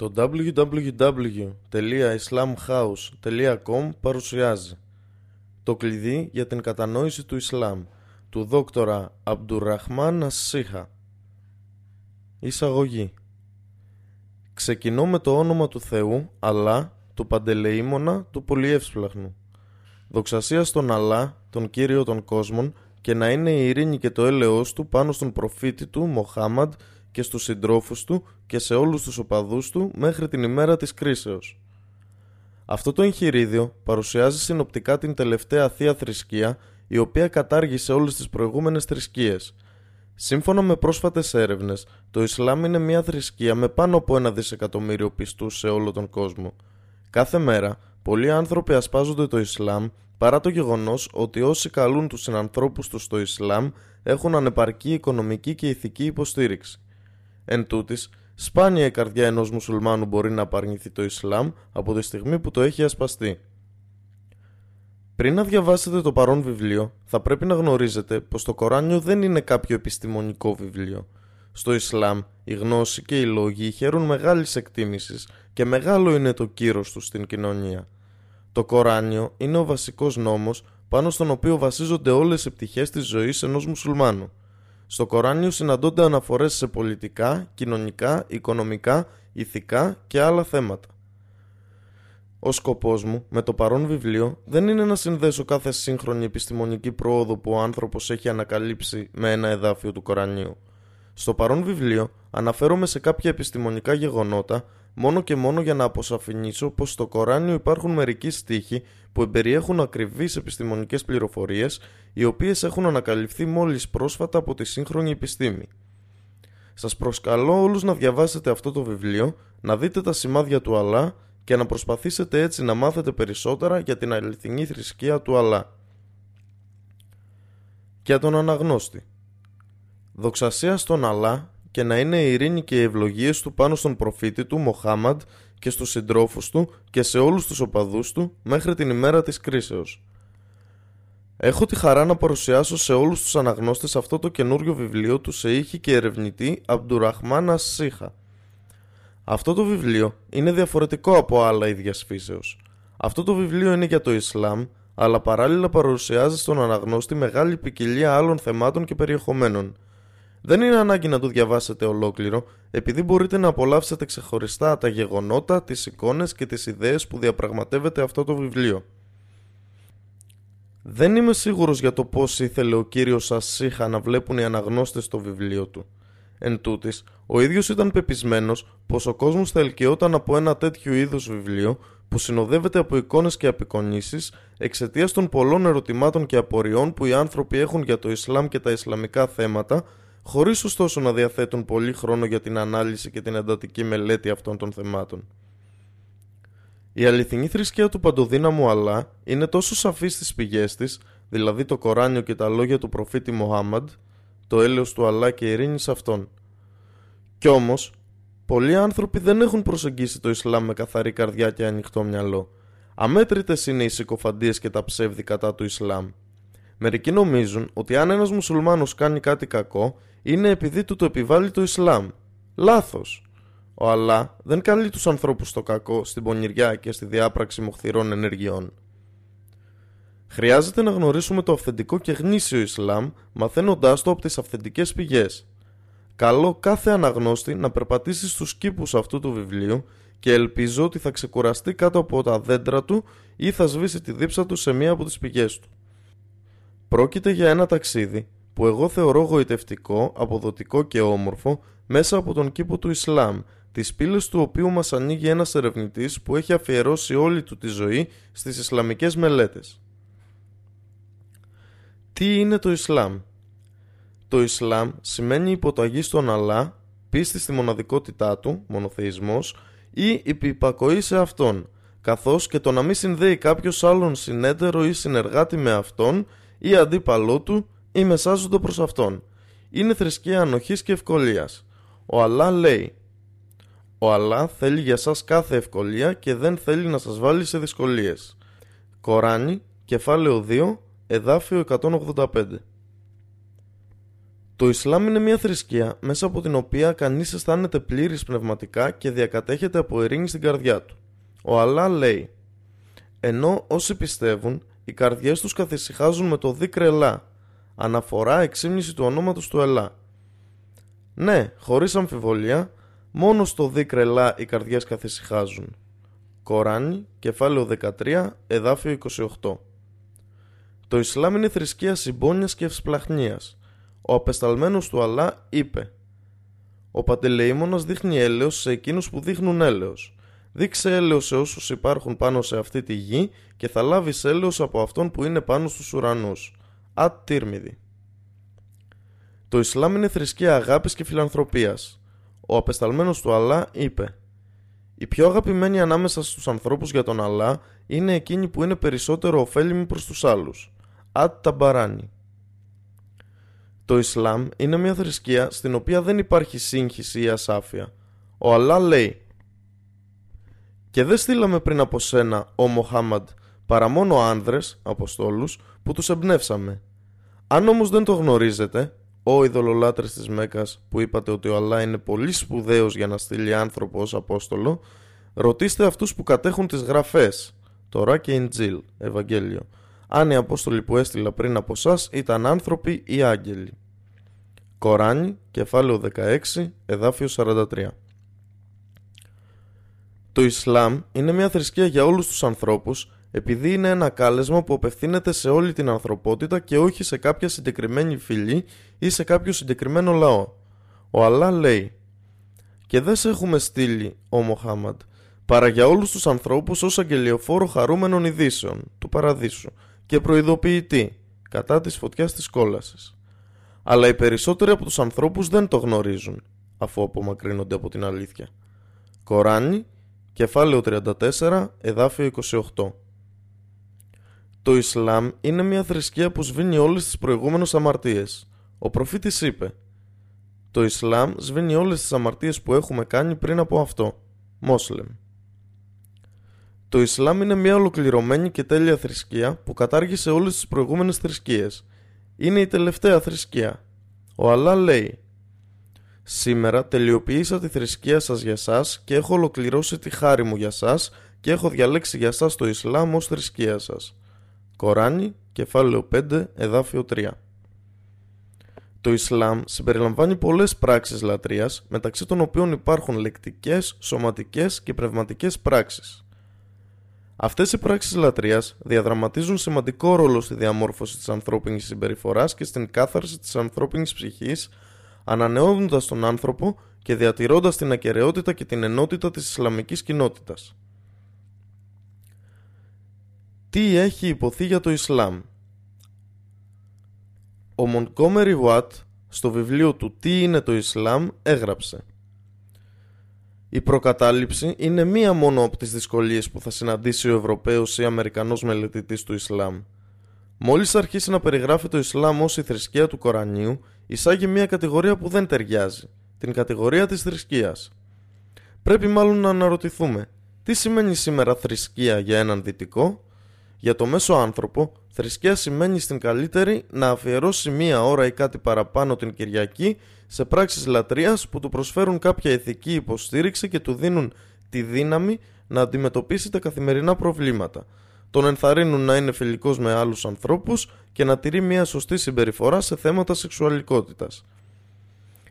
Το www.islamhouse.com παρουσιάζει το κλειδί για την κατανόηση του Ισλάμ του δόκτορα Αμπτουραχμάν Ασσίχα Εισαγωγή Ξεκινώ με το όνομα του Θεού, Αλλά, του Παντελεήμονα, του Πολυεύσπλαχνου. Δοξασία στον Αλλά, τον Κύριο των κόσμων, και να είναι η ειρήνη και το έλεος του πάνω στον προφήτη του, Μοχάμαντ, και στους συντρόφους του και σε όλους τους οπαδούς του μέχρι την ημέρα της κρίσεως. Αυτό το εγχειρίδιο παρουσιάζει συνοπτικά την τελευταία θεία θρησκεία η οποία κατάργησε όλες τις προηγούμενες θρησκείες. Σύμφωνα με πρόσφατες έρευνες, το Ισλάμ είναι μια θρησκεία με πάνω από ένα δισεκατομμύριο πιστούς σε όλο τον κόσμο. Κάθε μέρα, πολλοί άνθρωποι ασπάζονται το Ισλάμ παρά το γεγονός ότι όσοι καλούν τους συνανθρώπους τους στο Ισλάμ έχουν ανεπαρκή οικονομική και ηθική υποστήριξη. Εν τούτης, σπάνια η καρδιά ενός μουσουλμάνου μπορεί να απαρνηθεί το Ισλάμ από τη στιγμή που το έχει ασπαστεί. Πριν να διαβάσετε το παρόν βιβλίο, θα πρέπει να γνωρίζετε πως το Κοράνιο δεν είναι κάποιο επιστημονικό βιβλίο. Στο Ισλάμ, η γνώση και οι λόγοι χαίρουν μεγάλης εκτίμησης και μεγάλο είναι το κύρος τους στην κοινωνία. Το Κοράνιο είναι ο βασικός νόμος πάνω στον οποίο βασίζονται όλες οι πτυχές της ζωής ενός μουσουλμάνου. Στο Κοράνιο συναντώνται αναφορές σε πολιτικά, κοινωνικά, οικονομικά, ηθικά και άλλα θέματα. Ο σκοπός μου με το παρόν βιβλίο δεν είναι να συνδέσω κάθε σύγχρονη επιστημονική πρόοδο που ο άνθρωπος έχει ανακαλύψει με ένα εδάφιο του Κορανίου. Στο παρόν βιβλίο αναφέρομαι σε κάποια επιστημονικά γεγονότα μόνο και μόνο για να αποσαφηνίσω πως στο Κοράνιο υπάρχουν μερικοί στίχοι που εμπεριέχουν ακριβείς επιστημονικές πληροφορίες οι οποίες έχουν ανακαλυφθεί μόλις πρόσφατα από τη σύγχρονη επιστήμη. Σας προσκαλώ όλους να διαβάσετε αυτό το βιβλίο, να δείτε τα σημάδια του Αλλά και να προσπαθήσετε έτσι να μάθετε περισσότερα για την αληθινή θρησκεία του Αλλά. Για τον αναγνώστη Δοξασία στον Αλλά και να είναι η ειρήνη και οι ευλογίες του πάνω στον προφήτη του Μοχάμαντ και στους συντρόφους του και σε όλους τους οπαδούς του μέχρι την ημέρα της κρίσεως. Έχω τη χαρά να παρουσιάσω σε όλους τους αναγνώστες αυτό το καινούριο βιβλίο του σε ήχη και ερευνητή Αμπτουραχμάν Ασσίχα. Αυτό το βιβλίο είναι διαφορετικό από άλλα ίδιας φύσεως. Αυτό το βιβλίο είναι για το Ισλάμ, αλλά παράλληλα παρουσιάζει στον αναγνώστη μεγάλη ποικιλία άλλων θεμάτων και περιεχομένων – δεν είναι ανάγκη να το διαβάσετε ολόκληρο, επειδή μπορείτε να απολαύσετε ξεχωριστά τα γεγονότα, τις εικόνες και τις ιδέες που διαπραγματεύεται αυτό το βιβλίο. Δεν είμαι σίγουρος για το πώς ήθελε ο κύριος Ασίχα να βλέπουν οι αναγνώστες το βιβλίο του. Εν τούτης, ο ίδιος ήταν πεπισμένος πως ο κόσμος θα ελκυόταν από ένα τέτοιο είδους βιβλίο που συνοδεύεται από εικόνες και απεικονίσεις εξαιτίας των πολλών ερωτημάτων και απορριών που οι άνθρωποι έχουν για το Ισλάμ και τα Ισλαμικά θέματα χωρίς ωστόσο να διαθέτουν πολύ χρόνο για την ανάλυση και την εντατική μελέτη αυτών των θεμάτων. Η αληθινή θρησκεία του παντοδύναμου Αλλά είναι τόσο σαφή στις πηγές της, δηλαδή το Κοράνιο και τα λόγια του προφήτη Μοχάμαντ, το έλεος του Αλλά και η ειρήνης σε αυτόν. Κι όμως, πολλοί άνθρωποι δεν έχουν προσεγγίσει το Ισλάμ με καθαρή καρδιά και ανοιχτό μυαλό. Αμέτρητες είναι οι συκοφαντίες και τα ψεύδη κατά του Ισλάμ. Μερικοί νομίζουν ότι αν ένας μουσουλμάνος κάνει κάτι κακό, είναι επειδή του το επιβάλλει το Ισλάμ. Λάθος. Ο Αλλά δεν καλεί τους ανθρώπους στο κακό, στην πονηριά και στη διάπραξη μοχθηρών ενεργειών. Χρειάζεται να γνωρίσουμε το αυθεντικό και γνήσιο Ισλάμ, μαθαίνοντάς το από τις αυθεντικές πηγές. Καλό κάθε αναγνώστη να περπατήσει στους κήπους αυτού του βιβλίου και ελπίζω ότι θα ξεκουραστεί κάτω από τα δέντρα του ή θα σβήσει τη δίψα του σε μία από τις πηγές του. Πρόκειται για ένα ταξίδι που εγώ θεωρώ γοητευτικό, αποδοτικό και όμορφο μέσα από τον κήπο του Ισλάμ, τις πύλες του οποίου μας ανοίγει ένας ερευνητής που έχει αφιερώσει όλη του τη ζωή στις Ισλαμικές μελέτες. Τι είναι το Ισλάμ; Το Ισλάμ σημαίνει υποταγή στον Αλλά, πίστη στη μοναδικότητά του, μονοθεϊσμός, ή υπηπακοή σε Αυτόν, καθώς και το να μην συνδέει κάποιος άλλον συνέτερο ή συνεργάτη με Αυτόν ή αντίπαλό του ή μεσάζονται προς Αυτόν. Είναι θρησκεία ανοχής και ευκολίας. Ο Αλλά λέει «Ο Αλλά θέλει για σας κάθε ευκολία και δεν θέλει να σας βάλει σε δυσκολίες». Κοράνι, κεφάλαιο 2, εδάφιο 185 Το Ισλάμ είναι μια θρησκεία μέσα από την οποία κανείς αισθάνεται πλήρης πνευματικά και διακατέχεται από ειρήνη στην καρδιά του. Ο Αλλά λέει «Ενώ όσοι πιστεύουν, οι καρδιές τους καθησυχάζουν με το δίκρε Ελά, αναφορά εξήμνηση του ονόματος του Ελά. Ναι, χωρίς αμφιβολία, μόνο στο δίκρε Ελά οι καρδιές καθησυχάζουν. Κοράνι, κεφάλαιο 13, εδάφιο 28. Το Ισλάμ είναι θρησκεία συμπόνιας και ευσπλαχνίας. Ο απεσταλμένος του Αλλά είπε «Ο Παντελεήμονας δείχνει έλεος σε εκείνους που δείχνουν έλεος. Δείξε έλεος σε όσους υπάρχουν πάνω σε αυτή τη γη και θα λάβεις έλεος από αυτόν που είναι πάνω στους ουρανούς». Ατ Τύρμιδη. Το Ισλάμ είναι θρησκεία αγάπης και φιλανθρωπίας. Ο απεσταλμένος του Αλλά είπε «Η πιο αγαπημένη ανάμεσα στους ανθρώπους για τον Αλλά είναι εκείνη που είναι περισσότερο ωφέλιμη προς τους άλλους». Ατ Ταμπαράνι. Το Ισλάμ είναι μια θρησκεία στην οποία δεν υπάρχει σύγχυση ή ασάφεια. Ο Αλλά λέει «Και δεν στείλαμε πριν από σένα, ο Μοχάμαντ, παρά μόνο άνδρες, αποστόλους, που τους εμπνεύσαμε. Αν όμως δεν το γνωρίζετε, ο ειδωλολάτρες της Μέκας που είπατε ότι ο Αλλά είναι πολύ σπουδαίος για να στείλει άνθρωπο ως Απόστολο, ρωτήστε αυτούς που κατέχουν τις γραφές, Τωρά και Ιντζίλ, Ευαγγέλιο, αν οι Απόστολοι που έστειλα πριν από εσά ήταν άνθρωποι ή άγγελοι. Κοράνι, κεφάλαιο 16, εδάφιο 43. Το Ισλάμ είναι μια θρησκεία για όλους τους ανθρώπους επειδή είναι ένα κάλεσμα που απευθύνεται σε όλη την ανθρωπότητα και όχι σε κάποια συγκεκριμένη φυλή ή σε κάποιο συγκεκριμένο λαό. Ο Αλλά λέει «Και δεν σε έχουμε στείλει, ο Μοχάμαντ, παρά για όλους τους ανθρώπους ως αγγελιοφόρο χαρούμενων ειδήσεων του παραδείσου και προειδοποιητή κατά της φωτιάς της κόλασης. Αλλά οι περισσότεροι από τους ανθρώπους δεν το γνωρίζουν, αφού απομακρύνονται από την αλήθεια. Κοράνι, κεφάλαιο 34, εδάφιο 28. Το Ισλάμ είναι μια θρησκεία που σβήνει όλες τις προηγούμενες αμαρτίες. Ο προφήτης είπε «Το Ισλάμ σβήνει όλες τις αμαρτίες που έχουμε κάνει πριν από αυτό». Μόσλεμ. Το Ισλάμ είναι μια ολοκληρωμένη και τέλεια θρησκεία που κατάργησε όλες τις προηγούμενες θρησκείες. Είναι η τελευταία θρησκεία. Ο Αλλά λέει «Σήμερα τελειοποίησα τη θρησκεία σας για σας και έχω ολοκληρώσει τη χάρη μου για σας και έχω διαλέξει για σας το Ισλάμ ως θρησκεία σας». Κοράνι, κεφάλαιο 5, εδάφιο 3. Το Ισλάμ συμπεριλαμβάνει πολλές πράξεις λατρείας, μεταξύ των οποίων υπάρχουν λεκτικές, σωματικές και πνευματικές πράξεις. Αυτές οι πράξεις λατρείας διαδραματίζουν σημαντικό ρόλο στη διαμόρφωση της ανθρώπινης συμπεριφοράς και στην κάθαρση της ανθρώπινης ψυχής, ανανεώνοντας τον άνθρωπο και διατηρώντας την ακαιρεότητα και την ενότητα της Ισλαμικής κοινότητας. Τι έχει υποθεί για το Ισλάμ; Ο Μοντκόμερι Βουάτ στο βιβλίο του «Τι είναι το Ισλάμ» έγραψε η προκατάληψη είναι μία μόνο από τις δυσκολίες που θα συναντήσει ο Ευρωπαίος ή Αμερικανός μελετητής του Ισλάμ. Μόλις αρχίσει να περιγράφει το Ισλάμ ως η θρησκεία του Κορανίου, εισάγει μία κατηγορία που δεν ταιριάζει, την κατηγορία της θρησκείας. Πρέπει μάλλον να αναρωτηθούμε, τι σημαίνει σήμερα θρησκεία για έναν δυτικό, για το μέσο άνθρωπο, θρησκεία σημαίνει στην καλύτερη να αφιερώσει μία ώρα ή κάτι παραπάνω την Κυριακή σε πράξεις λατρείας που του προσφέρουν κάποια ηθική υποστήριξη και του δίνουν τη δύναμη να αντιμετωπίσει τα καθημερινά προβλήματα. Τον ενθαρρύνουν να είναι φιλικός με άλλους ανθρώπους και να τηρεί μια σωστή συμπεριφορά σε θέματα σεξουαλικότητας.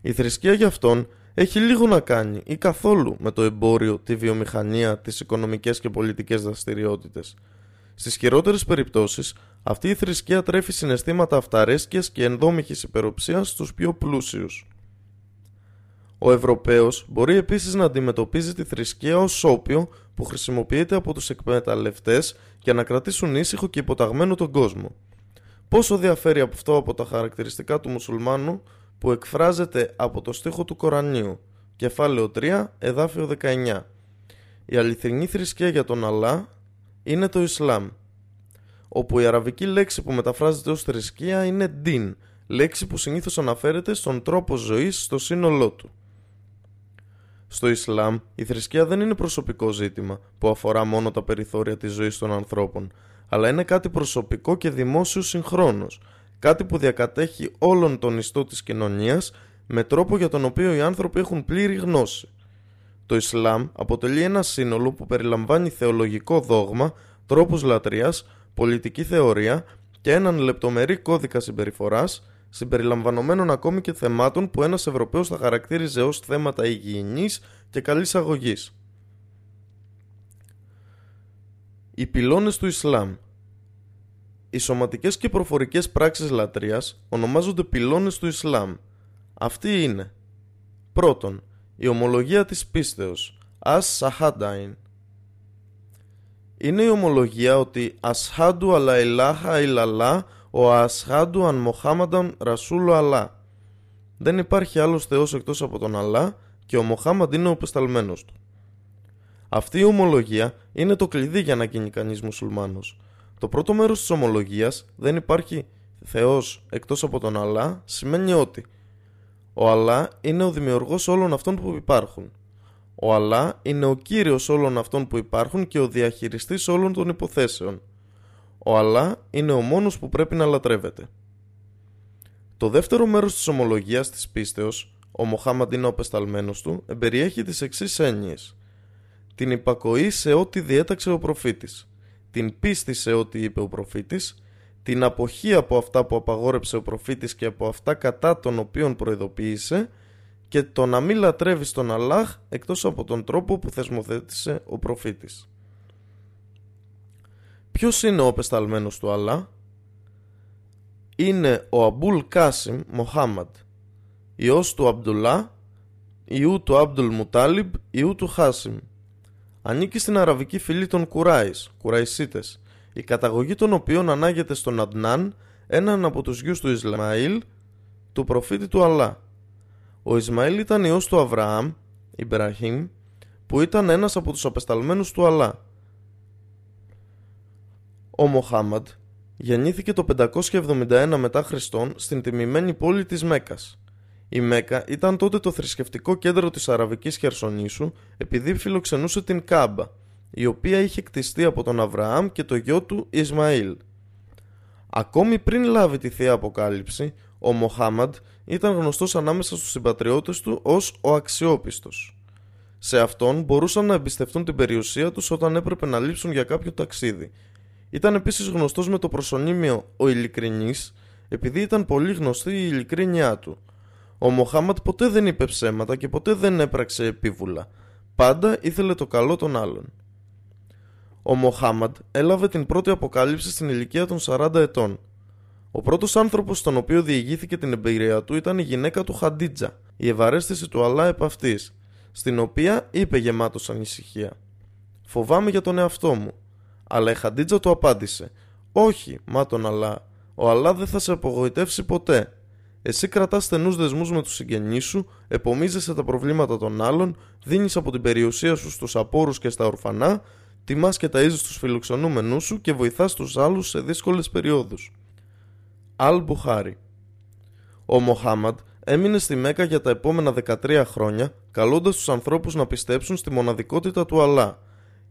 Η θρησκεία για αυτόν έχει λίγο να κάνει ή καθόλου με το εμπόριο, τη βιομηχανία, τις οικονομικές και πολιτικές δραστηριότητες. Στις χειρότερες περιπτώσεις, αυτή η θρησκεία τρέφει συναισθήματα αυταρέσκειας και ενδόμηχης υπεροψίας στους πιο πλούσιους. Ο Ευρωπαίος μπορεί επίσης να αντιμετωπίζει τη θρησκεία ως όπιο που χρησιμοποιείται από τους εκμεταλλευτές για να κρατήσουν ήσυχο και υποταγμένο τον κόσμο. Πόσο διαφέρει από αυτό από τα χαρακτηριστικά του μουσουλμάνου που εκφράζεται από το στίχο του Κορανίου, κεφάλαιο 3, εδάφιο 19. Η αληθινή θρησκεία για τον Αλλά είναι το Ισλάμ, όπου η αραβική λέξη που μεταφράζεται ως θρησκεία είναι «din», λέξη που συνήθως αναφέρεται στον τρόπο ζωής στο σύνολό του. Στο Ισλάμ, η θρησκεία δεν είναι προσωπικό ζήτημα που αφορά μόνο τα περιθώρια της ζωής των ανθρώπων, αλλά είναι κάτι προσωπικό και δημόσιο συγχρόνως, κάτι που διακατέχει όλον τον ιστό της κοινωνίας με τρόπο για τον οποίο οι άνθρωποι έχουν πλήρη γνώση. Το Ισλάμ αποτελεί ένα σύνολο που περιλαμβάνει θεολογικό δόγμα, τρόπους λατρείας, πολιτική θεωρία και έναν λεπτομερή κώδικα συμπεριφοράς, συμπεριλαμβανομένων ακόμη και θεμάτων που ένας Ευρωπαίος θα χαρακτήριζε ως θέματα υγιεινής και καλής αγωγής. Οι πυλώνες του Ισλάμ Οι σωματικές και προφορικές πράξεις λατρείας ονομάζονται πυλώνες του Ισλάμ. Αυτοί είναι Πρώτον, η ομολογία της πίστεως As Sahadain Είναι η ομολογία ότι Ασχάντου αλλά ηλάχα ηλαλά ο Ασχάντου αν Μοχάμανταν Ρασούλου Αλλά Δεν υπάρχει άλλος Θεός εκτός από τον Αλλά και ο Μοχάμαντ είναι ο πεσταλμένος του. Αυτή η ομολογία είναι το κλειδί για να γίνει κανείς μουσουλμάνος. Το πρώτο μέρος της ομολογίας δεν υπάρχει Θεός εκτός από τον Αλλά σημαίνει ότι ο Αλλά είναι ο δημιουργός όλων αυτών που υπάρχουν. Ο Αλλά είναι ο κύριος όλων αυτών που υπάρχουν και ο διαχειριστής όλων των υποθέσεων. Ο Αλλά είναι ο μόνος που πρέπει να λατρεύεται. Το δεύτερο μέρος της ομολογίας της πίστεως, ο Μοχάμαντ είναι ο πεσταλμένος του, εμπεριέχει τις εξής έννοιες την υπακοή σε ό,τι διέταξε ο προφήτης, την πίστη σε ό,τι είπε ο προφήτης, την αποχή από αυτά που απαγόρεψε ο προφήτης και από αυτά κατά των οποίων προειδοποίησε και το να μην λατρεύει τον Αλλάχ εκτός από τον τρόπο που θεσμοθέτησε ο προφήτης. Ποιος είναι ο απεσταλμένος του Αλλάχ; Είναι ο Αμπούλ Κάσιμ Μοχάμαντ, υιός του Αμπτουλά, υιού του Αμπτούλ Μουτάλιμπ, υιού του Χάσιμ, ανήκει στην αραβική φυλή των Κουράης, Κουραϊσίτες, η καταγωγή των οποίων ανάγεται στον Αντνάν, έναν από τους γιους του Ισμαήλ, του προφήτη του Αλλά. Ο Ισμαήλ ήταν ιός του Αβραάμ, Ιμπραχήμ, που ήταν ένας από τους απεσταλμένους του Αλλά. Ο Μοχάμαντ γεννήθηκε το 571 μετά Χριστόν στην τιμημένη πόλη της Μέκας. Η Μέκα ήταν τότε το θρησκευτικό κέντρο της Αραβικής Χερσονήσου επειδή φιλοξενούσε την Κάμπα, η οποία είχε κτιστεί από τον Αβραάμ και το γιο του Ισμαήλ. Ακόμη πριν λάβει τη Θεία Αποκάλυψη, ο Μοχάμαντ ήταν γνωστός ανάμεσα στους συμπατριώτες του ως ο αξιόπιστος. Σε αυτόν μπορούσαν να εμπιστευτούν την περιουσία τους όταν έπρεπε να λείψουν για κάποιο ταξίδι. Ήταν επίσης γνωστός με το προσωνύμιο «Ο Ειλικρινής» επειδή ήταν πολύ γνωστή η ειλικρίνειά του – ο Μοχάμαντ ποτέ δεν είπε ψέματα και ποτέ δεν έπραξε επίβουλα. Πάντα ήθελε το καλό των άλλων. Ο Μοχάμαντ έλαβε την πρώτη αποκάλυψη στην ηλικία των 40 ετών. Ο πρώτος άνθρωπος στον οποίο διηγήθηκε την εμπειρία του ήταν η γυναίκα του Χαντίτζα, η ευαρέστηση του Αλλά επ' αυτής, στην οποία είπε γεμάτος ανησυχία. Φοβάμαι για τον εαυτό μου. Αλλά η Χαντίτζα του απάντησε: Όχι, μα τον Αλλά. Ο Αλλά δεν θα σε απογοητεύσει ποτέ. Εσύ κρατάς στενούς δεσμούς με τους συγγενείς σου, επομίζεσαι τα προβλήματα των άλλων, δίνεις από την περιουσία σου στους απόρους και στα ορφανά, τιμά και ταΐζεις του φιλοξενούμενούς σου και βοηθάς τους άλλους σε δύσκολες περιόδους. Αλ Μπουχάρι Ο Μοχάμαντ έμεινε στη Μέκα για τα επόμενα 13 χρόνια, καλώντας τους ανθρώπους να πιστέψουν στη μοναδικότητα του Αλλά.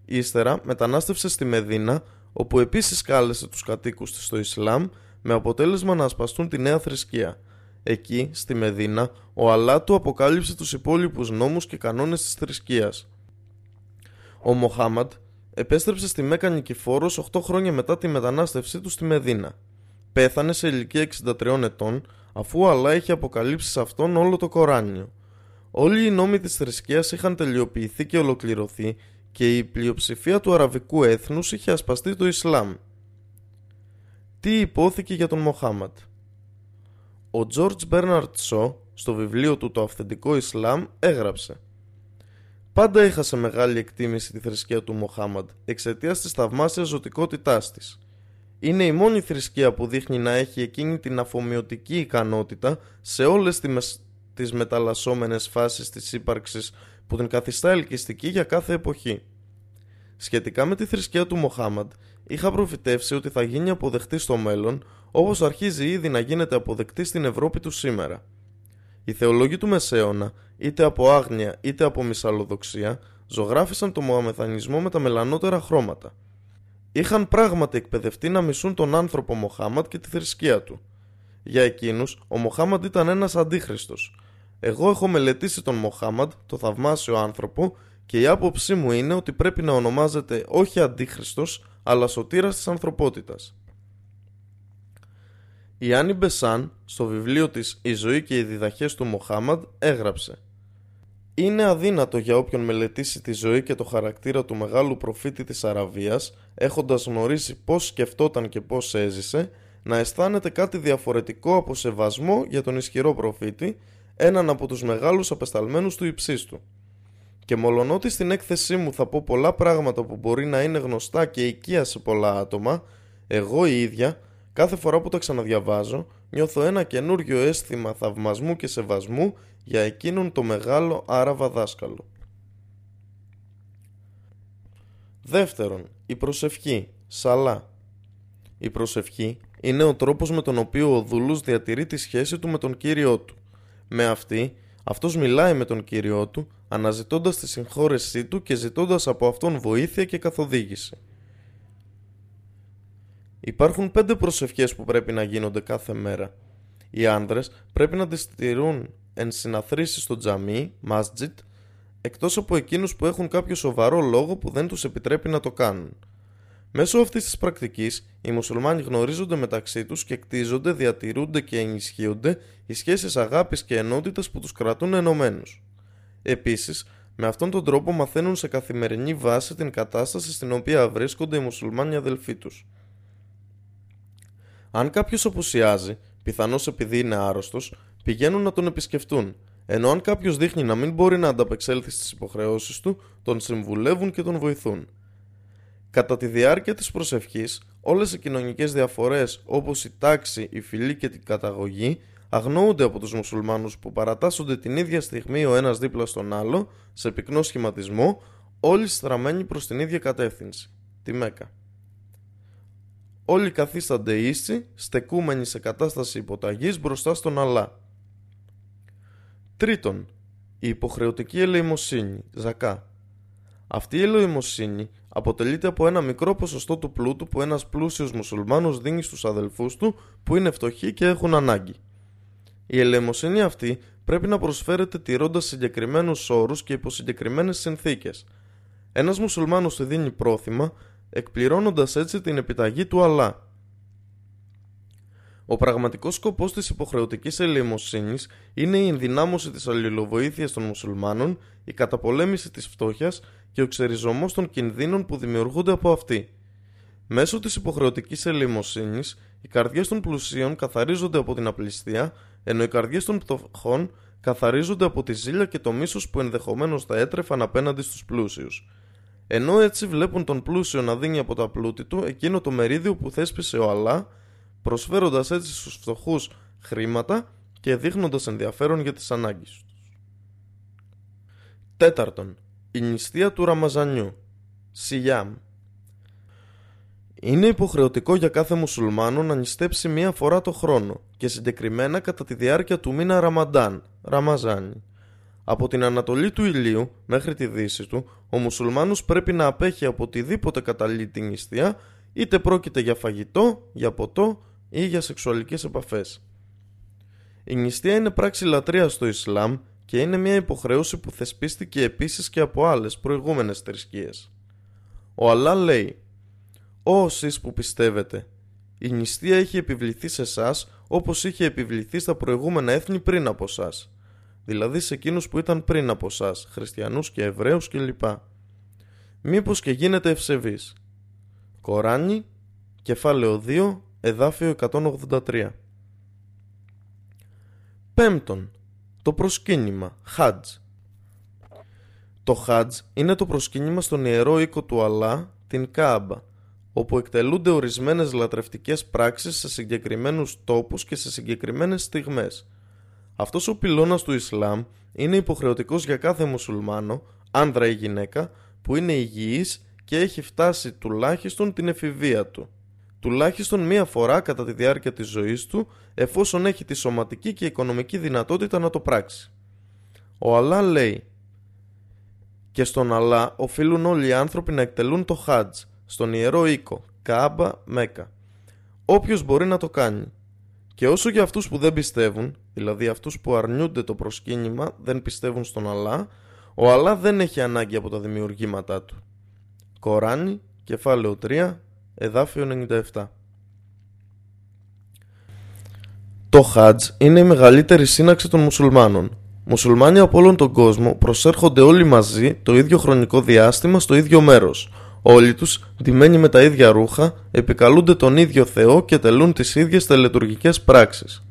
Ύστερα μετανάστευσε στη Μεδίνα, όπου επίσης κάλεσε τους κατοίκους της στο Ισλάμ, με αποτέλεσμα να ασπαστούν τη νέα θρησκεία. Εκεί, στη Μεδίνα, ο Αλλά του αποκάλυψε τους υπόλοιπους νόμους και κανόνες της θρησκείας. Ο Μοχάμαντ επέστρεψε στη Μέκα νικηφόρος 8 χρόνια μετά τη μετανάστευσή του στη Μεδίνα. Πέθανε σε ηλικία 63 ετών, αφού ο Αλλά είχε αποκαλύψει σε αυτόν όλο το Κοράνιο. Όλοι οι νόμοι της θρησκείας είχαν τελειοποιηθεί και ολοκληρωθεί και η πλειοψηφία του αραβικού έθνους είχε ασπαστεί το Ισλάμ. Τι υπόθηκε για τον Μοχάμαντ; Ο George Bernard Shaw στο βιβλίο του «Το αυθεντικό Ισλάμ» έγραψε Πάντα είχα σε μεγάλη εκτίμηση τη θρησκεία του Μοχάμαντ εξαιτίας της θαυμάσιας ζωτικότητάς της. Είναι η μόνη θρησκεία που δείχνει να έχει εκείνη την αφομοιωτική ικανότητα σε όλες τις μεταλλασσόμενες φάσεις της ύπαρξης που την καθιστά ελκυστική για κάθε εποχή. Σχετικά με τη θρησκεία του Μοχάμαντ, είχα προφητεύσει ότι θα γίνει αποδεκτή στο μέλλον όπως αρχίζει ήδη να γίνεται αποδεκτή στην Ευρώπη του σήμερα. Οι θεολόγοι του Μεσαίωνα, είτε από άγνοια είτε από μυσαλλοδοξία, ζωγράφισαν το Μωαμεθανισμό με τα μελανότερα χρώματα. Είχαν πράγματι εκπαιδευτεί να μισούν τον άνθρωπο Μοχάμαντ και τη θρησκεία του. Για εκείνους, ο Μοχάμαντ ήταν ένας αντίχριστος. Εγώ έχω μελετήσει τον Μοχάμαντ, το θαυμάσιο άνθρωπο, και η άποψή μου είναι ότι πρέπει να ονομάζεται όχι αντίχριστος, αλλά σωτήρας της ανθρωπότητας. Η Άννη Μπεσάν, στο βιβλίο της «Η ζωή και οι διδαχές του Μοχάμαντ» έγραψε είναι αδύνατο για όποιον μελετήσει τη ζωή και το χαρακτήρα του μεγάλου προφήτη της Αραβίας, έχοντας γνωρίσει πώς σκεφτόταν και πώς έζησε, να αισθάνεται κάτι διαφορετικό από σεβασμό για τον ισχυρό προφήτη, έναν από τους μεγάλους απεσταλμένους του υψίστου. Και μολονότι στην έκθεσή μου θα πω πολλά πράγματα που μπορεί να είναι γνωστά και οικία σε πολλά άτομα, εγώ η ίδια, κάθε φορά που τα ξαναδιαβάζω, νιώθω ένα καινούριο αίσθημα θαυμασμού και σεβασμού για εκείνον το μεγάλο Άραβα δάσκαλο. Δεύτερον, η προσευχή, σαλά. Η προσευχή είναι ο τρόπος με τον οποίο ο δούλος διατηρεί τη σχέση του με τον Κύριό του. Με αυτή, αυτός μιλάει με τον Κύριό του, αναζητώντας τη συγχώρεσή του και ζητώντας από αυτόν βοήθεια και καθοδήγηση. Υπάρχουν πέντε προσευχές που πρέπει να γίνονται κάθε μέρα. Οι άνδρες πρέπει να τις στηρούν εν συναθρήσεις στο τζαμί, masjid, εκτός από εκείνους που έχουν κάποιο σοβαρό λόγο που δεν τους επιτρέπει να το κάνουν. Μέσω αυτής της πρακτικής, οι μουσουλμάνοι γνωρίζονται μεταξύ τους και κτίζονται, διατηρούνται και ενισχύονται οι σχέσεις αγάπης και ενότητας που τους κρατούν ενωμένους. Επίσης, με αυτόν τον τρόπο μαθαίνουν σε καθημερινή βάση την κατάσταση στην οποία βρίσκονται οι μουσουλμάνοι αδελφοί τους. Αν κάποιος απουσιάζει, πιθανώς επειδή είναι άρρωστος, πηγαίνουν να τον επισκεφτούν, ενώ αν κάποιος δείχνει να μην μπορεί να ανταπεξέλθει στις υποχρεώσεις του, τον συμβουλεύουν και τον βοηθούν. Κατά τη διάρκεια της προσευχής, όλες οι κοινωνικές διαφορές όπως η τάξη, η φυλή και την καταγωγή αγνοούνται από τους μουσουλμάνους που παρατάσσονται την ίδια στιγμή ο ένας δίπλα στον άλλο, σε πυκνό σχηματισμό, όλοι στραμμένοι προς την ίδια κατεύθυνση, τη Μέκα. Όλοι καθίστανται ίσοι, στεκούμενοι σε κατάσταση υποταγής μπροστά στον Αλλά. Τρίτον, η υποχρεωτική ελεημοσύνη, ζακά. Αυτή η ελεημοσύνη αποτελείται από ένα μικρό ποσοστό του πλούτου που ένας πλούσιος μουσουλμάνος δίνει στους αδελφούς του που είναι φτωχοί και έχουν ανάγκη. Η ελεημοσύνη αυτή πρέπει να προσφέρεται τηρώντας συγκεκριμένους όρους και υπό συγκεκριμένες συνθήκες. Ένας μουσουλμάνος του δίνει πρόθυμα εκπληρώνοντας έτσι την επιταγή του Αλλά. Ο πραγματικός σκοπός της υποχρεωτικής ελεημοσύνης είναι η ενδυνάμωση της αλληλοβοήθειας των μουσουλμάνων, η καταπολέμηση της φτώχειας και ο ξεριζωμός των κινδύνων που δημιουργούνται από αυτή. Μέσω της υποχρεωτικής ελεημοσύνης, οι καρδιές των πλουσίων καθαρίζονται από την απληστία, ενώ οι καρδιές των πτωχών καθαρίζονται από τη ζήλια και το μίσος που ενδεχομένως θα έτρεφαν απέναντι στους πλούσιους ενώ έτσι βλέπουν τον πλούσιο να δίνει από τα πλούτη του εκείνο το μερίδιο που θέσπισε ο Αλλά, προσφέροντας έτσι στους φτωχούς χρήματα και δείχνοντας ενδιαφέρον για τις ανάγκες τους. Τέταρτον, η νηστεία του Ραμαζανιού, Σιγιάμ. Είναι υποχρεωτικό για κάθε μουσουλμάνο να νηστέψει μία φορά το χρόνο και συγκεκριμένα κατά τη διάρκεια του μήνα Ραμαντάν, Ραμαζάνι. Από την ανατολή του ηλίου μέχρι τη δύση του, ο μουσουλμάνος πρέπει να απέχει από οτιδήποτε καταλύει την νηστεία, είτε πρόκειται για φαγητό, για ποτό ή για σεξουαλικές επαφές. Η νηστεία είναι πράξη λατρεία στο Ισλάμ και είναι μια υποχρέωση που θεσπίστηκε επίσης και από άλλες προηγούμενες θρησκείες. Ο Αλλά λέει «Ω εσείς που πιστεύετε, η νηστεία έχει επιβληθεί σε εσάς όπως είχε επιβληθεί στα προηγούμενα έθνη πριν από εσάς δηλαδή σε εκείνους που ήταν πριν από εσά, χριστιανούς και Εβραίους κλπ. Μήπως και γίνεται ευσεβής. Κοράνι, κεφάλαιο 2, εδάφιο 183. Πέμπτον, το προσκύνημα, Χάτζ. Το Χάτζ είναι το προσκύνημα στον ιερό οίκο του Αλλά, την Κάμπα, όπου εκτελούνται ορισμένες λατρευτικές πράξεις σε συγκεκριμένους τόπους και σε συγκεκριμένες στιγμές. Αυτός ο πυλώνας του Ισλάμ είναι υποχρεωτικός για κάθε μουσουλμάνο, άνδρα ή γυναίκα, που είναι υγιής και έχει φτάσει τουλάχιστον την εφηβεία του. Τουλάχιστον μία φορά κατά τη διάρκεια της ζωής του, εφόσον έχει τη σωματική και οικονομική δυνατότητα να το πράξει. Ο Αλλά λέει «Και στον Αλλά οφείλουν όλοι οι άνθρωποι να εκτελούν το Χάτζ, στον Ιερό Οίκο, Κάμπα, Μέκα. Όποιος μπορεί να το κάνει Και όσο για αυτούς που δεν πιστεύουν, δηλαδή αυτούς που αρνιούνται το προσκύνημα, δεν πιστεύουν στον Αλλά, ο Αλλά δεν έχει ανάγκη από τα δημιουργήματά του. Κοράνι, κεφάλαιο 3, εδάφιο 97. Το Χάτζ είναι η μεγαλύτερη σύναξη των μουσουλμάνων. Μουσουλμάνοι από όλον τον κόσμο προσέρχονται όλοι μαζί το ίδιο χρονικό διάστημα στο ίδιο μέρος. Όλοι τους, ντυμένοι με τα ίδια ρούχα, επικαλούνται τον ίδιο Θεό και τελούν τις ίδιες τελετουργικές πράξεις.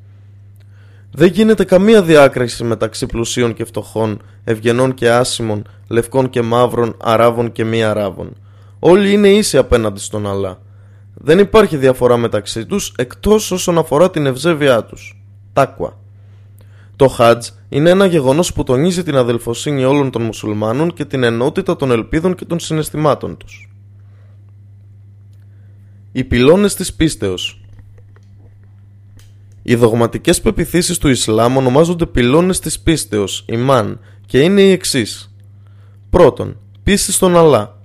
Δεν γίνεται καμία διάκριση μεταξύ πλουσίων και φτωχών, ευγενών και άσημων, λευκών και μαύρων, αράβων και μη αράβων. Όλοι είναι ίσοι απέναντι στον Αλλά. Δεν υπάρχει διαφορά μεταξύ τους εκτός όσον αφορά την ευζέβειά τους. Τάκουα. Το Χάτζ είναι ένα γεγονός που τονίζει την αδελφοσύνη όλων των μουσουλμάνων και την ενότητα των ελπίδων και των συναισθημάτων τους. Οι πυλώνες της πίστεως Οι δογματικές πεπιθήσεις του Ισλάμ ονομάζονται πυλώνες της πίστεως, ημάν, και είναι οι εξής. Πρώτον, πίστη στον Αλλά.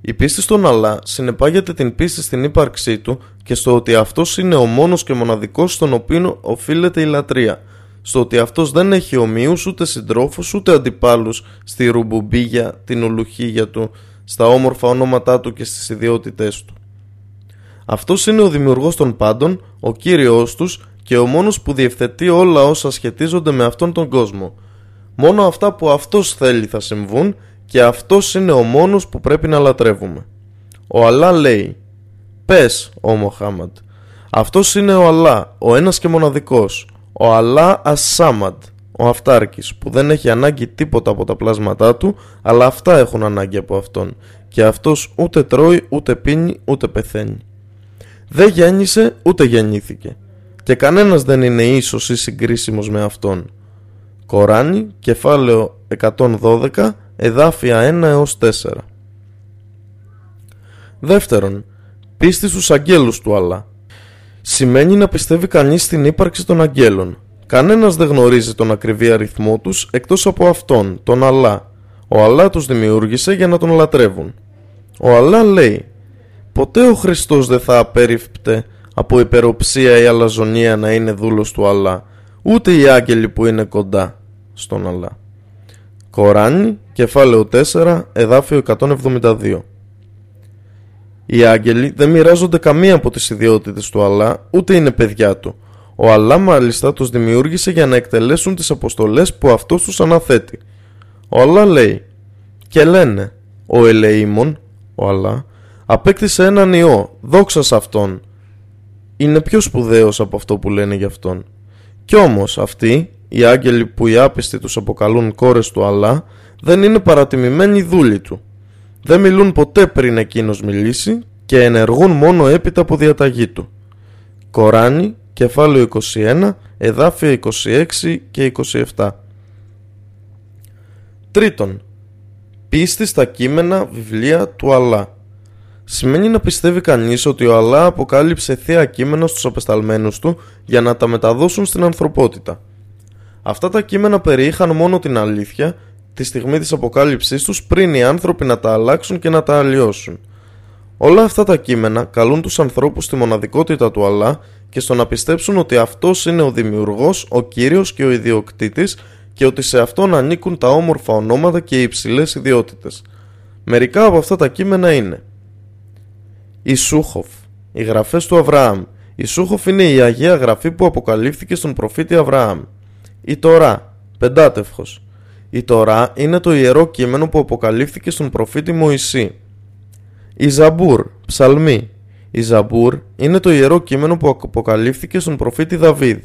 Η πίστη στον Αλλά συνεπάγεται την πίστη στην ύπαρξή του και στο ότι αυτός είναι ο μόνος και μοναδικός στον οποίο οφείλεται η λατρεία, στο ότι αυτός δεν έχει ομοίους ούτε συντρόφους ούτε αντιπάλους στη ρουμπουμπίγια, την ολουχίγια του, στα όμορφα ονόματά του και στις ιδιότητές του. Αυτός είναι ο δημιουργός των πάντων, ο κύριος τους και ο μόνος που διευθετεί όλα όσα σχετίζονται με αυτόν τον κόσμο. Μόνο αυτά που αυτός θέλει θα συμβούν και αυτός είναι ο μόνος που πρέπει να λατρεύουμε. Ο Αλλά λέει «Πες, ο Μοχάμαντ, αυτός είναι ο Αλλά, ο ένας και μοναδικός, ο Αλλά Ασάμαντ, ο Αυτάρκης, που δεν έχει ανάγκη τίποτα από τα πλάσματά του, αλλά αυτά έχουν ανάγκη από αυτόν, και αυτός ούτε τρώει, ούτε πίνει, ούτε πεθαίνει. Δεν γέννησε, ούτε γεννήθηκε, και κανένας δεν είναι ίσος ή συγκρίσιμος με αυτόν. Κοράνι, κεφάλαιο 112, εδάφια 1 έως 4. Δεύτερον, πίστη στους αγγέλους του Αλλά. Σημαίνει να πιστεύει κανείς στην ύπαρξη των αγγέλων. Κανένας δεν γνωρίζει τον ακριβή αριθμό τους εκτός από αυτόν, τον Αλλά. Ο Αλλά τους δημιούργησε για να τον λατρεύουν. Ο Αλλά λέει «Ποτέ ο Χριστός δεν θα απέριφπτε από υπεροψία ή αλαζονία να είναι δούλος του Αλλά, ούτε οι άγγελοι που είναι κοντά στον Αλλά». Κοράνι, κεφάλαιο 4, εδάφιο 172 Οι άγγελοι δεν μοιράζονται καμία από τις ιδιότητες του Αλλά, ούτε είναι παιδιά του. Ο Αλλά μάλιστα τους δημιούργησε για να εκτελέσουν τις αποστολές που αυτός τους αναθέτει. Ο Αλλά λέει και λένε ο Ελεήμων, ο Αλλά, απέκτησε έναν ιό, δόξα σε αυτόν. Είναι πιο σπουδαίος από αυτό που λένε για αυτόν. Κι όμως αυτοί οι άγγελοι που οι άπιστοι τους αποκαλούν κόρες του Αλλά δεν είναι παρατιμημένοι δούλοι του. Δεν μιλούν ποτέ πριν εκείνος μιλήσει και ενεργούν μόνο έπειτα από διαταγή του. Κοράνι, κεφάλαιο 21, εδάφια 26 και 27. Τρίτον, πίστη στα κείμενα βιβλία του Αλλά. Σημαίνει να πιστεύει κανείς ότι ο Αλλά αποκάλυψε θεία κείμενα στους απεσταλμένους του για να τα μεταδώσουν στην ανθρωπότητα. Αυτά τα κείμενα περιείχαν μόνο την αλήθεια τη στιγμή της αποκάλυψής τους πριν οι άνθρωποι να τα αλλάξουν και να τα αλλοιώσουν. Όλα αυτά τα κείμενα καλούν τους ανθρώπους στη μοναδικότητα του Αλλά και στο να πιστέψουν ότι αυτός είναι ο δημιουργός, ο κύριος και ο ιδιοκτήτης και ότι σε αυτόν ανήκουν τα όμορφα ονόματα και οι υψηλές ιδιότητες. Μερικά από αυτά τα κείμενα είναι η Σούχοφ, οι γραφές του Αβραάμ. Η Σούχοφ είναι η Αγία Γραφή που αποκαλύφθηκε στον προφήτη Αβραάμ. Η Τωρά, πεντάτευχος. Η Τωρά είναι το ιερό κείμενο που αποκαλύφθηκε στον προφήτη Μωυσή. Η Ζαμπούρ, ψαλμοί. Η Ζαμπούρ είναι το ιερό κείμενο που αποκαλύφθηκε στον προφήτη Δαβίδ.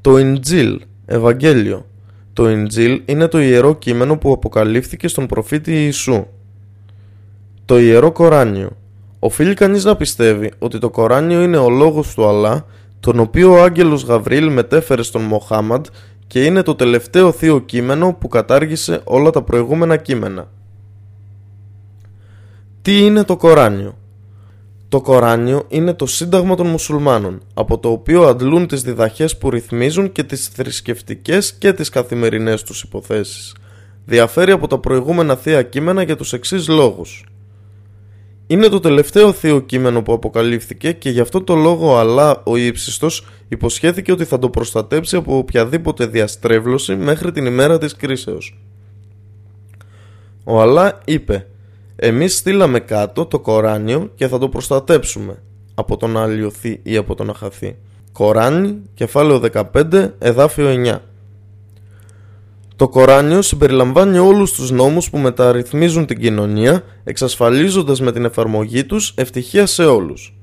Το Ιντζίλ, Ευαγγέλιο. Το Ιντζίλ είναι το ιερό κείμενο που αποκαλύφθηκε στον προφήτη Ιησού. Το Ιερό Κοράνιο. Οφείλει κανείς να πιστεύει ότι το Κοράνιο είναι ο λόγος του Αλλάχ τον οποίο ο άγγελος Γαβρίλ μετέφερε στον Μοχάμαντ και είναι το τελευταίο θείο κείμενο που κατάργησε όλα τα προηγούμενα κείμενα. Τι είναι το Κοράνιο; Το Κοράνιο είναι το σύνταγμα των μουσουλμάνων, από το οποίο αντλούν τις διδαχές που ρυθμίζουν και τις θρησκευτικές και τις καθημερινές τους υποθέσεις. Διαφέρει από τα προηγούμενα θεία κείμενα για τους εξής λόγους. Είναι το τελευταίο θείο κείμενο που αποκαλύφθηκε και γι' αυτό το λόγο αλλά ο ύψιστος υποσχέθηκε ότι θα το προστατέψει από οποιαδήποτε διαστρέβλωση μέχρι την ημέρα της κρίσεως. Ο Αλλά είπε «Εμείς στείλαμε κάτω το Κοράνιο και θα το προστατέψουμε από το να αλλοιωθεί ή από το να χαθεί». Κοράνι, κεφάλαιο 15, εδάφιο 9 το Κοράνιο συμπεριλαμβάνει όλους τους νόμους που μεταρρυθμίζουν την κοινωνία, εξασφαλίζοντας με την εφαρμογή τους ευτυχία σε όλους.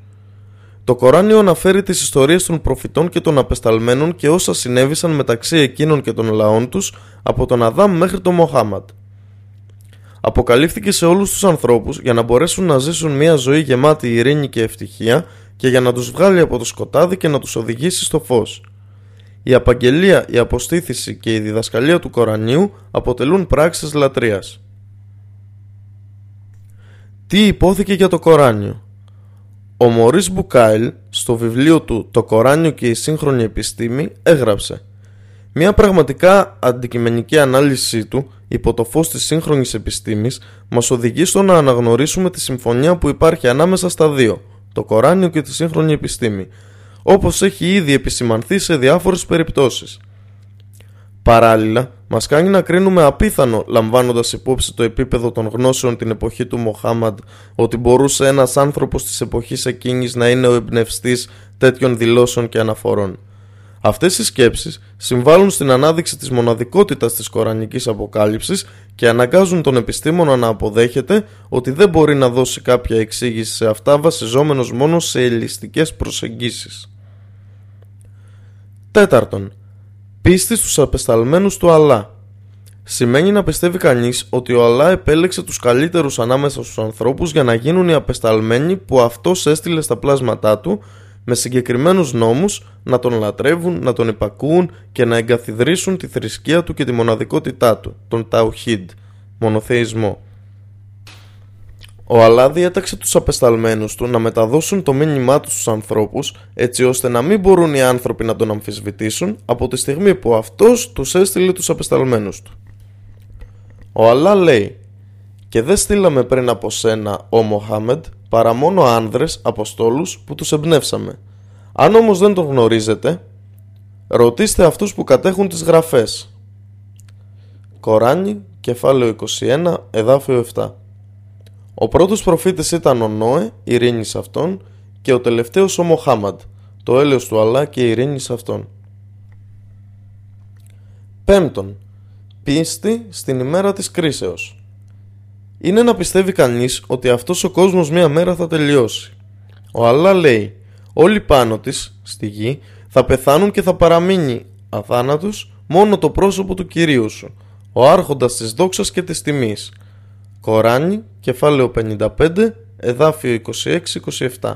Το Κοράνιο αναφέρει τις ιστορίες των προφητών και των απεσταλμένων και όσα συνέβησαν μεταξύ εκείνων και των λαών τους από τον Αδάμ μέχρι τον Μοχάμαντ. Αποκαλύφθηκε σε όλους τους ανθρώπους για να μπορέσουν να ζήσουν μια ζωή γεμάτη ειρήνη και ευτυχία και για να τους βγάλει από το σκοτάδι και να τους οδηγήσει στο φως. Η απαγγελία, η αποστήθηση και η διδασκαλία του Κορανίου αποτελούν πράξεις λατρείας. Τι υπόθηκε για το Κοράνιο; Ο Μωρίς Μπουκάιλ στο βιβλίο του «Το Κοράνιο και η σύγχρονη επιστήμη» έγραψε μια πραγματικά αντικειμενική ανάλυση του υπό το φως της σύγχρονης επιστήμης μας οδηγεί στο να αναγνωρίσουμε τη συμφωνία που υπάρχει ανάμεσα στα δύο, το Κοράνιο και τη σύγχρονη επιστήμη, όπως έχει ήδη επισημανθεί σε διάφορες περιπτώσεις. Παράλληλα, μας κάνει να κρίνουμε απίθανο, λαμβάνοντας υπόψη το επίπεδο των γνώσεων την εποχή του Μοχάμαντ, ότι μπορούσε ένας άνθρωπος της εποχής εκείνης να είναι ο εμπνευστής τέτοιων δηλώσεων και αναφορών. Αυτές οι σκέψεις συμβάλλουν στην ανάδειξη της μοναδικότητας της κορανικής αποκάλυψης και αναγκάζουν τον επιστήμονα να αποδέχεται ότι δεν μπορεί να δώσει κάποια εξήγηση σε αυτά βασιζόμενος μόνο σε ελιστικές προσεγγίσεις. Τέταρτον, πίστη στους απεσταλμένους του Αλλά. Σημαίνει να πιστεύει κανείς ότι ο Αλλά επέλεξε τους καλύτερους ανάμεσα στους ανθρώπους για να γίνουν οι απεσταλμένοι που αυτός έστειλε στα πλάσματά του με συγκεκριμένους νόμους να τον λατρεύουν, να τον υπακούουν και να εγκαθιδρύσουν τη θρησκεία του και τη μοναδικότητά του, τον Ταουχίντ, μονοθεϊσμό. Ο Αλλά διέταξε τους απεσταλμένους του να μεταδώσουν το μήνυμά τους στους ανθρώπους έτσι ώστε να μην μπορούν οι άνθρωποι να τον αμφισβητήσουν από τη στιγμή που αυτός τους έστειλε τους απεσταλμένους του. Ο Αλλά λέει «Και δεν στείλαμε πριν από σένα, ο Μοχάμεντ, παρά μόνο άνδρες, αποστόλους που τους εμπνεύσαμε. Αν όμως δεν τον γνωρίζετε, ρωτήστε αυτούς που κατέχουν τις γραφές». Κοράνι, κεφάλαιο 21, εδάφιο 7 ο πρώτος προφήτης ήταν ο Νόε, ειρήνης σε αυτόν, και ο τελευταίος ο Μοχάμαντ, το έλεος του Αλλά και ειρήνης σε αυτόν. Πέμπτον, πίστη στην ημέρα της κρίσεως. Είναι να πιστεύει κανείς ότι αυτός ο κόσμος μία μέρα θα τελειώσει. Ο Αλλά λέει, όλοι πάνω της, στη γη, θα πεθάνουν και θα παραμείνει αθάνατος μόνο το πρόσωπο του Κυρίου σου, ο άρχοντας της δόξας και της τιμής, Κοράνι, κεφάλαιο 55, εδάφιο 26-27.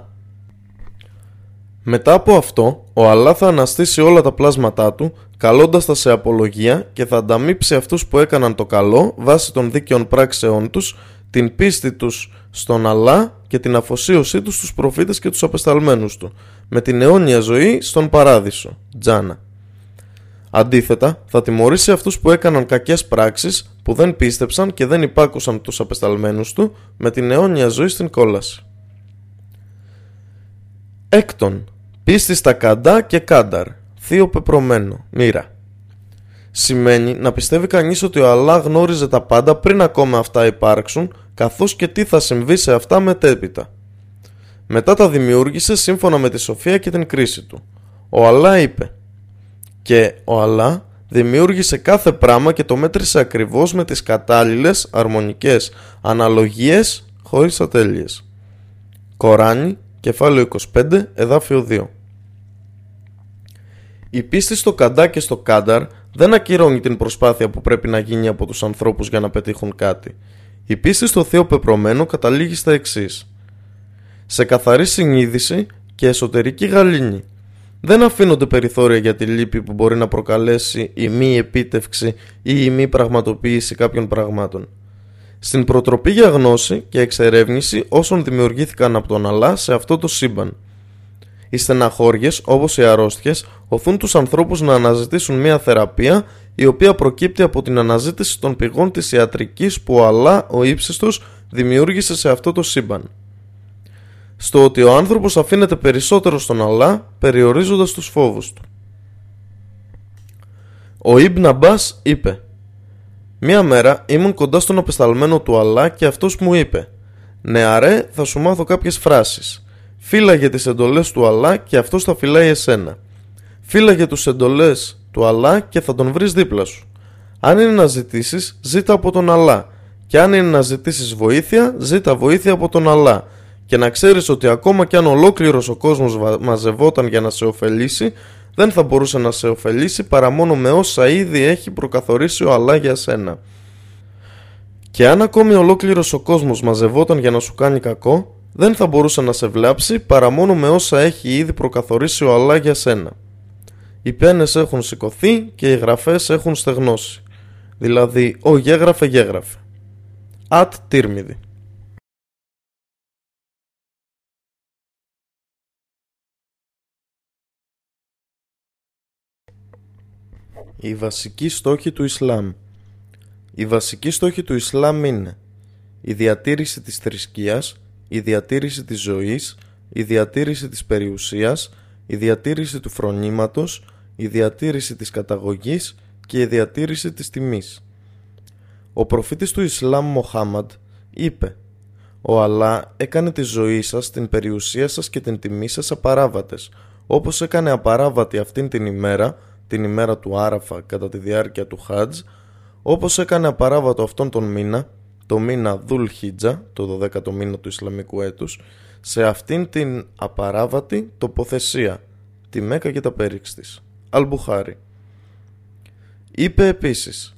Μετά από αυτό, ο Αλλά θα αναστήσει όλα τα πλάσματά του, καλώντας τα σε απολογία και θα ανταμείψει αυτούς που έκαναν το καλό βάσει των δίκαιων πράξεών τους, την πίστη τους στον Αλλά και την αφοσίωσή τους στους προφήτες και τους απεσταλμένους του, με την αιώνια ζωή στον παράδεισο, Τζάνα. Αντίθετα, θα τιμωρήσει αυτούς που έκαναν κακές πράξεις, που δεν πίστεψαν και δεν υπάκουσαν τους απεσταλμένους του, με την αιώνια ζωή στην κόλαση. Έκτον, πίστη στα καντά και κάνταρ, θείο πεπρωμένο, μοίρα. Σημαίνει να πιστεύει κανείς ότι ο Αλλά γνώριζε τα πάντα πριν ακόμα αυτά υπάρξουν, καθώς και τι θα συμβεί σε αυτά μετέπειτα. Μετά τα δημιούργησε σύμφωνα με τη σοφία και την κρίση του. Ο Αλλά είπε και ο Αλλά δημιούργησε κάθε πράγμα και το μέτρησε ακριβώς με τις κατάλληλες αρμονικές αναλογίες χωρίς ατέλειες. Κοράνι, κεφάλαιο 25, εδάφιο 2 Η πίστη στο καντά και στο κάνταρ δεν ακυρώνει την προσπάθεια που πρέπει να γίνει από τους ανθρώπους για να πετύχουν κάτι. Η πίστη στο Θείο Πεπρωμένο καταλήγει στα εξής. Σε καθαρή συνείδηση και εσωτερική γαλήνη δεν αφήνονται περιθώρια για τη λύπη που μπορεί να προκαλέσει η μη επίτευξη ή η μη πραγματοποίηση κάποιων πραγμάτων. Στην προτροπή για γνώση και εξερεύνηση όσων δημιουργήθηκαν από τον Αλλά σε αυτό το σύμπαν. Οι στεναχώριες, όπως οι αρρώστιες, οθούν τους ανθρώπους να αναζητήσουν μια θεραπεία η οποία προκύπτει από την αναζήτηση των πηγών της ιατρικής που ο Αλλά, ο ύψιστος, δημιούργησε σε αυτό το σύμπαν. Στο ότι ο άνθρωπος αφήνεται περισσότερο στον Αλλά περιορίζοντας τους φόβους του. Ο Ιμπν Αμπάς είπε Μία μέρα ήμουν κοντά στον απεσταλμένο του Αλλά και αυτός μου είπε «Νεαρέ θα σου μάθω κάποιες φράσεις. Φύλαγε τις εντολές του Αλλά και αυτός θα φυλάει εσένα. Φύλαγε τους εντολές του Αλλά και θα τον βρεις δίπλα σου. Αν είναι να ζητήσεις, ζήτα από τον Αλλά. Και αν είναι να ζητήσεις βοήθεια, ζήτα βοήθεια από τον Αλλά. Και να ξέρεις ότι ακόμα κι αν ολόκληρος ο κόσμος μαζευόταν για να σε ωφελήσει, δεν θα μπορούσε να σε ωφελήσει παρά μόνο με όσα ήδη έχει προκαθορίσει ο Αλλά για σένα. Και αν ακόμη ολόκληρος ο κόσμος μαζευόταν για να σου κάνει κακό, δεν θα μπορούσε να σε βλάψει παρά μόνο με όσα έχει ήδη προκαθορίσει ο Αλλά για σένα. Οι πένες έχουν σηκωθεί και οι γραφές έχουν στεγνώσει. Δηλαδή, ο γέγραφε γέγραφε. Ατ τύρμιδη. Η βασική στόχη του Ισλάμ Η βασική στόχη του Ισλάμ είναι η διατήρηση της θρησκείας, η διατήρηση της ζωής, η διατήρηση της περιουσίας, η διατήρηση του φρονήματος, η διατήρηση της καταγωγής και η διατήρηση της τιμής. Ο προφήτης του Ισλάμ Μοχάμαντ είπε «Ο Αλλά έκανε τη ζωή σας, την περιουσία σας και την τιμή σας απαράβατες, όπως έκανε απαράβατη αυτήν την ημέρα την ημέρα του Άραφα κατά τη διάρκεια του Χάτζ, όπως έκανε απαράβατο αυτόν τον μήνα, το μήνα Δουλ Χίτζα, το 12ο μήνα του Ισλαμικού έτους, σε αυτήν την απαράβατη τοποθεσία, τη Μέκα και τα πέριξ της. Αλμπουχάρη. Είπε επίσης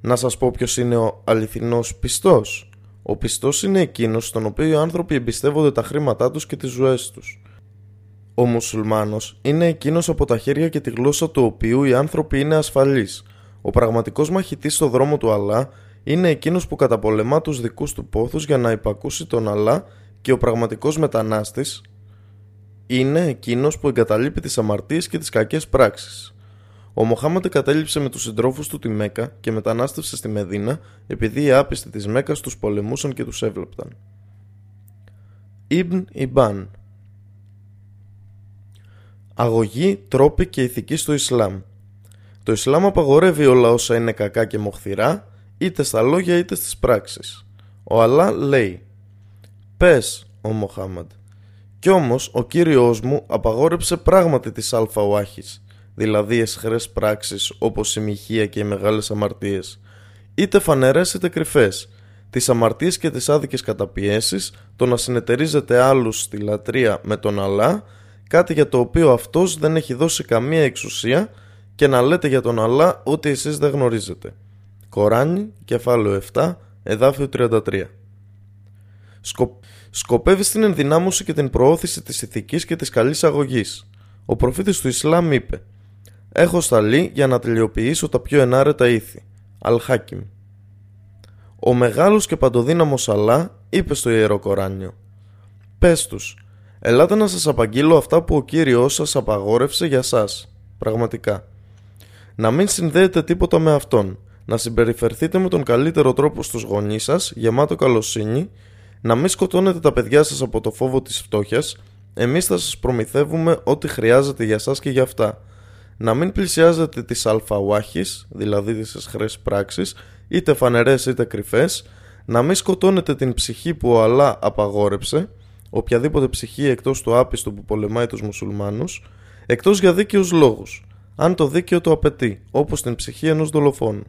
«Να σας πω ποιος είναι ο αληθινός πιστός». Ο πιστός είναι εκείνος στον οποίο οι άνθρωποι εμπιστεύονται τα χρήματά τους και τις ζωές τους. Ο μουσουλμάνος είναι εκείνος από τα χέρια και τη γλώσσα του οποίου οι άνθρωποι είναι ασφαλείς. Ο πραγματικός μαχητής στο δρόμο του Αλλά είναι εκείνος που καταπολεμά τους δικούς του πόθους για να υπακούσει τον Αλλά και ο πραγματικός μετανάστης είναι εκείνος που εγκαταλείπει τις αμαρτίες και τις κακές πράξεις. Ο Μοχάμαντε κατέληψε με τους συντρόφους του τη Μέκα και μετανάστευσε στη Μεδίνα επειδή οι άπιστοι της Μέκας τους πολεμούσαν και τους έβλεπταν. Ιμπν Ιμπάν Αγωγή, τρόποι και ηθική στο Ισλάμ. Το Ισλάμ απαγορεύει όλα όσα είναι κακά και μοχθηρά, είτε στα λόγια είτε στις πράξεις. Ο Αλλά λέει «Πες, ο Μοχάμαντ, κι όμως ο Κύριος μου απαγόρεψε πράγματι τις αλφαουάχης, δηλαδή εσχρές πράξεις όπως η μοιχεία και οι μεγάλες αμαρτίες, είτε φανερές είτε κρυφές, τις αμαρτίες και τις άδικες καταπιέσεις, το να συνεταιρίζεται άλλους στη λατρεία με τον Αλλά κάτι για το οποίο αυτός δεν έχει δώσει καμία εξουσία και να λέτε για τον Αλλά ότι εσείς δεν γνωρίζετε. Κοράνι, κεφάλαιο 7, εδάφιο 33. Σκο... Σκοπεύει στην ενδυνάμωση και την προώθηση της ηθικής και της καλής αγωγής. Ο προφήτης του Ισλάμ είπε «Έχω σταλεί για να τελειοποιήσω τα πιο ενάρετα ήθη». Αλ-Χάκιμ. Ο μεγάλος και παντοδύναμος Αλλά είπε στο Ιερό Κοράνιο «Πες τους, Ελάτε να σας απαγγείλω αυτά που ο Κύριος σας απαγόρευσε για σας. Πραγματικά. Να μην συνδέετε τίποτα με Αυτόν. Να συμπεριφερθείτε με τον καλύτερο τρόπο στους γονείς σας, γεμάτο καλοσύνη. Να μην σκοτώνετε τα παιδιά σας από το φόβο της φτώχειας. Εμείς θα σας προμηθεύουμε ό,τι χρειάζεται για σας και για αυτά. Να μην πλησιάζετε τις αλφαουάχεις, δηλαδή τις εσχρές πράξεις, είτε φανερές είτε κρυφές. Να μην σκοτώνετε την ψυχή που ο Αλλά απαγόρεψε οποιαδήποτε ψυχή εκτός του άπιστου που πολεμάει τους μουσουλμάνους, εκτός για δίκαιους λόγους, αν το δίκαιο το απαιτεί, όπως την ψυχή ενός δολοφόνου.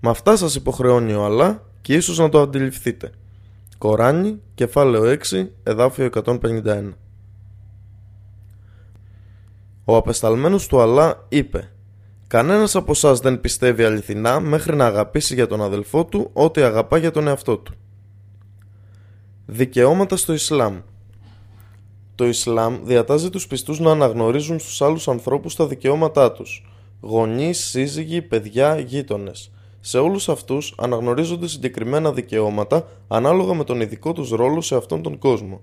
Με αυτά σας υποχρεώνει ο Αλλά και ίσως να το αντιληφθείτε. Κοράνι, κεφάλαιο 6, εδάφιο 151 Ο απεσταλμένος του Αλλά είπε «Κανένας από εσάς δεν πιστεύει αληθινά μέχρι να αγαπήσει για τον αδελφό του ό,τι αγαπά για τον εαυτό του». Δικαιώματα στο Ισλάμ Το Ισλάμ διατάζει τους πιστούς να αναγνωρίζουν στους άλλους ανθρώπους τα δικαιώματά τους. Γονείς, σύζυγοι, παιδιά, γείτονες. Σε όλους αυτούς αναγνωρίζονται συγκεκριμένα δικαιώματα ανάλογα με τον ειδικό τους ρόλο σε αυτόν τον κόσμο.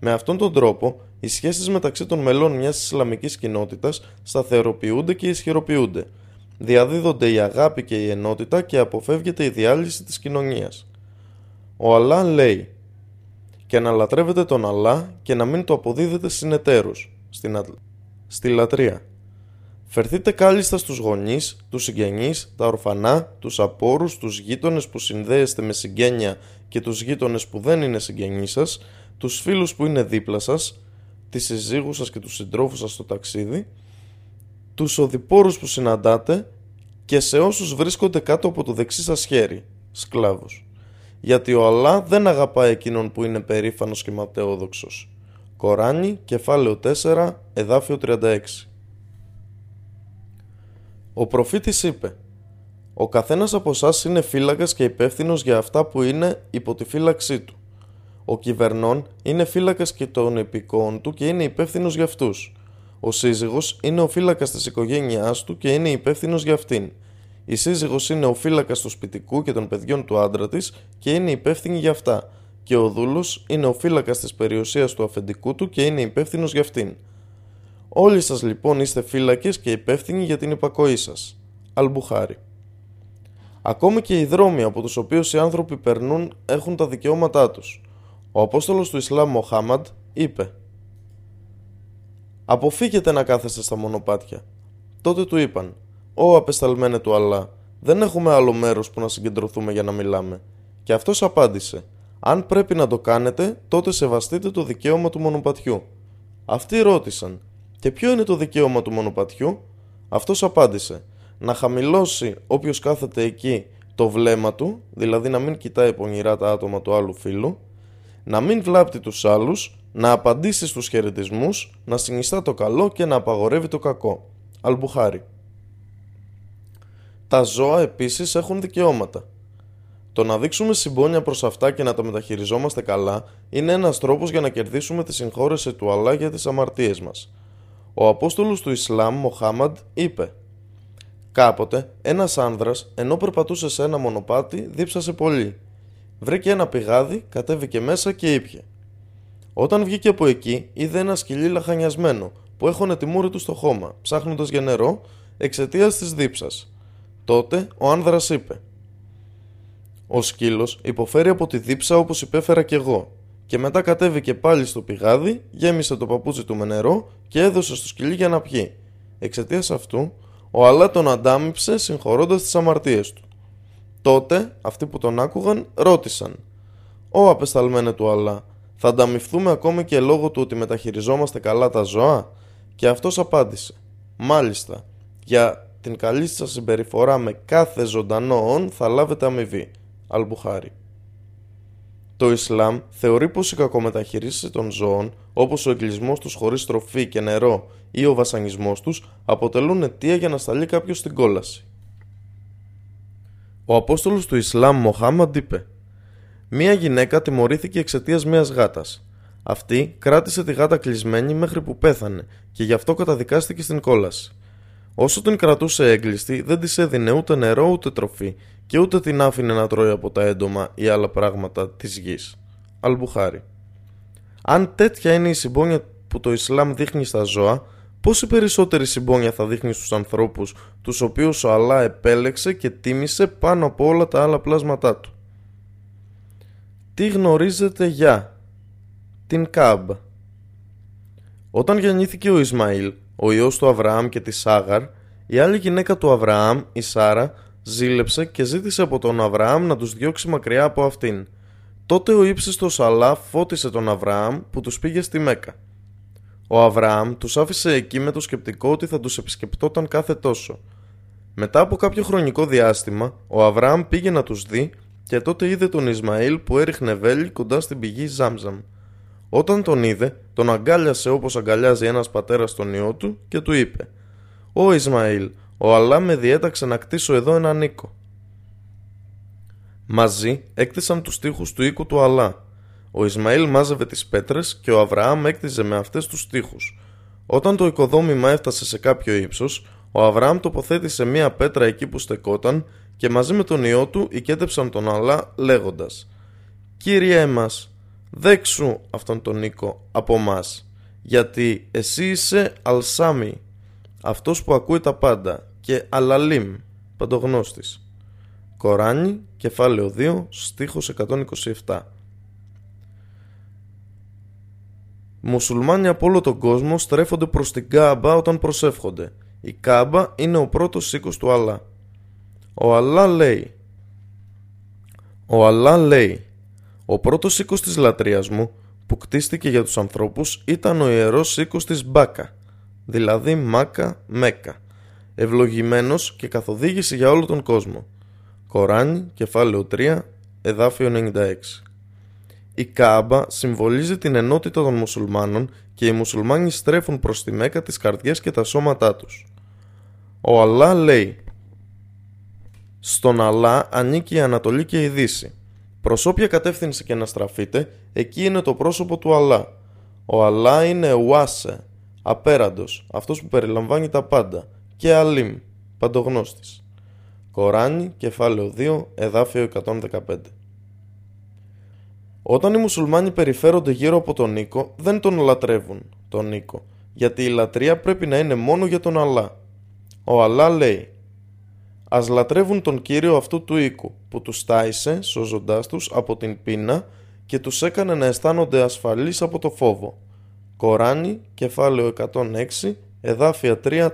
Με αυτόν τον τρόπο, οι σχέσεις μεταξύ των μελών μιας Ισλαμικής κοινότητας σταθεροποιούνται και ισχυροποιούνται. Διαδίδονται η αγάπη και η ενότητα και αποφεύγεται η διάλυση της κοινωνίας. Ο Αλλά λέει και να λατρεύετε τον Αλλά και να μην το αποδίδετε συνεταίρους, στην στη λατρεία. Φερθείτε κάλλιστα στους γονείς, τους συγγενείς, τα ορφανά, τους απόρους, τους γείτονες που συνδέεστε με συγγένεια και τους γείτονες που δεν είναι συγγενείς σας, τους φίλους που είναι δίπλα σας, τις συζύγους σας και τους συντρόφους σας στο ταξίδι, τους οδηπόρους που συναντάτε και σε όσους βρίσκονται κάτω από το δεξί σας χέρι, σκλάβους. Γιατί ο Αλλά δεν αγαπά εκείνον που είναι περήφανος και ματαιόδοξος. Κοράνι, κεφάλαιο 4, εδάφιο 36 Ο προφήτης είπε «Ο καθένας από εσάς είναι φύλακας και υπεύθυνος για αυτά που είναι υπό τη φύλαξή του. Ο κυβερνών είναι φύλακας και των επικών του και είναι υπεύθυνος για αυτούς. Ο σύζυγος είναι ο φύλακας της οικογένειάς του και είναι υπεύθυνος για αυτήν. Η σύζυγος είναι ο φύλακας του σπιτικού και των παιδιών του άντρα της και είναι υπεύθυνη για αυτά. Και ο δούλος είναι ο φύλακας της περιουσίας του αφεντικού του και είναι υπεύθυνος για αυτήν. Όλοι σας λοιπόν είστε φύλακες και υπεύθυνοι για την υπακοή σας. Αλμπουχάρι. Ακόμη και οι δρόμοι από τους οποίους οι άνθρωποι περνούν έχουν τα δικαιώματά τους. Ο Απόστολος του Ισλάμ Μοχάμαντ είπε «Αποφύγετε να κάθεστε στα μονοπάτια». Τότε του είπαν «Ω απεσταλμένε του Αλλά, δεν έχουμε άλλο μέρος που να συγκεντρωθούμε για να μιλάμε». Και αυτός απάντησε «Αν πρέπει να το κάνετε, τότε σεβαστείτε το δικαίωμα του μονοπατιού». Αυτοί ρώτησαν «Και ποιο είναι το δικαίωμα του μονοπατιού» Αυτός απάντησε «Να χαμηλώσει όποιος κάθεται εκεί το βλέμμα του, δηλαδή να μην κοιτάει πονηρά τα άτομα του άλλου φίλου, να μην βλάπτει τους άλλους, να απαντήσει στους χαιρετισμούς, να συνιστά το καλό και να απαγορεύει το κακό. Αλμπουχάρι. Τα ζώα επίσης έχουν δικαιώματα. Το να δείξουμε συμπόνια προς αυτά και να τα μεταχειριζόμαστε καλά είναι ένας τρόπος για να κερδίσουμε τη συγχώρεση του Αλλά για τις αμαρτίες μας. Ο Απόστολος του Ισλάμ Μοχάμαντ είπε Κάποτε ένας άνδρας ενώ περπατούσε σε ένα μονοπάτι δίψασε πολύ Βρήκε ένα πηγάδι, κατέβηκε μέσα και ήπια. Όταν βγήκε από εκεί, είδε ένα σκυλί λαχανιασμένο που έχωνε τη μούρη του στο χώμα, ψάχνοντας για νερό εξαιτίας της δίψας. Τότε ο άνδρας είπε: Ο σκύλος υποφέρει από τη δίψα όπως υπέφερα κι εγώ, και μετά κατέβηκε πάλι στο πηγάδι, γέμισε το παπούτσι του με νερό και έδωσε στο σκυλί για να πιει. Εξαιτίας αυτού, ο Αλλά τον αντάμυψε συγχωρώντας τις αμαρτίες του. Τότε αυτοί που τον άκουγαν ρώτησαν «Ω απεσταλμένε του Αλλά, θα ανταμυφθούμε ακόμη και λόγω του ότι μεταχειριζόμαστε καλά τα ζώα» και αυτός απάντησε «Μάλιστα, για την καλή σας συμπεριφορά με κάθε ζωντανό όν θα λάβετε αμοιβή» Αλμπουχάρι. Το Ισλάμ θεωρεί πως η κακομεταχείριση των ζώων, όπως ο εγκλισμός τους χωρίς τροφή και νερό ή ο βασανισμός τους, αποτελούν αιτία για να σταλεί κάποιος στην κόλαση. Ο Απόστολος του Ισλάμ Μοχάμαντ είπε Μία γυναίκα τιμωρήθηκε εξαιτίας μιας γάτας. Αυτή κράτησε τη γάτα κλεισμένη μέχρι που πέθανε και γι' αυτό καταδικάστηκε στην κόλαση. Όσο την κρατούσε έγκλειστη, δεν της έδινε ούτε νερό ούτε τροφή και ούτε την άφηνε να τρώει από τα έντομα ή άλλα πράγματα της γης. Αλμπουχάρι. Αν τέτοια είναι η συμπόνια που το Ισλάμ δείχνει στα ζώα, πόση περισσότερη συμπόνια θα δείχνει στους ανθρώπους τους οποίους ο Αλλά επέλεξε και τίμησε πάνω από όλα τα άλλα πλάσματά του; Τι γνωρίζετε για την Κάμπ Όταν γεννήθηκε ο Ισμαήλ, ο ιός του Αβραάμ και της Σάγαρ, η άλλη γυναίκα του Αβραάμ, η Σάρα, ζήλεψε και ζήτησε από τον Αβραάμ να τους διώξει μακριά από αυτήν. Τότε ο ύψιστος Αλλά φώτισε τον Αβραάμ που τους πήγε στη Μέκα. Ο Αβραάμ τους άφησε εκεί με το σκεπτικό ότι θα τους επισκεπτόταν κάθε τόσο. Μετά από κάποιο χρονικό διάστημα, ο Αβραάμ πήγε να τους δει και τότε είδε τον Ισμαήλ που έριχνε βέλη κοντά στην πηγή Ζάμζαμ. Όταν τον είδε, τον αγκάλιασε όπως αγκαλιάζει ένας πατέρας τον ιό του και του είπε «Ω Ισμαήλ, ο Αλλά με διέταξε να κτίσω εδώ έναν οίκο». Μαζί έκτισαν τους τοίχους του οίκου του Αλλά ο Ισμαήλ μάζευε τις πέτρες και ο Αβραάμ έκτιζε με αυτές τους τοίχους. Όταν το οικοδόμημα έφτασε σε κάποιο ύψος, ο Αβραάμ τοποθέτησε μία πέτρα εκεί που στεκόταν και μαζί με τον ιό του οικέτεψαν τον Αλλά λέγοντας «Κύριέ μας, δέξου αυτόν τον οίκο από μας, γιατί εσύ είσαι Αλσάμι, αυτός που ακούει τα πάντα και Αλαλίμ, παντογνώστης». Κοράνι, κεφάλαιο 2, στίχος 127 Οι μουσουλμάνοι από όλο τον κόσμο στρέφονται προς την Κάμπα όταν προσεύχονται. Η Κάμπα είναι ο πρώτος οίκος του Αλλά. Ο Αλλά λέει Ο Αλλά λέει Ο πρώτος οίκος της λατρείας μου που κτίστηκε για τους ανθρώπους ήταν ο ιερός οίκος της Μπάκα, δηλαδή Μάκα Μέκα, ευλογημένος και καθοδήγηση για όλο τον κόσμο. Κοράνι, κεφάλαιο 3, εδάφιο 96. Η Κάμπα συμβολίζει την ενότητα των μουσουλμάνων και οι μουσουλμάνοι στρέφουν προς τη Μέκα τις καρδιές και τα σώματά τους. Ο Αλλά λέει «Στον Αλλά ανήκει η Ανατολή και η Δύση. Προς όποια κατεύθυνση και να στραφείτε, εκεί είναι το πρόσωπο του Αλλά. Ο Αλλά είναι Ουάσε, απέραντος, αυτός που περιλαμβάνει τα πάντα, και Αλίμ, παντογνώστης. Κοράνι, κεφάλαιο 2, εδάφιο 115. Όταν οι μουσουλμάνοι περιφέρονται γύρω από τον Νίκο, δεν τον λατρεύουν, τον Νίκο, γιατί η λατρεία πρέπει να είναι μόνο για τον Αλλά. Ο Αλλά λέει Ας λατρεύουν τον Κύριο αυτού του οίκου, που τους τάισε, σώζοντάς τους από την πείνα και τους έκανε να αισθάνονται ασφαλείς από το φόβο. Κοράνι, κεφάλαιο 106, εδάφια 3-4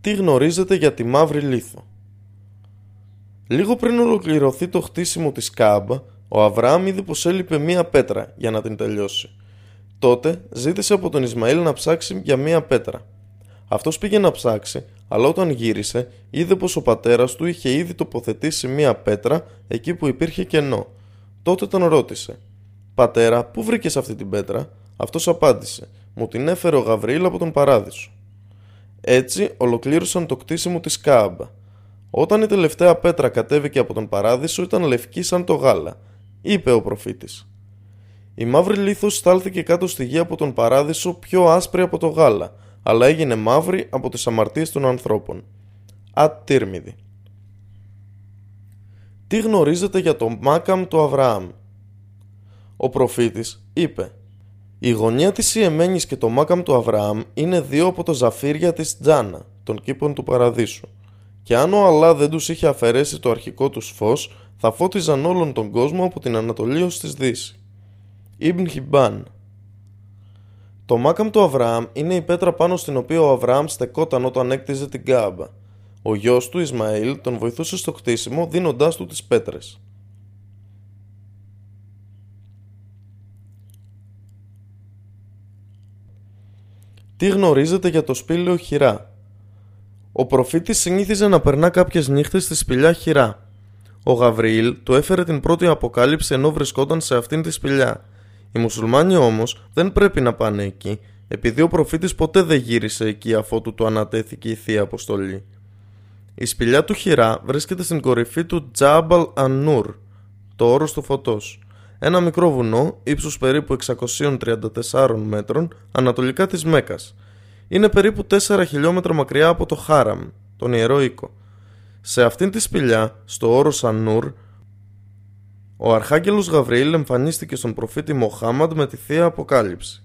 Τι γνωρίζετε για τη μαύρη λίθο; Λίγο πριν ολοκληρωθεί το χτίσιμο της Κάμπα, ο Αβραάμ είδε πως έλειπε μία πέτρα για να την τελειώσει. Τότε ζήτησε από τον Ισμαήλ να ψάξει για μία πέτρα. Αυτός πήγε να ψάξει, αλλά όταν γύρισε είδε πως ο πατέρας του είχε ήδη τοποθετήσει μία πέτρα εκεί που υπήρχε κενό. Τότε τον ρώτησε «Πατέρα, πού βρήκες αυτή την πέτρα» Αυτός απάντησε «Μου την έφερε ο Γαβριήλ από τον παράδεισο». Έτσι ολοκλήρωσαν το κτίσιμο της Κάμπα. Όταν η τελευταία πέτρα κατέβηκε από τον παράδεισο ήταν λευκή σαν το γάλα, είπε ο προφήτης. Η μαύρη λίθος στάλθηκε κάτω στη γη από τον παράδεισο πιο άσπρη από το γάλα, αλλά έγινε μαύρη από τις αμαρτίες των ανθρώπων. Ατύρμιδη. Τι γνωρίζετε για το Μάκαμ του Αβραάμ; Ο προφήτης είπε «Η γωνία της Ιεμένης και το Μάκαμ του Αβραάμ είναι δύο από το ζαφύρια της Τζάνα, των κήπων του Παραδείσου. Και αν ο Αλλά δεν τους είχε αφαιρέσει το αρχικό τους φως, θα φώτιζαν όλον τον κόσμο από την Ανατολή ως της Δύσης. Ιμπν Χιμπάν Το Μάκαμ του Αβραάμ είναι η πέτρα πάνω στην οποία ο Αβραάμ στεκόταν όταν έκτιζε την Κάμπα. Ο γιος του Ισμαήλ τον βοηθούσε στο κτίσιμο δίνοντάς του τις πέτρες. Τι γνωρίζετε για το σπήλαιο Χειρά; Ο προφήτης συνήθιζε να περνά κάποιες νύχτες στη σπηλιά χειρά. Ο Γαβριήλ του έφερε την πρώτη αποκάλυψη ενώ βρισκόταν σε αυτήν τη σπηλιά. Οι μουσουλμάνοι όμως δεν πρέπει να πάνε εκεί, επειδή ο προφήτης ποτέ δεν γύρισε εκεί αφότου του ανατέθηκε η Θεία Αποστολή. Η σπηλιά του Χειρά βρίσκεται στην κορυφή του Τζάμπαλ Αννούρ, το όρος του φωτός. Ένα μικρό βουνό, ύψους περίπου 634 μέτρων, ανατολικά της Μέκας, είναι περίπου 4 χιλιόμετρα μακριά από το Χάραμ, τον Ιερό Οίκο. Σε αυτήν τη σπηλιά, στο όρος Σανούρ, ο Αρχάγγελος Γαβριήλ εμφανίστηκε στον προφήτη Μοχάμαντ με τη Θεία Αποκάλυψη.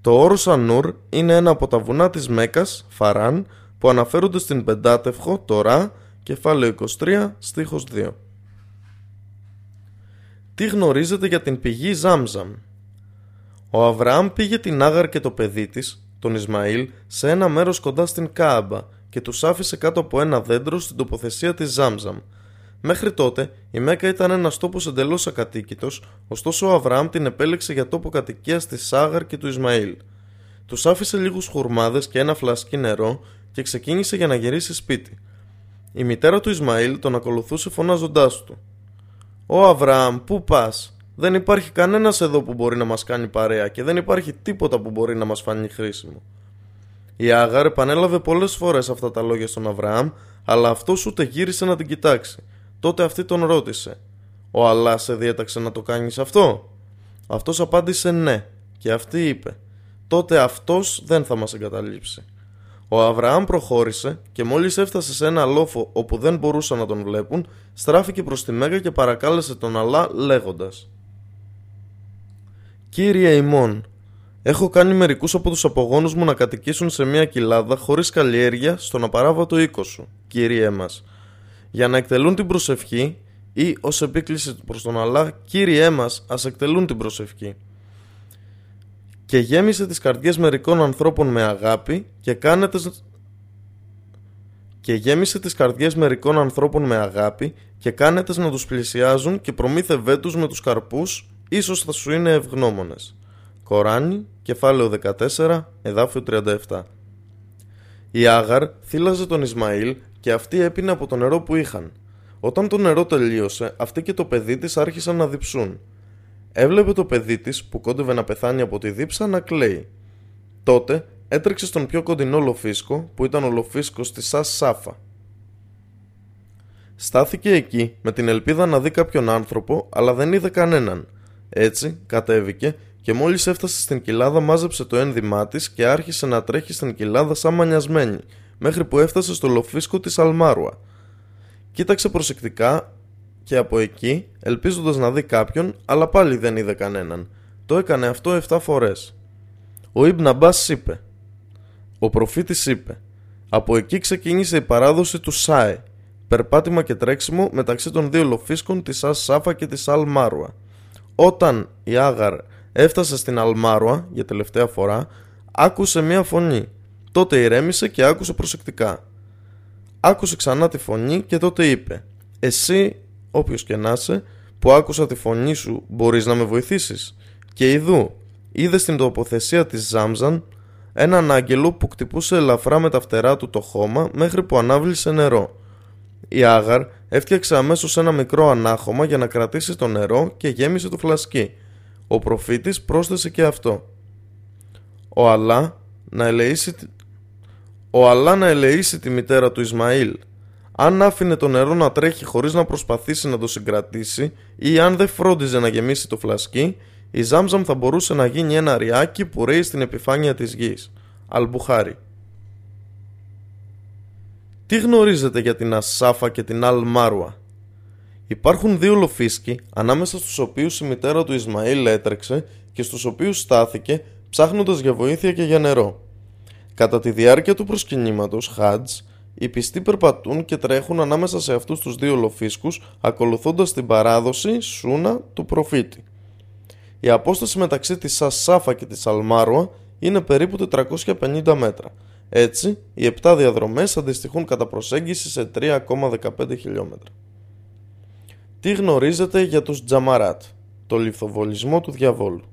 Το όρος Σανούρ είναι ένα από τα βουνά της Μέκας, Φαράν, που αναφέρονται στην Πεντάτευχο, Τωρά, κεφάλαιο 23, στίχος 2. Τι γνωρίζετε για την πηγή Ζάμζαμ; Ο Αβραάμ πήγε την Άγαρ και το παιδί της τον Ισμαήλ σε ένα μέρος κοντά στην Κάμπα και τους άφησε κάτω από ένα δέντρο στην τοποθεσία της Ζάμζαμ. Μέχρι τότε η Μέκα ήταν ένας τόπος εντελώς ακατοίκητος, ωστόσο ο Αβραάμ την επέλεξε για τόπο κατοικίας τη Σάγαρ και του Ισμαήλ. Τους άφησε λίγους χουρμάδες και ένα φλασκί νερό και ξεκίνησε για να γυρίσει σπίτι. Η μητέρα του Ισμαήλ τον ακολουθούσε φωνάζοντάς του. Ω Αβραάμ, πού πας, δεν υπάρχει κανένας εδώ που μπορεί να μας κάνει παρέα και δεν υπάρχει τίποτα που μπορεί να μας φανεί χρήσιμο. Η Άγαρ επανέλαβε πολλές φορές αυτά τα λόγια στον Αβραάμ, αλλά αυτός ούτε γύρισε να την κοιτάξει. Τότε αυτή τον ρώτησε: Ο Αλλά σε διέταξε να το κάνεις αυτό; Αυτός απάντησε ναι, και αυτή είπε: Τότε αυτός δεν θα μας εγκαταλείψει. Ο Αβραάμ προχώρησε και μόλις έφτασε σε ένα λόφο όπου δεν μπορούσαν να τον βλέπουν, στράφηκε προς τη Μέγα και παρακάλεσε τον Αλλά λέγοντας Κύριε ημών, έχω κάνει μερικούς από τους απογόνους μου να κατοικήσουν σε μια κοιλάδα χωρίς καλλιέργεια στον απαράβατο οίκο σου, Κύριε μας, για να εκτελούν την προσευχή ή ως επίκληση προς τον Αλλά, Κύριέ μας, ας εκτελούν την προσευχή. και γέμισε τις καρδιές μερικών ανθρώπων με αγάπη και κάνετε και γέμισε τις καρδιές μερικών ανθρώπων με αγάπη και κάνετε να τους πλησιάζουν και προμήθευέ τους με τους καρπούς ίσως θα σου είναι ευγνώμονες. Κοράνι, κεφάλαιο 14, εδάφιο 37 Η Άγαρ θύλαζε τον Ισμαήλ και αυτή έπινε από το νερό που είχαν. Όταν το νερό τελείωσε, αυτή και το παιδί της άρχισαν να διψούν. Έβλεπε το παιδί της που κόντευε να πεθάνει από τη δίψα να κλαίει. Τότε έτρεξε στον πιο κοντινό λοφίσκο που ήταν ο λοφίσκος της Σας Σάφα. Στάθηκε εκεί με την ελπίδα να δει κάποιον άνθρωπο αλλά δεν είδε κανέναν. Έτσι κατέβηκε και μόλις έφτασε στην κοιλάδα μάζεψε το ένδυμά της και άρχισε να τρέχει στην κοιλάδα σαν μανιασμένη μέχρι που έφτασε στο λοφίσκο της Αλμάρουα. Κοίταξε προσεκτικά και από εκεί ελπίζοντας να δει κάποιον αλλά πάλι δεν είδε κανέναν. Το έκανε αυτό 7 φορές. Ο Ιμπν Αμπάς είπε ο προφήτης είπε «Από εκεί ξεκίνησε η παράδοση του ΣΑΕ, περπάτημα και τρέξιμο μεταξύ των δύο λοφίσκων της Ας Σάφα και της Αλ Μάρουα. Όταν η Άγαρ έφτασε στην Αλ Μάρουα για τελευταία φορά, άκουσε μία φωνή. Τότε ηρέμησε και άκουσε προσεκτικά. Άκουσε ξανά τη φωνή και τότε είπε «Εσύ, όποιος και να είσαι, που άκουσα τη φωνή σου, μπορείς να με βοηθήσεις» και ειδού είδες στην τοποθεσία της Ζάμζαν έναν άγγελο που κτυπούσε ελαφρά με τα φτερά του το χώμα μέχρι που ανάβλησε νερό. Η Άγαρ έφτιαξε αμέσως ένα μικρό ανάχωμα για να κρατήσει το νερό και γέμισε το φλασκί. Ο προφήτης πρόσθεσε και αυτό. Ο Αλά να ελεήσει, ο Αλά να ελεήσει τη μητέρα του Ισμαήλ. Αν άφηνε το νερό να τρέχει χωρίς να προσπαθήσει να το συγκρατήσει ή αν δεν φρόντιζε να γεμίσει το φλασκί, η Ζάμζαμ θα μπορούσε να γίνει ένα ριάκι που ρέει στην επιφάνεια της γης. Αλμπουχάρι. Τι γνωρίζετε για την Ασάφα και την Αλ Μάρουα. Υπάρχουν δύο λοφίσκοι ανάμεσα στους οποίους η μητέρα του Ισμαήλ έτρεξε και στους οποίους στάθηκε ψάχνοντας για βοήθεια και για νερό. Κατά τη διάρκεια του προσκυνήματος Χάτζ, οι πιστοί περπατούν και τρέχουν ανάμεσα σε αυτούς τους δύο λοφίσκους ακολουθώντας την παράδοση σούνα του προφήτη. Η απόσταση μεταξύ της Σασάφα και της Αλμάρουα είναι περίπου 450 μέτρα. Έτσι, οι 7 διαδρομές αντιστοιχούν κατά προσέγγιση σε 3,15 χιλιόμετρα. Τι γνωρίζετε για τους Τζαμαράτ, το λιθοβολισμό του διαβόλου;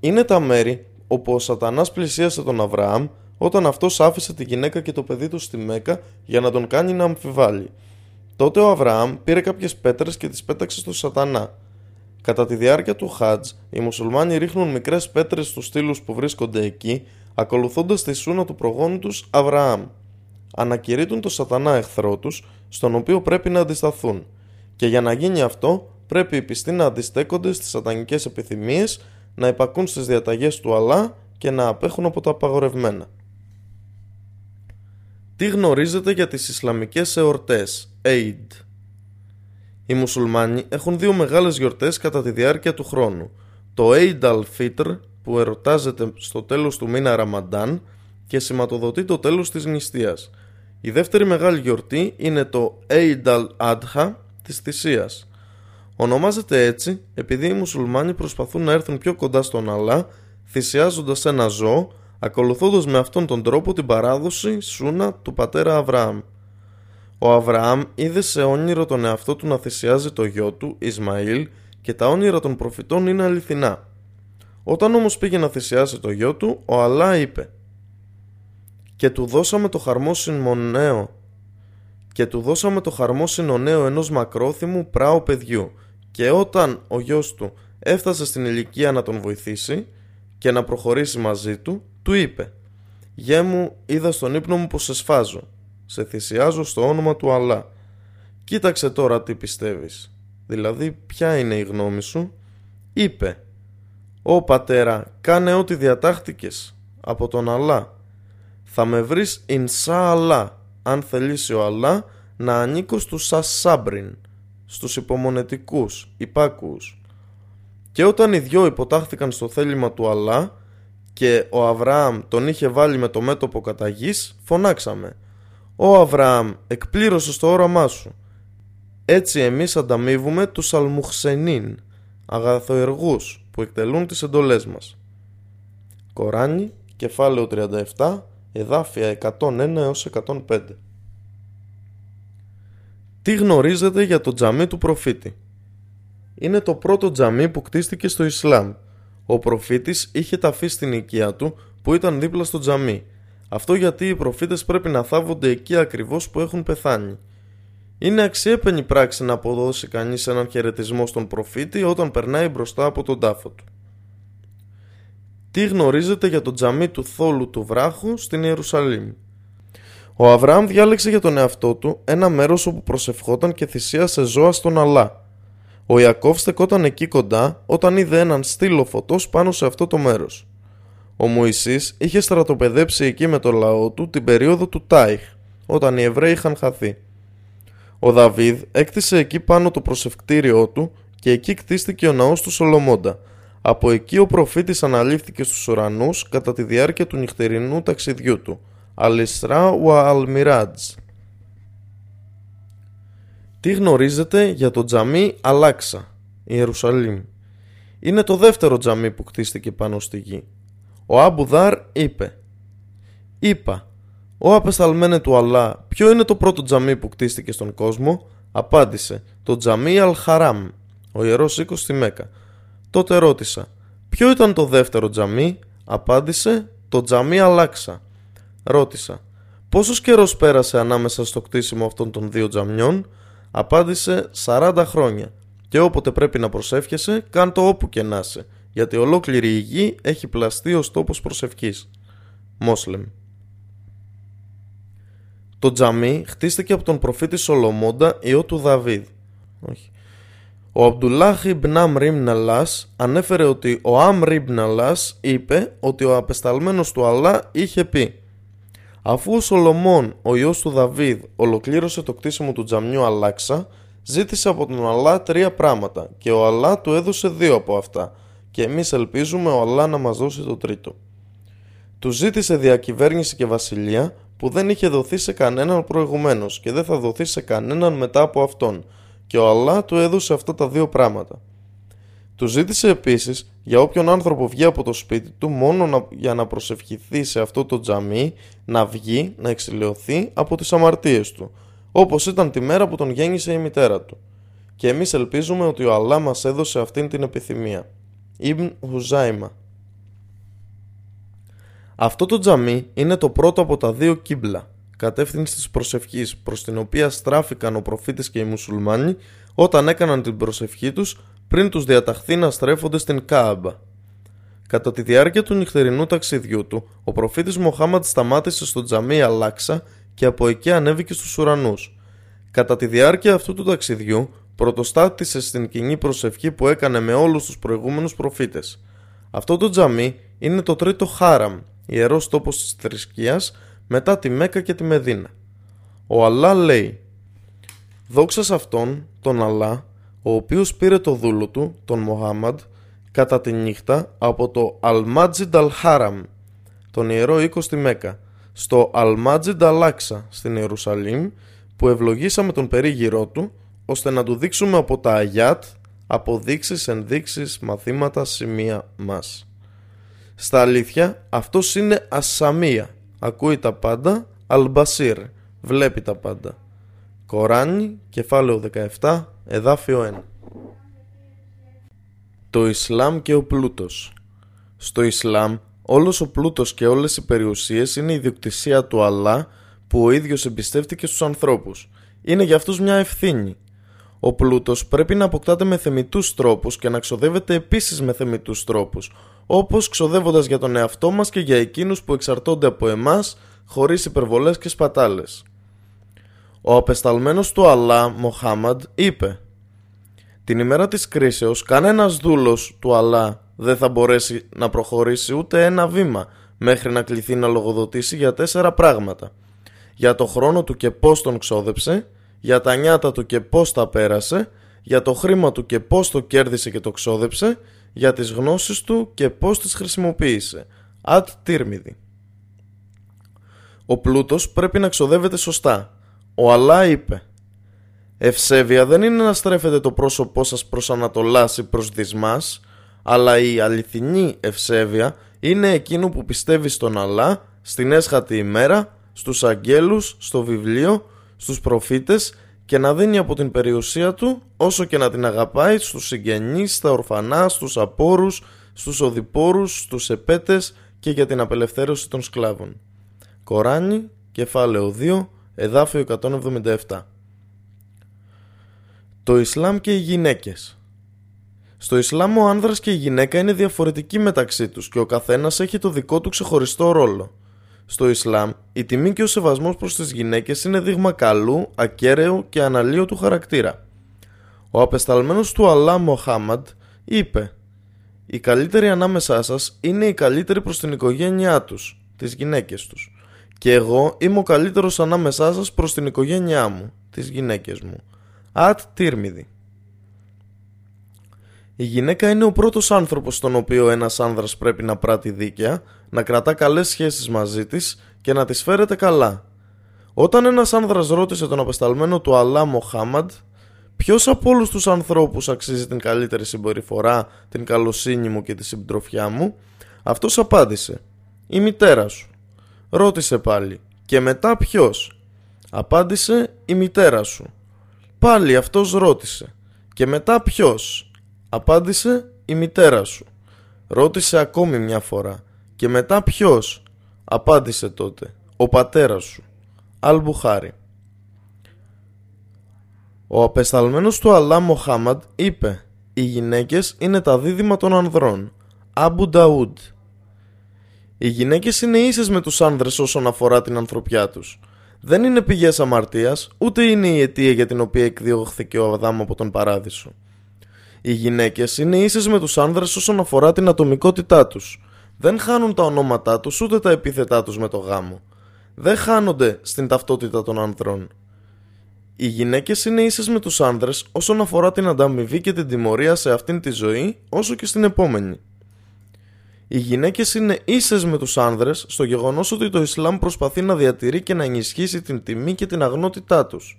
Είναι τα μέρη όπου ο σατανάς πλησίασε τον Αβραάμ όταν αυτός άφησε τη γυναίκα και το παιδί του στη Μέκα για να τον κάνει να αμφιβάλλει. Τότε ο Αβραάμ πήρε κάποιες πέτρες και τις πέταξε στο σατανά Κατά τη διάρκεια του Χάτζ, οι μουσουλμάνοι ρίχνουν μικρές πέτρες στους στήλους που βρίσκονται εκεί, ακολουθώντας τη σούνα του προγόνου τους Αβραάμ. Ανακηρύττουν το σατανά εχθρό τους, στον οποίο πρέπει να αντισταθούν. Και για να γίνει αυτό, πρέπει οι πιστοί να αντιστέκονται στις σατανικές επιθυμίες, να υπακούν στις διαταγές του Αλλά και να απέχουν από τα απαγορευμένα. Τι γνωρίζετε για τις Ισλαμικές εορτές, Eid; Οι μουσουλμάνοι έχουν δύο μεγάλες γιορτές κατά τη διάρκεια του χρόνου. Το Eid al-Fitr που ερωτάζεται στο τέλος του μήνα Ραμαντάν και σηματοδοτεί το τέλος της νηστείας. Η δεύτερη μεγάλη γιορτή είναι το Eid al-Adha της θυσίας. Ονομάζεται έτσι επειδή οι μουσουλμάνοι προσπαθούν να έρθουν πιο κοντά στον Αλλά θυσιάζοντας ένα ζώο ακολουθώντας με αυτόν τον τρόπο την παράδοση σούνα του πατέρα Αβραάμ. Ο Αβραάμ είδε σε όνειρο τον εαυτό του να θυσιάζει το γιο του, Ισμαήλ, και τα όνειρα των προφητών είναι αληθινά. Όταν όμως πήγε να θυσιάσει το γιο του, ο Αλλά είπε «Και του δώσαμε το χαρμόσυνο νέο και του δώσαμε το χαρμόσυνο νέο ενός μακρόθυμου πράου παιδιού και όταν ο γιος του έφτασε στην ηλικία να τον βοηθήσει και να προχωρήσει μαζί του, του είπε «Γέ μου, είδα στον ύπνο μου πως σε σφάζω σε θυσιάζω στο όνομα του Αλλά. Κοίταξε τώρα τι πιστεύεις. Δηλαδή ποια είναι η γνώμη σου; Είπε «Ω πατέρα, κάνε ό,τι διατάχτηκες από τον Αλλά. Θα με βρεις Ινσά Αλλά, αν θελήσει ο Αλλά, να ανήκω στους Σασάμπριν, στους υπομονετικούς, υπάκουους. Και όταν οι δυο υποτάχθηκαν στο θέλημα του Αλλά και ο Αβραάμ τον είχε βάλει με το μέτωπο κατά γης, φωνάξαμε «Ω Αβραάμ, εκπλήρωσε το όραμά σου. Έτσι εμείς ανταμείβουμε τους αλμουχσενίν, αγαθοεργούς που εκτελούν τις εντολές μας». Κοράνι, κεφάλαιο 37, εδάφια 101 έως 105. Τι γνωρίζετε για το τζαμί του προφήτη; Είναι το πρώτο τζαμί που κτίστηκε στο Ισλάμ. Ο προφήτης είχε ταφεί στην οικία του που ήταν δίπλα στο τζαμί. Αυτό γιατί οι προφήτες πρέπει να θάβονται εκεί ακριβώς που έχουν πεθάνει. Είναι αξιέπαινη πράξη να αποδώσει κανείς έναν χαιρετισμό στον προφήτη όταν περνάει μπροστά από τον τάφο του. Τι γνωρίζετε για το τζαμί του θόλου του βράχου στην Ιερουσαλήμ; Ο Αβραάμ διάλεξε για τον εαυτό του ένα μέρος όπου προσευχόταν και θυσίασε ζώα στον Αλά. Ο Ιακώβ στεκόταν εκεί κοντά όταν είδε έναν στήλο φωτός πάνω σε αυτό το μέρος. Ο Μωυσής είχε στρατοπεδέψει εκεί με το λαό του την περίοδο του Τάιχ, όταν οι Εβραίοι είχαν χαθεί. Ο Δαβίδ έκτισε εκεί πάνω το προσευκτήριό του και εκεί κτίστηκε ο ναός του Σολομώντα. Από εκεί ο προφήτης αναλήφθηκε στους ουρανούς κατά τη διάρκεια του νυχτερινού ταξιδιού του. Αλισρά ουα Αλμιράτζ. Τι γνωρίζετε για το τζαμί Αλάξα, Ιερουσαλήμ; Είναι το δεύτερο τζαμί που κτίστηκε πάνω στη γη. Ο Αμπουδάρ είπε «Είπα, ο απεσταλμένε του Αλλά, ποιο είναι το πρώτο τζαμί που κτίστηκε στον κόσμο» Απάντησε «Το τζαμί Αλ-Χαράμ, ο ιερός οίκος στη Μέκα». Τότε ρώτησα «Ποιο ήταν το δεύτερο τζαμί» Απάντησε «Το τζαμί Αλάξα». Ρώτησα «Πόσος καιρός πέρασε ανάμεσα στο κτίσιμο αυτών των δύο τζαμιών» Απάντησε 40 χρόνια και όποτε πρέπει να προσεύχεσαι, κάν το όπου και να είσαι, γιατί ολόκληρη η γη έχει πλαστεί ως τόπος προσευχής. Μόσλεμ. Το τζαμί χτίστηκε από τον προφήτη Σολομώντα, ιό του Δαβίδ. Όχι. Ο Αμπτουλάχ Ιμπν Αμριμ Ναλάς ανέφερε ότι ο Αμριμ Ναλάς είπε ότι ο απεσταλμένος του Αλλά είχε πει Αφού ο Σολομών, ο ιός του Δαβίδ, ολοκλήρωσε το κτίσιμο του τζαμιού Αλάξα, ζήτησε από τον Αλλά τρία πράγματα και ο Αλλά του έδωσε δύο από αυτά και εμείς ελπίζουμε ο Αλλά να μας δώσει το τρίτο. Του ζήτησε διακυβέρνηση και βασιλεία που δεν είχε δοθεί σε κανέναν προηγουμένως και δεν θα δοθεί σε κανέναν μετά από αυτόν και ο Αλλά του έδωσε αυτά τα δύο πράγματα. Του ζήτησε επίσης για όποιον άνθρωπο βγει από το σπίτι του μόνο για να προσευχηθεί σε αυτό το τζαμί να βγει να εξηλαιωθεί από τις αμαρτίες του όπως ήταν τη μέρα που τον γέννησε η μητέρα του. Και εμείς ελπίζουμε ότι ο Αλλά μας έδωσε αυτήν την επιθυμία. Ιμπν Χουζάιμα Αυτό το τζαμί είναι το πρώτο από τα δύο κύμπλα, κατεύθυνση της προσευχής προς την οποία στράφηκαν ο προφήτης και οι μουσουλμάνοι όταν έκαναν την προσευχή τους πριν τους διαταχθεί να στρέφονται στην Κάαμπα. Κατά τη διάρκεια του νυχτερινού ταξιδιού του, ο προφήτης Μοχάμαντ σταμάτησε στο τζαμί Αλάξα και από εκεί ανέβηκε στους ουρανούς. Κατά τη διάρκεια αυτού του ταξιδιού, πρωτοστάτησε στην κοινή προσευχή που έκανε με όλους τους προηγούμενους προφήτες. Αυτό το τζαμί είναι το τρίτο χάραμ, ιερός τόπος της θρησκείας, μετά τη Μέκα και τη Μεδίνα. Ο Αλλά λέει «Δόξα σε Αυτόν, τον Αλλά, ο οποίος πήρε το δούλο του, τον Μοχάμαντ, κατά τη νύχτα από το Αλμάτζιντ Αλχάραμ, τον ιερό οίκο στη Μέκα, στο Αλμάτζιντ Αλάξα στην Ιερουσαλήμ, που ευλογήσαμε τον περίγυρό του, ώστε να του δείξουμε από τα Αγιάτ αποδείξεις, ενδείξεις, μαθήματα, σημεία μας. Στα αλήθεια, αυτός είναι ασαμία. Ακούει τα πάντα, αλμπασίρ. Βλέπει τα πάντα. Κοράνι, κεφάλαιο 17, εδάφιο 1. Το Ισλάμ και ο πλούτος Στο Ισλάμ, όλος ο πλούτος και όλες οι περιουσίες είναι η ιδιοκτησία του Αλλά που ο ίδιος εμπιστεύτηκε στους ανθρώπους. Είναι για αυτούς μια ευθύνη. Ο πλούτος πρέπει να αποκτάται με θεμητούς τρόπους και να ξοδεύεται επίσης με θεμητούς τρόπους, όπως ξοδεύοντας για τον εαυτό μας και για εκείνους που εξαρτώνται από εμάς, χωρίς υπερβολές και σπατάλες. Ο απεσταλμένος του Αλλά, Μοχάμαντ, είπε «Την ημέρα της κρίσεως κανένας δούλος του Αλλά δεν θα μπορέσει να προχωρήσει ούτε ένα βήμα μέχρι να κληθεί να λογοδοτήσει για τέσσερα πράγματα. Για το χρόνο του και πώς τον ξόδεψε, για τα νιάτα του και πώς τα πέρασε, για το χρήμα του και πώς το κέρδισε και το ξόδεψε, για τις γνώσεις του και πώς τις χρησιμοποίησε. Ατ τύρμιδη. Ο πλούτος πρέπει να ξοδεύεται σωστά. Ο Αλλά είπε «Ευσέβεια δεν είναι να στρέφετε το πρόσωπό σας προς Ανατολάς ή προς Δυσμάς, αλλά η αληθινή ευσέβεια είναι εκείνο που πιστεύει στον Αλλά, στην έσχατη ημέρα, στους αγγέλους, στο βιβλίο, στους προφήτες και να δίνει από την περιουσία του όσο και να την αγαπάει στους συγγενείς, στα ορφανά, στους απόρους, στους οδηπόρους, στους επέτες και για την απελευθέρωση των σκλάβων. Κοράνι, κεφάλαιο 2, εδάφιο 177 Το Ισλάμ και οι γυναίκες Στο Ισλάμ ο άνδρας και η γυναίκα είναι διαφορετικοί μεταξύ τους και ο καθένας έχει το δικό του ξεχωριστό ρόλο. Στο Ισλάμ, η τιμή και ο σεβασμός προς τις γυναίκες είναι δείγμα καλού, ακέραίου και αναλύωτου χαρακτήρα. Ο απεσταλμένος του Αλλά Μοχάμαντ είπε «Οι καλύτεροι ανάμεσά σας είναι οι καλύτεροι προς την οικογένειά τους, τις γυναίκες τους. Και εγώ είμαι ο καλύτερος ανάμεσά σας προς την οικογένειά μου, τις γυναίκες μου. Ατ Τύρμιδη». Η γυναίκα είναι ο πρώτος άνθρωπος στον οποίο ένας άνδρας πρέπει να πράττει δίκαια, να κρατά καλές σχέσεις μαζί της και να τις φέρεται καλά. Όταν ένας άνδρας ρώτησε τον απεσταλμένο του Αλλά Μοχάμαντ Ποιος από όλους τους ανθρώπους αξίζει την καλύτερη συμπεριφορά, την καλοσύνη μου και τη συντροφιά μου, αυτός απάντησε: Η μητέρα σου. Ρώτησε πάλι: Και μετά ποιος; Απάντησε: Η μητέρα σου. Πάλι αυτός ρώτησε: Και μετά ποιος; Απάντησε: Η μητέρα σου. Ρώτησε ακόμη μια φορά: Και μετά ποιος; Απάντησε τότε: Ο πατέρας σου. Αλμπουχάρη. Ο απεσταλμένος του Αλλά Μοχάμαντ είπε «Οι γυναίκες είναι τα δίδυμα των ανδρών». Αμπου Νταούντ Οι γυναίκες είναι ίσες με τους άνδρες όσον αφορά την ανθρωπιά τους. Δεν είναι πηγές αμαρτίας, ούτε είναι η αιτία για την οποία εκδιώχθηκε ο Αδάμ από τον παράδεισο. Οι γυναίκες είναι ίσες με τους άνδρες όσον αφορά την ατομικότητά τους. Δεν χάνουν τα ονόματά τους ούτε τα επίθετά τους με το γάμο. Δεν χάνονται στην ταυτότητα των ανδρών. Οι γυναίκες είναι ίσες με τους άνδρες όσον αφορά την ανταμοιβή και την τιμωρία σε αυτήν τη ζωή όσο και στην επόμενη. Οι γυναίκες είναι ίσες με τους άνδρες στο γεγονός ότι το Ισλάμ προσπαθεί να διατηρεί και να ενισχύσει την τιμή και την αγνότητά τους.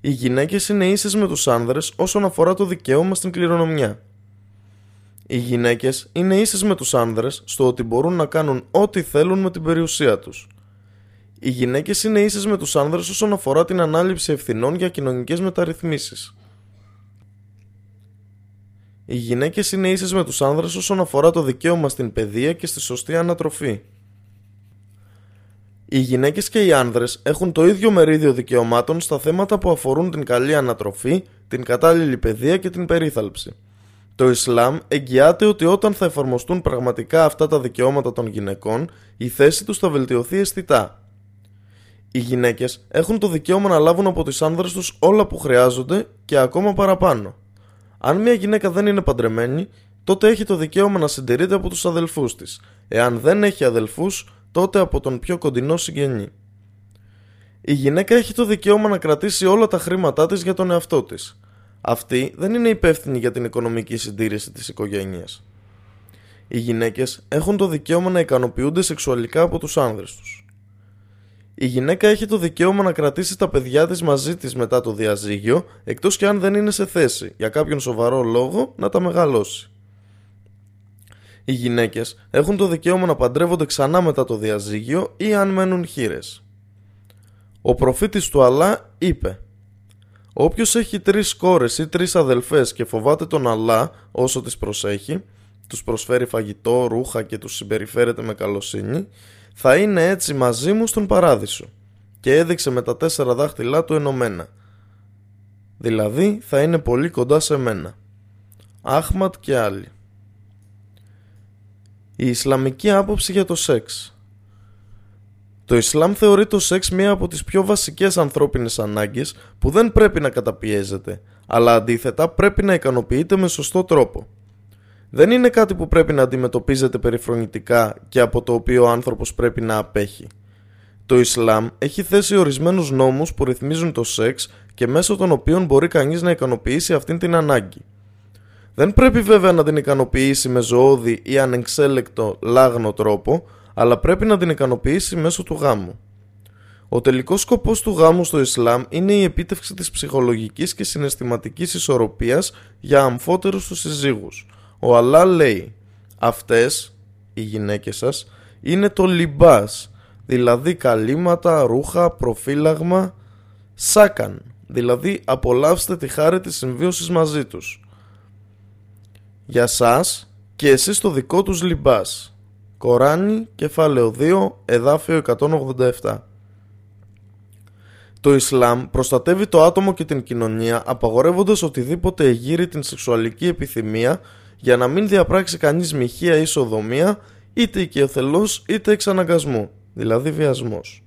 Οι γυναίκες είναι ίσες με τους άνδρες όσον αφορά το δικαίωμα στην κληρονομιά. Οι γυναίκες είναι ίσες με τους άνδρες στο ότι μπορούν να κάνουν ό,τι θέλουν με την περιουσία τους. Οι γυναίκες είναι ίσες με τους άνδρες όσον αφορά την ανάληψη ευθυνών για κοινωνικές μεταρρυθμίσεις. Οι γυναίκες είναι ίσες με τους άνδρες όσον αφορά το δικαίωμα στην παιδεία και στη σωστή ανατροφή. Οι γυναίκες και οι άνδρες έχουν το ίδιο μερίδιο δικαιωμάτων στα θέματα που αφορούν την καλή ανατροφή, την κατάλληλη παιδεία και την περίθαλψη. Το Ισλάμ εγγυάται ότι όταν θα εφαρμοστούν πραγματικά αυτά τα δικαιώματα των γυναικών, η θέση τους θα βελτιωθεί αισθητά. Οι γυναίκες έχουν το δικαίωμα να λάβουν από τις άνδρες τους όλα που χρειάζονται και ακόμα παραπάνω. Αν μια γυναίκα δεν είναι παντρεμένη, τότε έχει το δικαίωμα να συντηρείται από τους αδελφούς της. Εάν δεν έχει αδελφούς, τότε από τον πιο κοντινό συγγενή. Η γυναίκα έχει το δικαίωμα να κρατήσει όλα τα χρήματά της για τον εαυτό της. Αυτή δεν είναι υπεύθυνη για την οικονομική συντήρηση της οικογένειας. Οι γυναίκες έχουν το δικαίωμα να ικανοποιούνται σεξουαλικά από τους άνδρες τους. Η γυναίκα έχει το δικαίωμα να κρατήσει τα παιδιά της μαζί της μετά το διαζύγιο, εκτός και αν δεν είναι σε θέση, για κάποιον σοβαρό λόγο, να τα μεγαλώσει. Οι γυναίκες έχουν το δικαίωμα να παντρεύονται ξανά μετά το διαζύγιο ή αν μένουν χείρες. Ο προφήτης του Αλλά είπε Όποιος έχει τρεις κόρες ή τρεις αδελφές και φοβάται τον Αλλά όσο τις προσέχει, τους προσφέρει φαγητό, ρούχα και τους συμπεριφέρεται με καλοσύνη, θα είναι έτσι μαζί μου στον παράδεισο και έδειξε με τα τέσσερα δάχτυλά του ενωμένα. Δηλαδή θα είναι πολύ κοντά σε μένα. Άχματ και άλλοι. Η Ισλαμική άποψη για το σεξ Το Ισλάμ θεωρεί το σεξ μία από τις πιο βασικές ανθρώπινες ανάγκες που δεν πρέπει να καταπιέζεται, αλλά αντίθετα πρέπει να ικανοποιείται με σωστό τρόπο δεν είναι κάτι που πρέπει να αντιμετωπίζεται περιφρονητικά και από το οποίο ο άνθρωπος πρέπει να απέχει. Το Ισλάμ έχει θέσει ορισμένους νόμους που ρυθμίζουν το σεξ και μέσω των οποίων μπορεί κανείς να ικανοποιήσει αυτήν την ανάγκη. Δεν πρέπει βέβαια να την ικανοποιήσει με ζωώδη ή ανεξέλεκτο λάγνο τρόπο, αλλά πρέπει να την ικανοποιήσει μέσω του γάμου. Ο τελικός σκοπός του γάμου στο Ισλάμ είναι η επίτευξη της ψυχολογικής και συναισθηματικής ισορροπίας για αμφότερους τους συζύγους. Ο Αλλά λέει «Αυτές οι γυναίκες σας είναι το λιμπάς, δηλαδή καλύματα, ρούχα, προφύλαγμα, σάκαν, δηλαδή απολαύστε τη χάρη της συμβίωσης μαζί τους. Για σας και εσείς το δικό τους λιμπάς. Κοράνι, κεφάλαιο 2, εδάφιο 187. Το Ισλάμ προστατεύει το άτομο και την κοινωνία απαγορεύοντας οτιδήποτε εγείρει την σεξουαλική επιθυμία για να μην διαπράξει κανείς μοιχεία ή σοδομία είτε οικειοθελώς είτε εξαναγκασμού, δηλαδή βιασμός.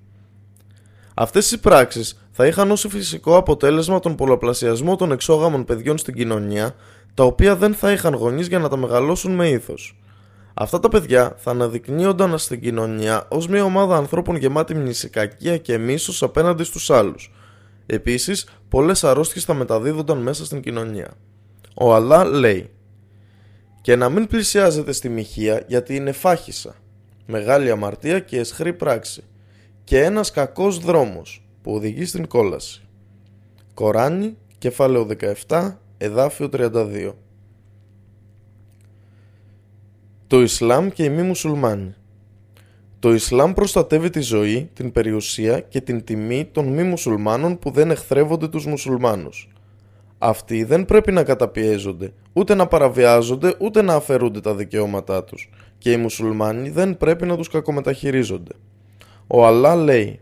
Αυτές οι πράξεις θα είχαν ως φυσικό αποτέλεσμα τον πολλαπλασιασμό των εξόγαμων παιδιών στην κοινωνία, τα οποία δεν θα είχαν γονείς για να τα μεγαλώσουν με ήθος. Αυτά τα παιδιά θα αναδεικνύονταν στην κοινωνία ως μια ομάδα ανθρώπων γεμάτη μνησικακία και μίσος απέναντι στους άλλους. Επίσης, πολλές αρρώστιες θα μεταδίδονταν μέσα στην κοινωνία. Ο Αλλά λέει «Και να μην πλησιάζετε στη μοιχεία γιατί είναι φάχησα, μεγάλη αμαρτία και εσχρή πράξη και ένας κακός δρόμος που οδηγεί στην κόλαση». Κοράνι, κεφάλαιο 17, εδάφιο 32 Το Ισλάμ και οι μη μουσουλμάνοι Το Ισλάμ προστατεύει τη ζωή, την περιουσία και την τιμή των μη μουσουλμάνων που δεν εχθρεύονται τους μουσουλμάνους. Αυτοί δεν πρέπει να καταπιέζονται, ούτε να παραβιάζονται, ούτε να αφαιρούνται τα δικαιώματά τους και οι μουσουλμάνοι δεν πρέπει να τους κακομεταχειρίζονται. Ο Αλλά λέει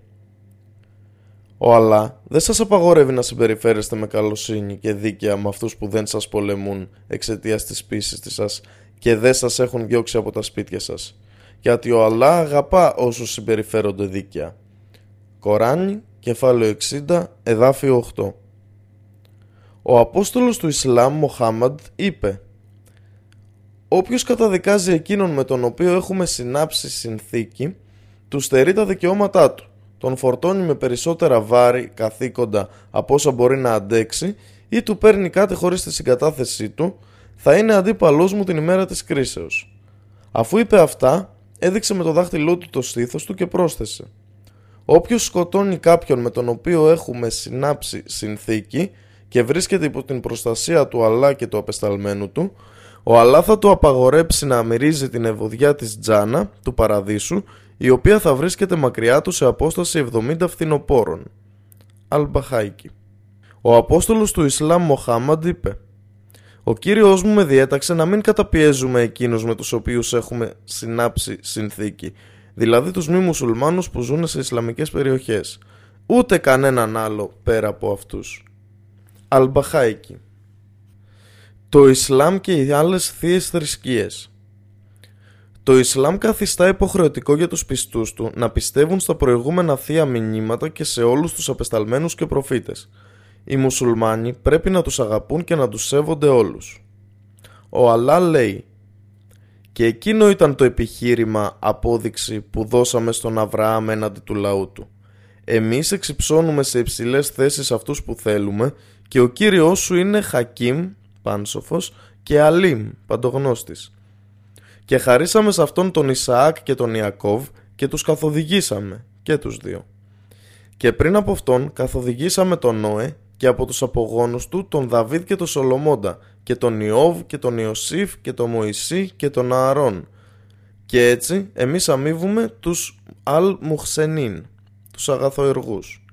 ο Αλλά δεν σας απαγορεύει να συμπεριφέρεστε με καλοσύνη και δίκαια με αυτούς που δεν σας πολεμούν εξαιτίας της πίσης της σας και δεν σας έχουν διώξει από τα σπίτια σας. Γιατί ο Αλλά αγαπά όσους συμπεριφέρονται δίκαια. Κοράνι, κεφάλαιο 60, εδάφιο 8. Ο Απόστολος του Ισλάμ Μοχάμαντ είπε Όποιος καταδικάζει εκείνον με τον οποίο έχουμε συνάψει συνθήκη, του στερεί τα δικαιώματά του, τον φορτώνει με περισσότερα βάρη καθήκοντα από όσα μπορεί να αντέξει ή του παίρνει κάτι χωρίς τη συγκατάθεσή του, θα είναι αντίπαλός μου την ημέρα της κρίσεως. Αφού είπε αυτά, έδειξε με το δάχτυλό του το στήθος του και πρόσθεσε. Όποιος σκοτώνει κάποιον με τον οποίο έχουμε συνάψει συνθήκη και βρίσκεται υπό την προστασία του Αλλά και του απεσταλμένου του, ο Αλλά θα του απαγορέψει να μυρίζει την ευωδιά της Τζάνα, του παραδείσου, η οποία θα βρίσκεται μακριά του σε απόσταση 70 φθινοπόρων. Αλμπαχάικη. Ο Απόστολος του Ισλάμ Μοχάμαντ είπε ο Κύριος μου με διέταξε να μην καταπιέζουμε εκείνους με τους οποίους έχουμε συνάψει συνθήκη, δηλαδή τους μη μουσουλμάνους που ζουν σε Ισλαμικές περιοχές, ούτε κανέναν άλλο πέρα από αυτούς. Αλμπαχάικη Το Ισλάμ και οι άλλες θείες θρησκείες Το Ισλάμ καθιστά υποχρεωτικό για τους πιστούς του να πιστεύουν στα προηγούμενα θεία μηνύματα και σε όλους τους απεσταλμένους και προφήτες – οι μουσουλμάνοι πρέπει να τους αγαπούν και να τους σέβονται όλους. Ο Αλλά λέει «Και εκείνο ήταν το επιχείρημα απόδειξη που δώσαμε στον Αβραάμ έναντι του λαού του. Εμείς εξυψώνουμε σε υψηλές θέσεις αυτούς που θέλουμε και ο Κύριος σου είναι Χακίμ, πάνσοφος, και Αλίμ, παντογνώστης. Και χαρίσαμε σε αυτόν τον Ισαάκ και τον Ιακώβ και τους καθοδηγήσαμε, και τους δύο. Και πριν από αυτόν καθοδηγήσαμε τον Νόε και από τους απογόνους του τον Δαβίδ και τον Σολομώντα και τον Ιώβ και τον Ιωσήφ και τον Μωυσή και τον Ααρών. Και έτσι εμείς αμείβουμε τους Αλ Μουχσενίν, τους αγαθοεργούς.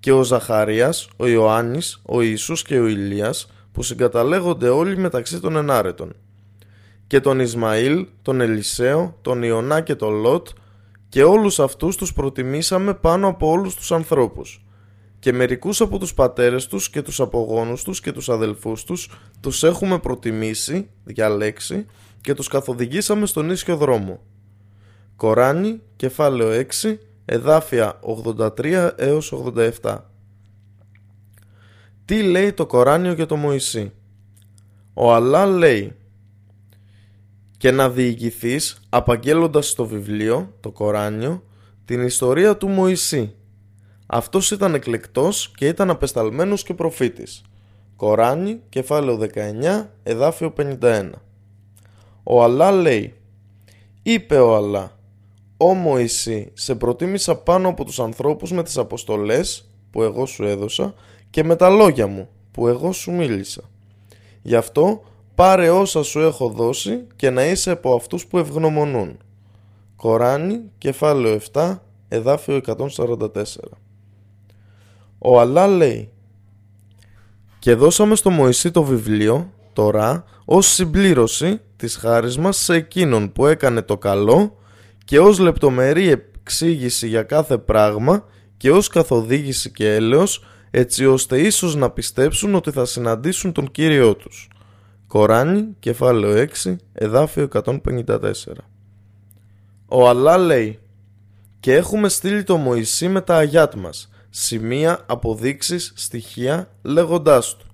Και ο Ζαχαρίας, ο Ιωάννης, ο Ιησούς και ο Ηλίας που συγκαταλέγονται όλοι μεταξύ των ενάρετων. Και τον Ισμαήλ, τον Ελισαίο, τον Ιωνά και τον Λότ και όλους αυτούς τους προτιμήσαμε πάνω από όλους τους ανθρώπους και μερικούς από τους πατέρες τους και τους απογόνους τους και τους αδελφούς τους τους έχουμε προτιμήσει, διαλέξει και τους καθοδηγήσαμε στον ίσιο δρόμο. Κοράνι, κεφάλαιο 6, εδάφια 83 έως 87 Τι λέει το Κοράνιο για το Μωυσή; Ο Αλλά λέει και να διηγηθείς απαγγέλλοντας στο βιβλίο, το Κοράνιο, την ιστορία του Μωυσή αυτός ήταν εκλεκτός και ήταν απεσταλμένος και προφήτης. Κοράνι, κεφάλαιο 19, εδάφιο 51. Ο Αλλά λέει «Είπε ο Αλλά, «Ω Μωυσή, σε προτίμησα πάνω από τους ανθρώπους με τις αποστολές που εγώ σου έδωσα και με τα λόγια μου που εγώ σου μίλησα. Γι' αυτό πάρε όσα σου έχω δώσει και να είσαι από αυτούς που ευγνωμονούν. Κοράνι, κεφάλαιο 7, εδάφιο 144. Ο Αλλά λέει «Και δώσαμε στο Μωυσή το βιβλίο, τώρα, ως συμπλήρωση της χάρης μας σε εκείνον που έκανε το καλό και ως λεπτομερή εξήγηση για κάθε πράγμα και ως καθοδήγηση και έλεος έτσι ώστε ίσως να πιστέψουν ότι θα συναντήσουν τον Κύριό τους. Κοράνι, κεφάλαιο 6, εδάφιο 154. Ο Αλλά λέει «Και έχουμε στείλει το Μωυσή με τα αγιάτ μας, σημεία, αποδείξεις, στοιχεία, λέγοντάς του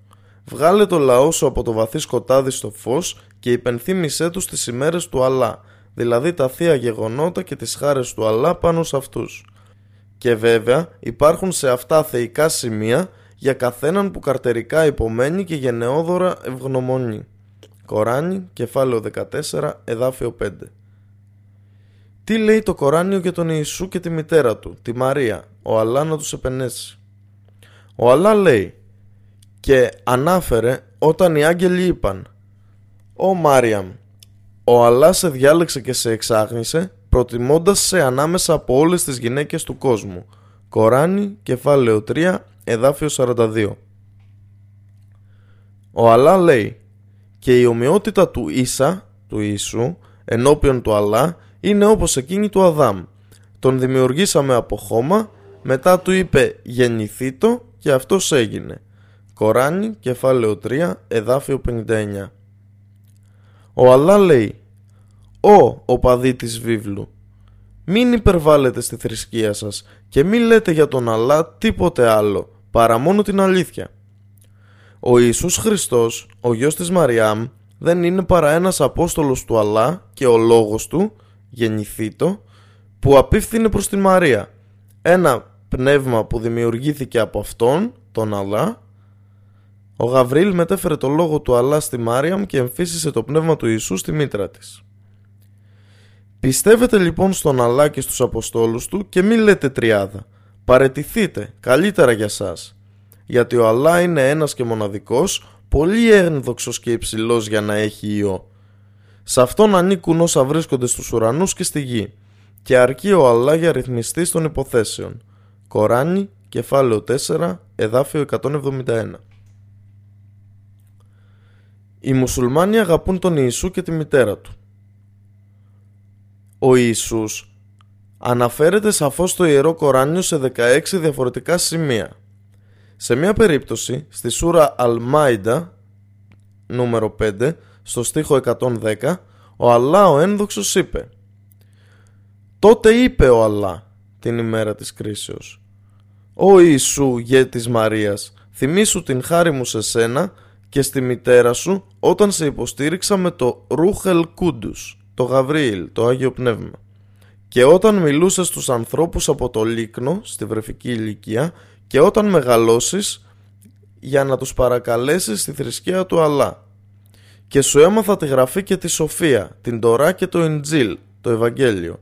«Βγάλε το λαό σου από το βαθύ σκοτάδι στο φως και υπενθύμησέ τους τις ημέρες του Αλλά, δηλαδή τα θεία γεγονότα και τις χάρες του Αλλά πάνω σε αυτούς». Και βέβαια υπάρχουν σε αυτά θεϊκά σημεία για καθέναν που καρτερικά υπομένει και γενναιόδωρα ευγνωμονεί. Κοράνι, κεφάλαιο 14, εδάφιο 5. Τι λέει το Κοράνιο για τον Ιησού και τη μητέρα του, τη Μαρία, ο Αλλά να τους επενέσει; Ο Αλλά λέει και ανάφερε όταν οι άγγελοι είπαν «Ω Μάριαμ, ο Αλλά σε διάλεξε και σε εξάγνησε προτιμώντας σε ανάμεσα από όλες τις γυναίκες του κόσμου». Κοράνι, κεφάλαιο 3, εδάφιο 42. Ο Αλλά λέει και η ομοιότητα του Ίσα, του Ιησού, ενώπιον του Αλλά, είναι όπως εκείνη του Αδάμ. Τον δημιουργήσαμε από χώμα, μετά του είπε γεννηθήτο και αυτός έγινε. Κοράνι, κεφάλαιο 3, εδάφιο 59. Ο Αλλά λέει «Ω, ο παδί της βίβλου, μην υπερβάλλετε στη θρησκεία σας και μην λέτε για τον Αλλά τίποτε άλλο, παρά μόνο την αλήθεια. Ο Ιησούς Χριστός, ο γιος της Μαριάμ, δεν είναι παρά ένας Απόστολος του Αλλά και ο λόγος του, γεννηθήτο, που απίφθινε προς τη Μαρία. Ένα πνεύμα που δημιουργήθηκε από αυτόν, τον Αλλά. Ο Γαβρίλ μετέφερε το λόγο του Αλλά στη Μάριαμ και εμφύσισε το πνεύμα του Ιησού στη μήτρα της. Πιστεύετε λοιπόν στον Αλλά και στους Αποστόλους του και μην λέτε τριάδα. Παρετηθείτε, καλύτερα για σας. Γιατί ο Αλλά είναι ένας και μοναδικός, πολύ ένδοξος και υψηλός για να έχει ιό. Σε αυτόν ανήκουν όσα βρίσκονται στους ουρανούς και στη γη. Και αρκεί ο Αλλά για ρυθμιστής των υποθέσεων. Κοράνι, κεφάλαιο 4, εδάφιο 171. Οι μουσουλμάνοι αγαπούν τον Ιησού και τη μητέρα του. Ο Ιησούς αναφέρεται σαφώς στο Ιερό Κοράνιο σε 16 διαφορετικά σημεία. Σε μια περίπτωση, στη σούρα Αλμάιντα, νούμερο 5, στο στίχο 110, ο Αλλά ο ένδοξος είπε «Τότε είπε ο Αλλά την ημέρα της κρίσεως «Ω Ιησού γέ της Μαρίας, θυμήσου την χάρη μου σε σένα και στη μητέρα σου όταν σε υποστήριξα με το Ρούχελ Κούντους, το Γαβρίλ, το Άγιο Πνεύμα. Και όταν μιλούσες στους ανθρώπους από το Λίκνο, στη βρεφική ηλικία, και όταν μεγαλώσεις για να τους παρακαλέσεις στη θρησκεία του Αλλά. Και σου έμαθα τη γραφή και τη σοφία, την Τωρά και το Ιντζίλ, το Ευαγγέλιο.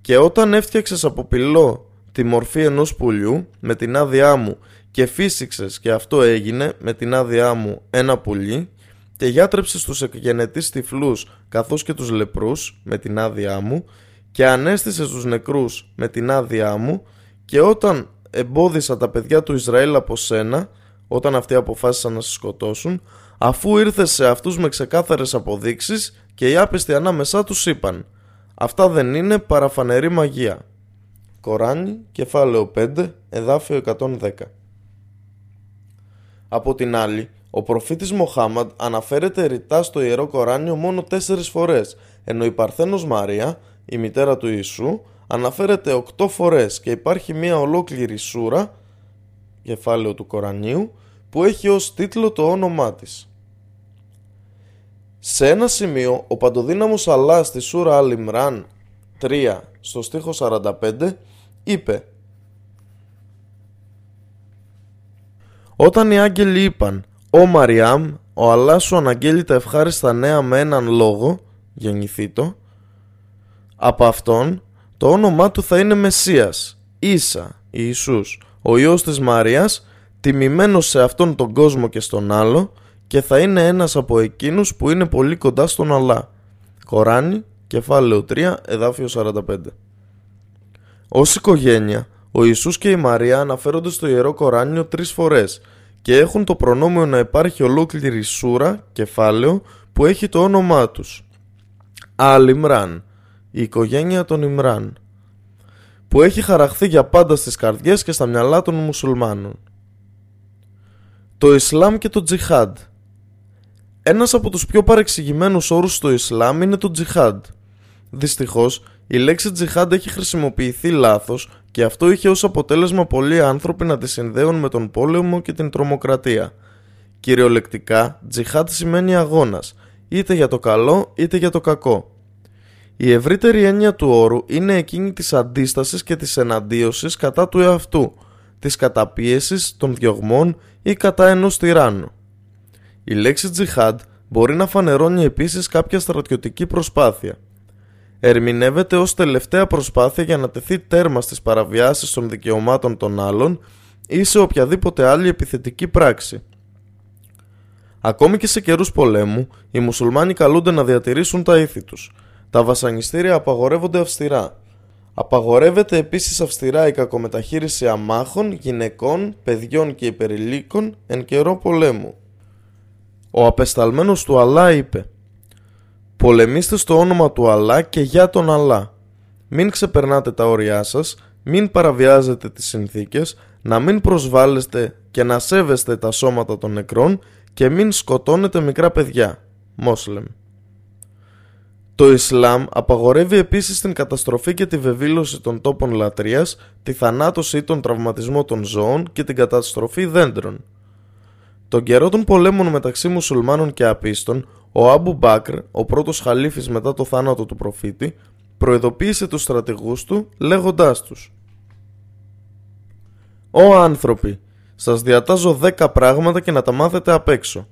Και όταν έφτιαξες από πυλό τη μορφή ενός πουλιού με την άδειά μου και φύσηξες και αυτό έγινε με την άδειά μου ένα πουλί και γιάτρεψες τους εκγενετείς τυφλούς καθώς και τους λεπρούς με την άδειά μου και ανέστησες τους νεκρούς με την άδειά μου και όταν εμπόδισα τα παιδιά του Ισραήλ από σένα όταν αυτοί αποφάσισαν να σε σκοτώσουν αφού ήρθε σε αυτούς με ξεκάθαρες αποδείξεις και οι άπιστοι ανάμεσά τους είπαν «Αυτά δεν είναι παραφανερή μαγεία». Κοράνι, κεφάλαιο 5, εδάφιο 110 Από την άλλη, ο προφήτης Μοχάμαντ αναφέρεται ρητά στο Ιερό Κοράνιο μόνο τέσσερις φορές, ενώ η Παρθένος Μαρία, η μητέρα του Ιησού, αναφέρεται οκτώ φορές και υπάρχει μια ολόκληρη σούρα, κεφάλαιο του Κορανίου, που έχει ως τίτλο το όνομά της. Σε ένα σημείο, ο παντοδύναμος Αλλά στη σούρα Αλιμράν 3 στο στίχο 45 είπε Όταν οι άγγελοι είπαν «Ω Μαριάμ, ο Αλλάς σου αναγγέλει τα ευχάριστα νέα με έναν λόγο, γεννηθήτο, από αυτόν το όνομά του θα είναι Μεσσίας, Ίσα, Ιησούς, ο Υιός της Μαρίας, τιμημένος σε αυτόν τον κόσμο και στον άλλο και θα είναι ένας από εκείνους που είναι πολύ κοντά στον Αλλά. Κοράνι, κεφάλαιο 3, εδάφιο 45. Ως οικογένεια, ο Ιησούς και η Μαρία αναφέρονται στο Ιερό Κοράνιο τρεις φορές και έχουν το προνόμιο να υπάρχει ολόκληρη σούρα, κεφάλαιο, που έχει το όνομά τους. Αλ Ιμράν, η οικογένεια των Ιμράν, που έχει χαραχθεί για πάντα στις καρδιές και στα μυαλά των μουσουλμάνων. Το Ισλάμ και το Τζιχάντ Ένας από τους πιο παρεξηγημένους όρους στο Ισλάμ είναι το Τζιχάντ. Δυστυχώς, η λέξη Τζιχάντ έχει χρησιμοποιηθεί λάθος και αυτό είχε ως αποτέλεσμα πολλοί άνθρωποι να τη συνδέουν με τον πόλεμο και την τρομοκρατία. Κυριολεκτικά, Τζιχάντ σημαίνει αγώνας, είτε για το καλό είτε για το κακό. Η ευρύτερη έννοια του όρου είναι εκείνη της αντίστασης και της εναντίωσης κατά του εαυτού, της καταπίεσης, των διωγμών ή κατά ενός τυράννου. Η λέξη τζιχάντ μπορεί να φανερώνει επίσης κάποια στρατιωτική προσπάθεια. Ερμηνεύεται ως τελευταία προσπάθεια για να τεθεί τέρμα στις παραβιάσεις των δικαιωμάτων των άλλων ή σε οποιαδήποτε άλλη επιθετική πράξη. Ακόμη και σε καιρούς πολέμου, οι μουσουλμάνοι καλούνται να διατηρήσουν τα ήθη τους. Τα βασανιστήρια απαγορεύονται αυστηρά. Απαγορεύεται επίσης αυστηρά η κακομεταχείριση αμάχων, γυναικών, παιδιών και υπερηλίκων εν καιρό πολέμου. Ο απεσταλμένος του Αλλά είπε «Πολεμήστε στο όνομα του Αλλά και για τον Αλλά. Μην ξεπερνάτε τα όρια σας, μην παραβιάζετε τις συνθήκες, να μην προσβάλλεστε και να σέβεστε τα σώματα των νεκρών και μην σκοτώνετε μικρά παιδιά». Μόσλεμ. Το Ισλάμ απαγορεύει επίσης την καταστροφή και τη βεβήλωση των τόπων λατρείας, τη θανάτωση ή τον τραυματισμό των ζώων και την καταστροφή δέντρων. Τον καιρό των πολέμων μεταξύ μουσουλμάνων και απίστων, ο Άμπου Μπάκρ, ο πρώτος χαλίφης μετά το θάνατο του προφήτη, προειδοποίησε τους στρατηγούς του λέγοντάς τους «Ω άνθρωποι, σας διατάζω δέκα πράγματα και να τα μάθετε απ' έξω.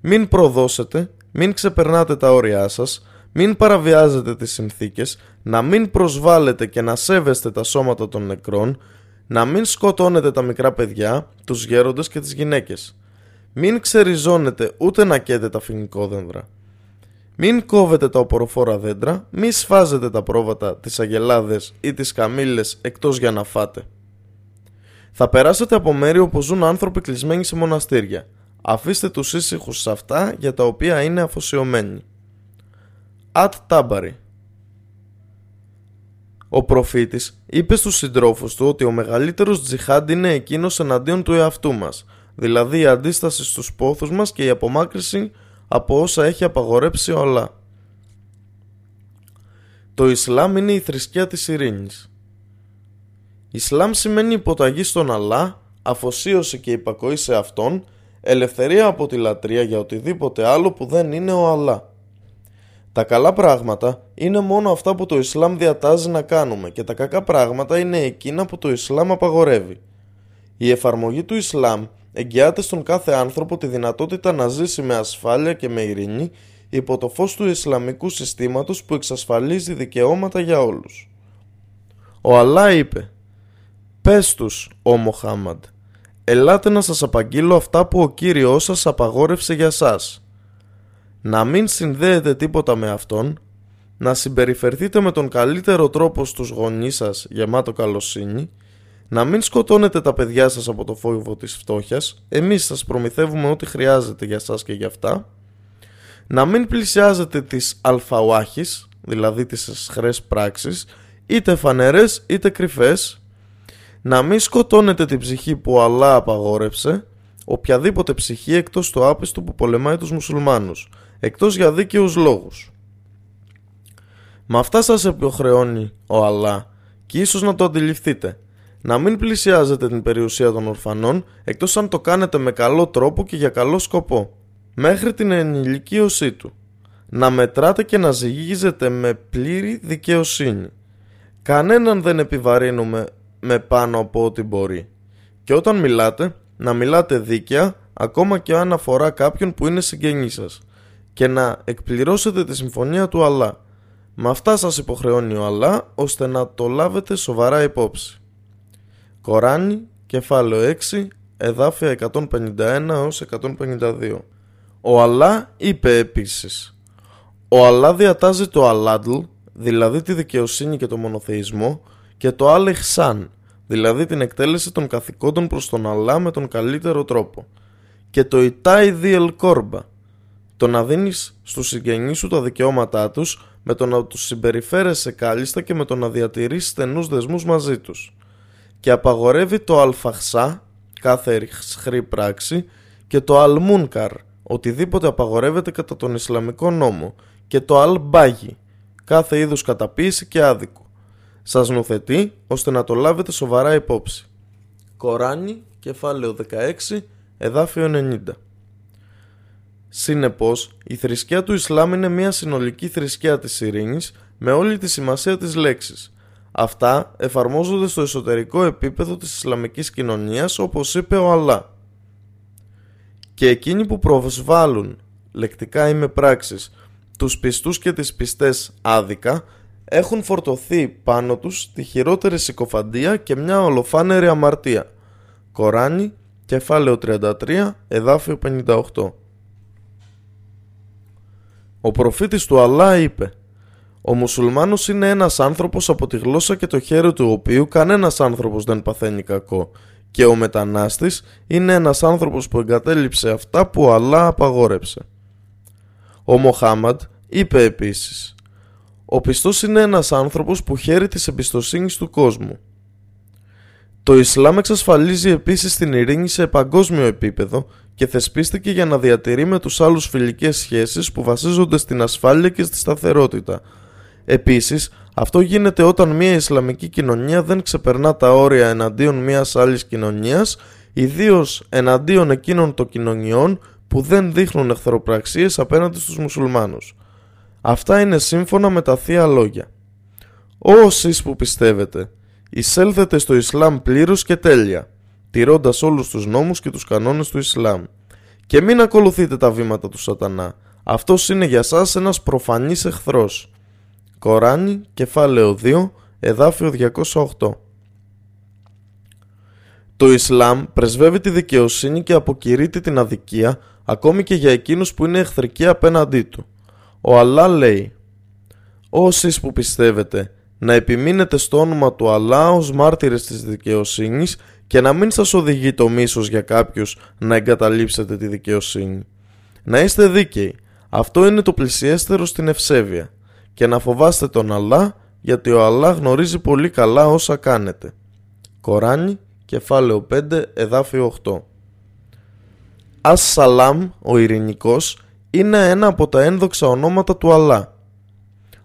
Μην προδώσετε, μην ξεπερνάτε τα όρια σας, μην παραβιάζετε τις συνθήκες, να μην προσβάλλετε και να σέβεστε τα σώματα των νεκρών, να μην σκοτώνετε τα μικρά παιδιά, τους γέροντες και τις γυναίκες. Μην ξεριζώνετε ούτε να καίτε τα φοινικόδεντρα. Μην κόβετε τα οποροφόρα δέντρα, μη σφάζετε τα πρόβατα, τις αγελάδες ή τις καμήλες εκτός για να φάτε. Θα περάσετε από μέρη όπου ζουν άνθρωποι κλεισμένοι σε μοναστήρια. Αφήστε τους ήσυχους σε αυτά για τα οποία είναι αφοσιωμένοι. Ατ Τάμπαρη Ο προφήτης είπε στους συντρόφους του ότι ο μεγαλύτερος τζιχάντ είναι εκείνος εναντίον του εαυτού μας – δηλαδή η αντίσταση στους πόθους μας και η απομάκρυση από όσα έχει απαγορέψει ο Αλλά. Το Ισλάμ είναι η θρησκεία της ειρήνης. Ισλάμ σημαίνει υποταγή στον Αλλά, αφοσίωση και υπακοή σε Αυτόν, ελευθερία από τη λατρεία για οτιδήποτε άλλο που δεν είναι ο Αλλά. Τα καλά πράγματα είναι μόνο αυτά που το Ισλάμ διατάζει να κάνουμε και τα κακά πράγματα είναι εκείνα που το Ισλάμ απαγορεύει. Η εφαρμογή του Ισλάμ εγγυάται στον κάθε άνθρωπο τη δυνατότητα να ζήσει με ασφάλεια και με ειρήνη υπό το φως του Ισλαμικού συστήματος που εξασφαλίζει δικαιώματα για όλους. Ο Αλλά είπε «Πες τους, ο Μοχάμαντ, ελάτε να σας απαγγείλω αυτά που ο Κύριος σας απαγόρευσε για σας. Να μην συνδέετε τίποτα με Αυτόν, να συμπεριφερθείτε με τον καλύτερο τρόπο στους γονείς σας γεμάτο καλοσύνη να μην σκοτώνετε τα παιδιά σας από το φόβο της φτώχειας, εμείς σας προμηθεύουμε ό,τι χρειάζεται για σας και για αυτά. Να μην πλησιάζετε τις αλφαουάχεις, δηλαδή τις εσχρές πράξεις, είτε φανερές είτε κρυφές. Να μην σκοτώνετε την ψυχή που Αλλά απαγόρευσε, οποιαδήποτε ψυχή εκτός του άπιστου που πολεμάει τους μουσουλμάνους, εκτός για δίκαιους λόγους. Με αυτά σας επιχρεώνει ο Αλλά και ίσως να το αντιληφθείτε να μην πλησιάζετε την περιουσία των ορφανών εκτός αν το κάνετε με καλό τρόπο και για καλό σκοπό, μέχρι την ενηλικίωσή του. Να μετράτε και να ζυγίζετε με πλήρη δικαιοσύνη. Κανέναν δεν επιβαρύνουμε με πάνω από ό,τι μπορεί. Και όταν μιλάτε, να μιλάτε δίκαια ακόμα και αν αφορά κάποιον που είναι συγγενής σας και να εκπληρώσετε τη συμφωνία του Αλλά. Με αυτά σας υποχρεώνει ο Αλλά ώστε να το λάβετε σοβαρά υπόψη. Κοράνι, κεφάλαιο 6, εδάφια 151 152. Ο Αλλά είπε επίσης «Ο Αλλά διατάζει το Αλάντλ, δηλαδή τη δικαιοσύνη και το μονοθεϊσμό, και το Αλ Εχσάν, δηλαδή την εκτέλεση των καθηκόντων προς τον Αλλά με τον καλύτερο τρόπο, και το Ιτάι Διελ Κόρμπα, το να δίνεις στους συγγενείς σου τα δικαιώματά τους με το να τους συμπεριφέρεσαι κάλλιστα και με το να διατηρείς στενούς δεσμούς μαζί τους. Και απαγορεύει το αλφαχσά, κάθε χρή πράξη, και το αλμούνκαρ, οτιδήποτε απαγορεύεται κατά τον Ισλαμικό νόμο, και το αλμπάγι, κάθε είδους καταποίηση και άδικο. Σας νοθετεί ώστε να το λάβετε σοβαρά υπόψη. Κοράνι, κεφάλαιο 16, εδάφιο 90. Συνεπώς, η θρησκεία του Ισλάμ είναι μια συνολική θρησκεία της ειρήνης με όλη τη σημασία της λέξης. Αυτά εφαρμόζονται στο εσωτερικό επίπεδο της Ισλαμικής κοινωνίας όπως είπε ο Αλλά. Και εκείνοι που προσβάλλουν, λεκτικά ή με πράξεις, τους πιστούς και τις πιστές άδικα, έχουν φορτωθεί πάνω τους τη χειρότερη συκοφαντία και μια ολοφάνερη αμαρτία. Κοράνι, κεφάλαιο 33, εδάφιο 58. Ο προφήτης του Αλλά είπε «Ο μουσουλμάνος είναι ένας άνθρωπος από τη γλώσσα και το χέρι του οποίου κανένας άνθρωπος δεν παθαίνει κακό και ο μετανάστης είναι ένας άνθρωπος που εγκατέλειψε αυτά που ο Αλλά απαγόρεψε». Ο Μοχάμαντ είπε επίσης «Ο πιστός είναι ένας άνθρωπος που χαίρει της εμπιστοσύνης του κόσμου». Το Ισλάμ εξασφαλίζει επίσης την ειρήνη σε παγκόσμιο επίπεδο και θεσπίστηκε για να διατηρεί με τους άλλους φιλικές σχέσεις που βασίζονται στην ασφάλεια και στη σταθερότητα. Επίσης, αυτό γίνεται όταν μια Ισλαμική κοινωνία δεν ξεπερνά τα όρια εναντίον μιας άλλης κοινωνίας, ιδίως εναντίον εκείνων των κοινωνιών που δεν δείχνουν εχθροπραξίες απέναντι στους μουσουλμάνους. Αυτά είναι σύμφωνα με τα Θεία Λόγια. Όσοι που πιστεύετε, εισέλθετε στο Ισλάμ πλήρως και τέλεια τηρώντας όλους τους νόμους και τους κανόνες του Ισλάμ. Και μην ακολουθείτε τα βήματα του σατανά. Αυτός είναι για σας ένας προφανής εχθρός. Κοράνι, κεφάλαιο 2, εδάφιο 208. Το Ισλάμ πρεσβεύει τη δικαιοσύνη και αποκηρύττει την αδικία ακόμη και για εκείνους που είναι εχθρικοί απέναντί του. Ο Αλλά λέει «Όσοι που πιστεύετε να επιμείνετε στο όνομα του Αλλά ως μάρτυρες της δικαιοσύνης και να μην σας οδηγεί το μίσος για κάποιους να εγκαταλείψετε τη δικαιοσύνη. Να είστε δίκαιοι. Αυτό είναι το πλησιέστερο στην ευσέβεια. Και να φοβάστε τον Αλλά γιατί ο Αλλά γνωρίζει πολύ καλά όσα κάνετε. Κοράνι, κεφάλαιο 5, εδάφιο 8. Ας Σαλάμ, ο ειρηνικός, είναι ένα από τα ένδοξα ονόματα του Αλλά.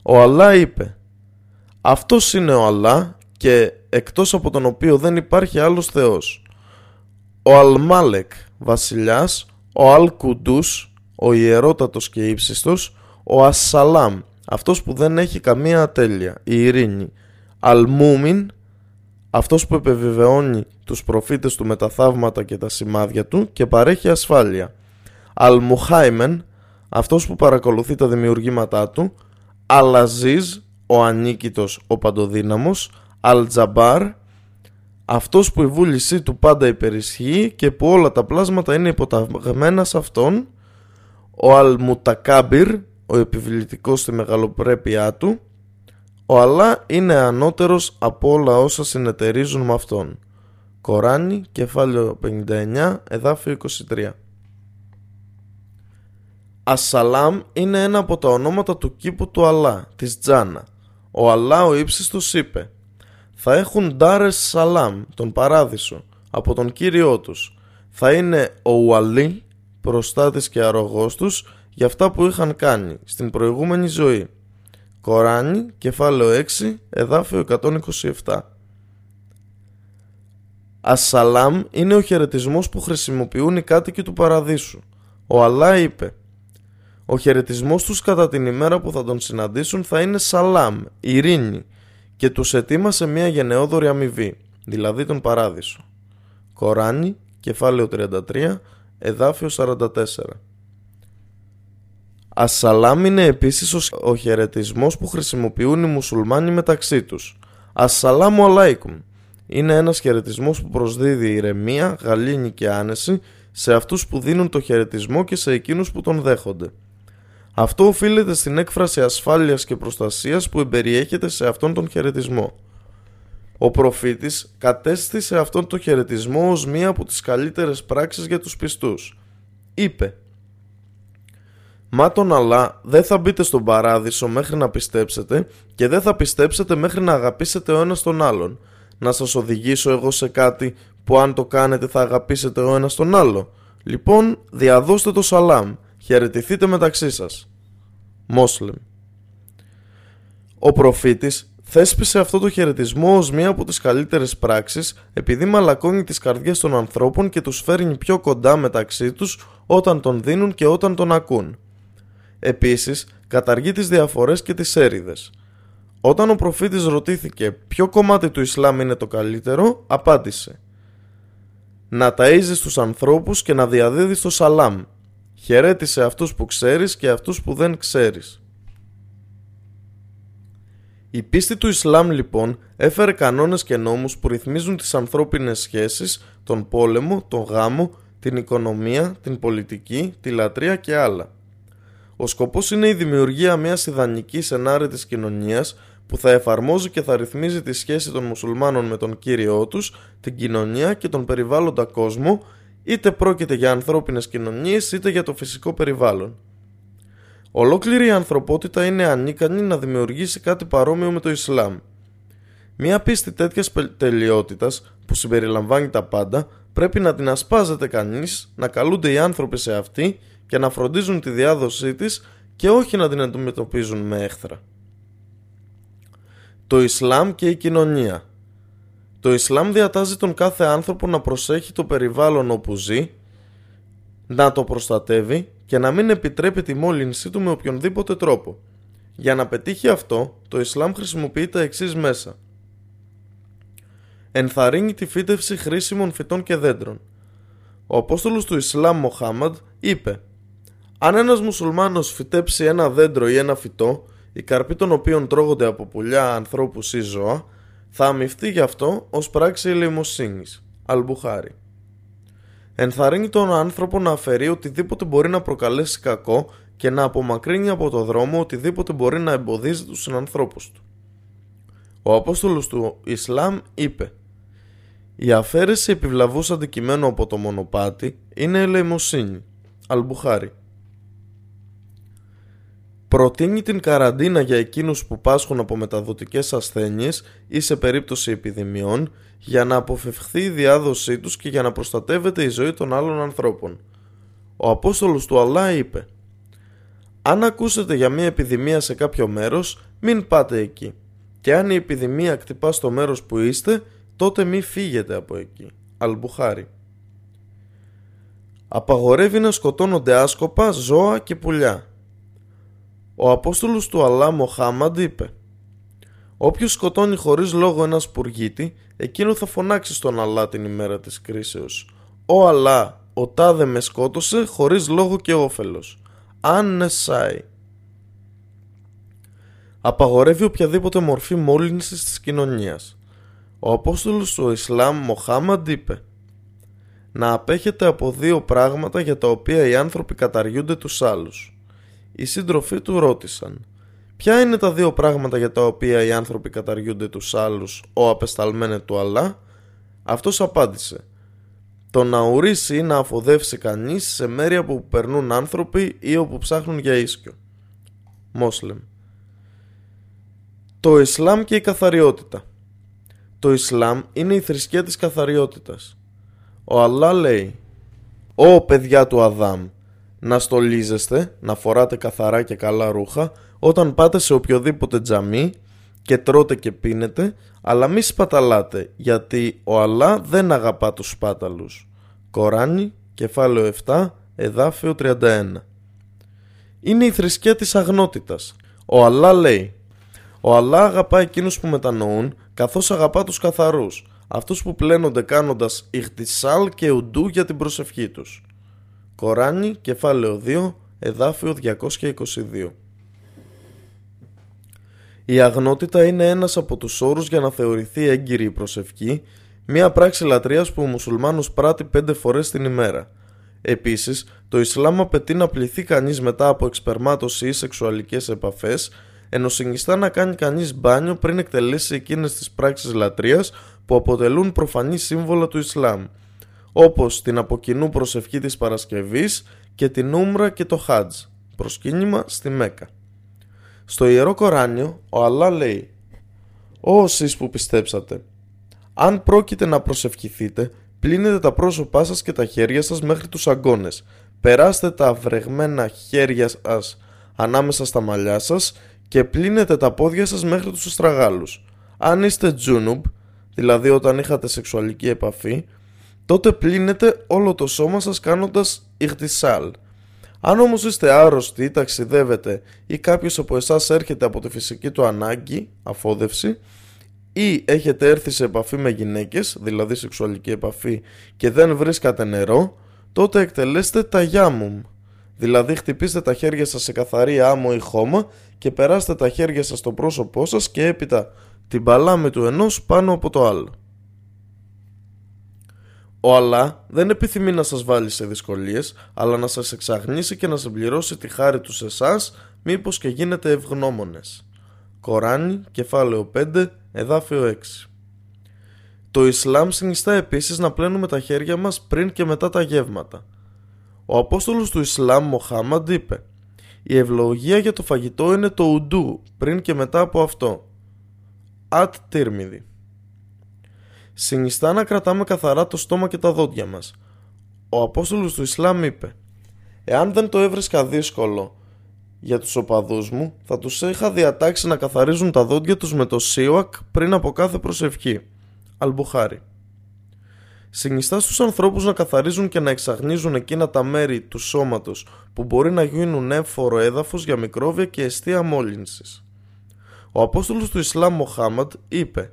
Ο Αλλά είπε «Αυτός είναι ο Αλλά και εκτός από τον οποίο δεν υπάρχει άλλος θεός. Ο Αλμάλεκ, βασιλιάς, ο Αλκουντούς, ο ιερότατος και ύψιστος, ο Ασσαλάμ, αυτός που δεν έχει καμία ατέλεια, η ειρήνη, Αλμούμιν, αυτός που επιβεβαιώνει τους προφήτες του με τα θαύματα και τα σημάδια του και παρέχει ασφάλεια, Αλμουχάιμεν, αυτός που παρακολουθεί τα δημιουργήματά του, Αλαζίζ, ο ανίκητος, ο παντοδύναμος, Αλτζαμπάρ, αυτός που η βούλησή του πάντα υπερισχύει και που όλα τα πλάσματα είναι υποταγμένα σε αυτόν, ο Αλμουτακάμπιρ, ο επιβλητικός στη μεγαλοπρέπειά του, ο Αλλά είναι ανώτερος από όλα όσα συνεταιρίζουν με αυτόν. Κοράνι, κεφάλαιο 59, εδάφιο 23. Ασσαλάμ είναι ένα από τα ονόματα του κήπου του Αλλά, της Τζάνα. Ο Αλλά ο ύψιστος είπε θα έχουν Ντάρες Σαλάμ, τον παράδεισο, από τον Κύριό τους. Θα είναι ο Ουαλή, προστάτης και αρρωγός τους, για αυτά που είχαν κάνει στην προηγούμενη ζωή. Κοράνι, κεφάλαιο 6, εδάφιο 127. Ασσαλάμ είναι ο χαιρετισμός που χρησιμοποιούν οι κάτοικοι του παραδείσου. Ο Αλλά είπε «Ο χαιρετισμός τους κατά την ημέρα που θα τον συναντήσουν θα είναι Σαλάμ, ειρήνη, και τους ετοίμασε μια γενναιόδορη αμοιβή, δηλαδή τον παράδεισο. Κοράνι, κεφάλαιο 33, εδάφιο 44. Ασσαλάμ είναι επίσης ο χαιρετισμός που χρησιμοποιούν οι μουσουλμάνοι μεταξύ τους. Ασσαλάμου αλάικουμ είναι ένας χαιρετισμός που προσδίδει ηρεμία, γαλήνη και άνεση σε αυτούς που δίνουν το χαιρετισμό και σε εκείνους που τον δέχονται. Αυτό οφείλεται στην έκφραση ασφάλειας και προστασίας που εμπεριέχεται σε αυτόν τον χαιρετισμό. Ο προφήτης κατέστησε αυτόν τον χαιρετισμό ως μία από τις καλύτερες πράξεις για τους πιστούς. Είπε «Μα τον Αλλά δεν θα μπείτε στον παράδεισο μέχρι να πιστέψετε και δεν θα πιστέψετε μέχρι να αγαπήσετε ο ένας τον άλλον. Να σας οδηγήσω εγώ σε κάτι που αν το κάνετε θα αγαπήσετε ο ένας τον άλλο. Λοιπόν, διαδώστε το σαλάμ, χαιρετηθείτε μεταξύ σας». Μόσλεμ Ο προφήτης θέσπισε αυτό το χαιρετισμό ως μία από τις καλύτερες πράξεις επειδή μαλακώνει τις καρδιές των ανθρώπων και τους φέρνει πιο κοντά μεταξύ τους όταν τον δίνουν και όταν τον ακούν. Επίσης, καταργεί τις διαφορές και τις έρηδες. Όταν ο προφήτης ρωτήθηκε ποιο κομμάτι του Ισλάμ είναι το καλύτερο, απάντησε «Να ταΐζεις τους ανθρώπους και να διαδίδεις το σαλάμ. Χαιρέτησε αυτούς που ξέρεις και αυτούς που δεν ξέρεις». Η πίστη του Ισλάμ λοιπόν έφερε κανόνες και νόμους που ρυθμίζουν τις ανθρώπινες σχέσεις, τον πόλεμο, τον γάμο, την οικονομία, την πολιτική, τη λατρεία και άλλα. Ο σκοπός είναι η δημιουργία μιας ιδανικής ενάρετης κοινωνίας που θα εφαρμόζει και θα ρυθμίζει τη σχέση των μουσουλμάνων με τον Κύριό τους, την κοινωνία και τον περιβάλλοντα κόσμο, είτε πρόκειται για ανθρώπινες κοινωνίες είτε για το φυσικό περιβάλλον. Ολόκληρη η ανθρωπότητα είναι ανίκανη να δημιουργήσει κάτι παρόμοιο με το Ισλάμ. Μια πίστη τέτοιας τελειότητας που συμπεριλαμβάνει τα πάντα πρέπει να την ασπάζεται κανείς, να καλούνται οι άνθρωποι σε αυτή και να φροντίζουν τη διάδοσή της και όχι να την αντιμετωπίζουν με έχθρα. Το Ισλάμ και η κοινωνία Το Ισλάμ διατάζει τον κάθε άνθρωπο να προσέχει το περιβάλλον όπου ζει, να το προστατεύει και να μην επιτρέπει τη μόλυνσή του με οποιονδήποτε τρόπο. Για να πετύχει αυτό, το Ισλάμ χρησιμοποιεί τα εξής μέσα. Ενθαρρύνει τη φύτευση χρήσιμων φυτών και δέντρων. Ο Απόστολος του Ισλάμ Μοχάμαντ είπε «Αν ένας μουσουλμάνος φυτέψει ένα δέντρο ή ένα φυτό, οι καρποί των οποίων τρώγονται από πουλιά, ανθρώπους ή ζώα, θα αμυφθεί γι' αυτό ως πράξη ελεημοσύνης». Αλμπουχάρη ενθαρρύνει τον άνθρωπο να αφαιρεί οτιδήποτε μπορεί να προκαλέσει κακό και να απομακρύνει από το δρόμο οτιδήποτε μπορεί να εμποδίζει τους συνανθρώπους του. Ο Απόστολος του Ισλάμ είπε «Η αφαίρεση επιβλαβούς αντικειμένου από το μονοπάτι είναι ελεημοσύνη». Αλμπουχάρη Προτείνει την καραντίνα για εκείνους που πάσχουν από μεταδοτικές ασθένειες ή σε περίπτωση επιδημιών για να αποφευχθεί η διάδοσή τους και για να προστατεύεται η ζωή των άλλων ανθρώπων. Ο Απόστολος του Αλλά είπε «Αν ακούσετε για μια επιδημία σε κάποιο μέρος, μην πάτε εκεί. Και αν η επιδημία κτυπά στο μέρος που είστε, τότε μη φύγετε από εκεί». Αλμπουχάρη Απαγορεύει να σκοτώνονται άσκοπα, ζώα και πουλιά. Ο Απόστολος του Αλλά Μοχάμαντ είπε Όποιος σκοτώνει χωρίς λόγο ένας σπουργίτη, εκείνο θα φωνάξει στον Αλλά την ημέρα της κρίσεως. «Ο Αλλά, ο τάδε με σκότωσε χωρίς λόγο και όφελος. Αν νεσάει». Απαγορεύει οποιαδήποτε μορφή μόλυνσης της κοινωνίας. Ο Απόστολος του Ισλάμ Μοχάμαντ είπε «Να απέχετε από δύο πράγματα για τα οποία οι άνθρωποι καταργούνται τους άλλους». Οι σύντροφοί του ρώτησαν Ποια είναι τα δύο πράγματα για τα οποία οι άνθρωποι καταργούνται τους άλλους ο απεσταλμένε του Αλλά; Αυτός απάντησε Το να ουρήσει ή να αφοδεύσει κανείς σε μέρη από που περνούν άνθρωποι ή όπου ψάχνουν για ίσκιο Μόσλεμ Το Ισλάμ και η καθαριότητα. Το Ισλάμ είναι η θρησκεία της καθαριότητας. Ο Αλλά λέει «Ω παιδιά του Αδάμ, να στολίζεστε, να φοράτε καθαρά και καλά ρούχα όταν πάτε σε οποιοδήποτε τζαμί και τρώτε και πίνετε, αλλά μη σπαταλάτε, γιατί ο Αλλά δεν αγαπά τους σπάταλους. Κοράνι, κεφάλαιο 7, εδάφιο 31. Είναι η θρησκεία της αγνότητας. Ο Αλλά λέει «Ο Αλλά αγαπά εκείνους που μετανοούν, καθώς αγαπά τους καθαρούς, αυτούς που πλένονται κάνοντας ηχτισάλ και ουντού για την προσευχή τους». Κοράνι, κεφάλαιο 2, εδάφιο 222. Η αγνότητα είναι ένας από τους όρους για να θεωρηθεί έγκυρη η προσευχή, μια πράξη λατρείας που ο μουσουλμάνος πράττει πέντε φορές την ημέρα. Επίσης, το Ισλάμ απαιτεί να πληθεί κανείς μετά από εξπερμάτωση ή σεξουαλικές επαφές, ενώ συνιστά να κάνει κανείς μπάνιο πριν εκτελέσει εκείνες τις πράξεις λατρείας που αποτελούν προφανή σύμβολα του Ισλάμ, όπως την αποκοινού προσευχή της Παρασκευής και την Ούμρα και το Χάτζ, προσκύνημα στη Μέκα. Στο Ιερό Κοράνιο, ο Αλλά λέει «Ω εσείς που πιστέψατε, αν πρόκειται να προσευχηθείτε, πλύνετε τα πρόσωπά σας και τα χέρια σας μέχρι τους αγκώνες, περάστε τα βρεγμένα χέρια σας ανάμεσα στα μαλλιά σας και πλύνετε τα πόδια σας μέχρι τους αστραγάλους. Αν είστε τζούνουμπ, δηλαδή όταν είχατε σεξουαλική επαφή, τότε πλύνετε όλο το σώμα σας κάνοντας ηχτισάλ. Αν όμως είστε άρρωστοι ή ταξιδεύετε ή κάποιος από εσάς έρχεται από τη φυσική του ανάγκη, αφόδευση, ή έχετε έρθει σε επαφή με γυναίκες, δηλαδή σεξουαλική επαφή και δεν βρίσκατε νερό, τότε εκτελέστε τα γιάμουμ. Δηλαδή χτυπήστε τα χέρια σας σε καθαρή άμμο ή χώμα και περάστε τα χέρια σας στο πρόσωπό σας και έπειτα την παλάμη του ενός πάνω από το άλλο. Ο Αλλά δεν επιθυμεί να σας βάλει σε δυσκολίες, αλλά να σας εξαγνίσει και να συμπληρώσει τη χάρη τους σε εσάς, μήπως και γίνετε ευγνώμονες. Κοράνι, κεφάλαιο 5, εδάφιο 6 Το Ισλάμ συνιστά επίσης να πλένουμε τα χέρια μας πριν και μετά τα γεύματα. Ο Απόστολος του Ισλάμ Μοχάμαντ είπε «Η ευλογία για το φαγητό είναι το ουντού πριν και μετά από αυτό». Ατ Τύρμιδη Συνιστά να κρατάμε καθαρά το στόμα και τα δόντια μας. Ο Απόστολος του Ισλάμ είπε «Εάν δεν το έβρισκα δύσκολο για τους οπαδούς μου, θα τους είχα διατάξει να καθαρίζουν τα δόντια τους με το σίουακ πριν από κάθε προσευχή». Αλμπουχάρη Συνιστά στους ανθρώπους να καθαρίζουν και να εξαγνίζουν εκείνα τα μέρη του σώματος που μπορεί να γίνουν έμφορο έδαφος για μικρόβια και αιστεία μόλυνσης. Ο Απόστολος του Ισλάμ Μοχάμαντ είπε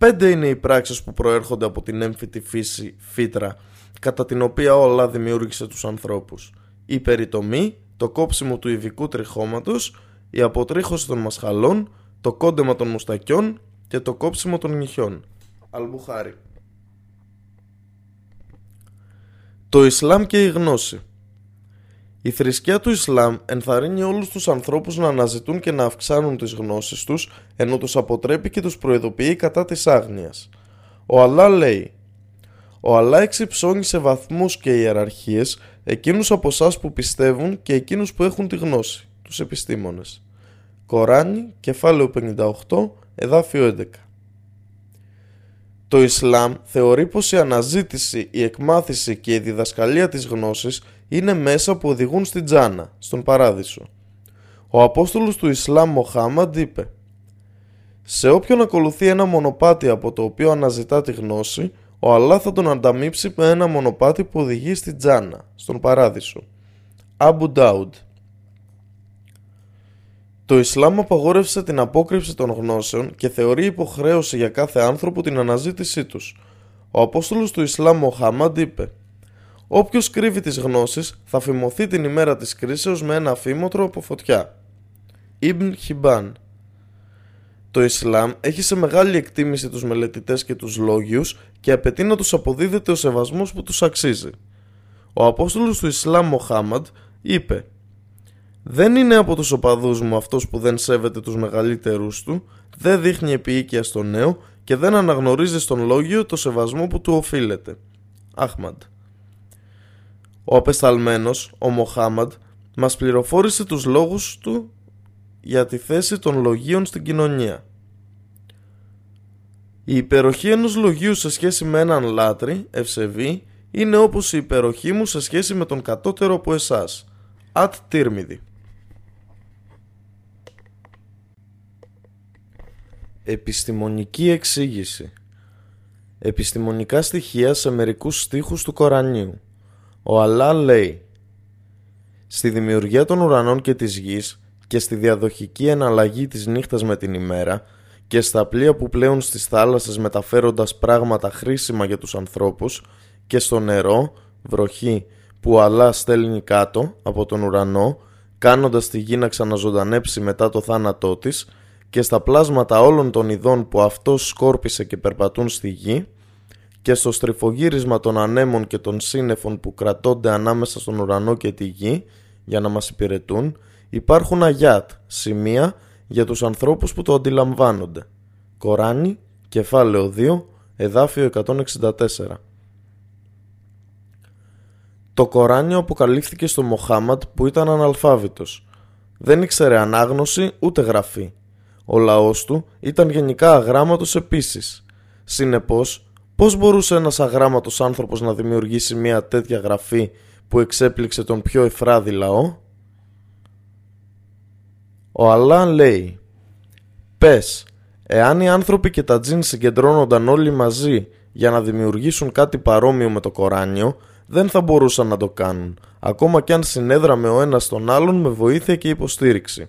Πέντε είναι οι πράξεις που προέρχονται από την έμφυτη φύση φύτρα κατά την οποία όλα δημιούργησε τους ανθρώπους. Η περιτομή, το κόψιμο του ειδικού τριχώματος, η αποτρίχωση των μασχαλών, το κόντεμα των μουστακιών και το κόψιμο των νυχιών. Αλμπουχάρη. Το Ισλάμ και η γνώση η θρησκεία του Ισλάμ ενθαρρύνει όλους τους ανθρώπους να αναζητούν και να αυξάνουν τις γνώσεις τους, ενώ τους αποτρέπει και τους προειδοποιεί κατά της άγνοιας. Ο Αλλά λέει «Ο Αλλά εξυψώνει σε βαθμούς και ιεραρχίες εκείνους από εσάς που πιστεύουν και εκείνους που έχουν τη γνώση, τους επιστήμονες». Κοράνι, κεφάλαιο 58, εδάφιο 11. Το Ισλάμ θεωρεί πως η αναζήτηση, η εκμάθηση και η διδασκαλία της γνώσης είναι μέσα που οδηγούν στην Τζάνα, στον Παράδεισο. Ο Απόστολος του Ισλάμ Μοχάμαντ είπε «Σε όποιον ακολουθεί ένα μονοπάτι από το οποίο αναζητά τη γνώση, ο Αλλά θα τον ανταμείψει με ένα μονοπάτι που οδηγεί στην Τζάνα, στον Παράδεισο». Αμπου Ντάουντ το Ισλάμ απαγόρευσε την απόκρυψη των γνώσεων και θεωρεί υποχρέωση για κάθε άνθρωπο την αναζήτησή τους. Ο Απόστολος του Ισλάμ Μοχάμαντ είπε Όποιος κρύβει τις γνώσεις θα φημωθεί την ημέρα της κρίσεως με ένα φήμοτρο από φωτιά. Ιμπν Χιμπάν Το Ισλάμ έχει σε μεγάλη εκτίμηση τους μελετητές και τους λόγιους και απαιτεί να τους αποδίδεται ο σεβασμός που τους αξίζει. Ο Απόστολος του Ισλάμ Μοχάμαντ είπε δεν είναι από τους οπαδούς μου αυτός που δεν σέβεται τους μεγαλύτερους του, δεν δείχνει επίοικια στο νέο και δεν αναγνωρίζει στον λόγιο το σεβασμό που του οφείλεται. Αχμαντ. Ο απεσταλμένος, ο Μοχάμαντ, μας πληροφόρησε τους λόγους του για τη θέση των λογίων στην κοινωνία. Η υπεροχή ενός λογίου σε σχέση με έναν λάτρη, ευσεβή, είναι όπως η υπεροχή μου σε σχέση με τον κατώτερο από εσάς. Ατ Τύρμιδη. Επιστημονική εξήγηση Επιστημονικά στοιχεία σε μερικούς στίχους του Κορανίου Ο Αλλά λέει Στη δημιουργία των ουρανών και της γης και στη διαδοχική εναλλαγή της νύχτας με την ημέρα και στα πλοία που πλέουν στις θάλασσες μεταφέροντας πράγματα χρήσιμα για τους ανθρώπους και στο νερό, βροχή που ο Αλλά στέλνει κάτω από τον ουρανό κάνοντας τη γη να ξαναζωντανέψει μετά το θάνατό της και στα πλάσματα όλων των ειδών που αυτός σκόρπισε και περπατούν στη γη και στο στριφογύρισμα των ανέμων και των σύννεφων που κρατώνται ανάμεσα στον ουρανό και τη γη για να μας υπηρετούν, υπάρχουν αγιάτ, σημεία για τους ανθρώπους που το αντιλαμβάνονται. Κοράνι, κεφάλαιο 2, εδάφιο 164. Το Κοράνιο αποκαλύφθηκε στο Μοχάμαντ που ήταν αναλφάβητος. Δεν ήξερε ανάγνωση ούτε γραφή. Ο λαός του ήταν γενικά αγράμματος επίσης. Συνεπώς, πώς μπορούσε ένας αγράμματος άνθρωπος να δημιουργήσει μια τέτοια γραφή που εξέπληξε τον πιο εφράδι λαό; Ο Αλλά λέει «Πες, εάν οι άνθρωποι και τα τζιν συγκεντρώνονταν όλοι μαζί για να δημιουργήσουν κάτι παρόμοιο με το Κοράνιο, δεν θα μπορούσαν να το κάνουν, ακόμα κι αν συνέδραμε ο ένας τον άλλον με βοήθεια και υποστήριξη.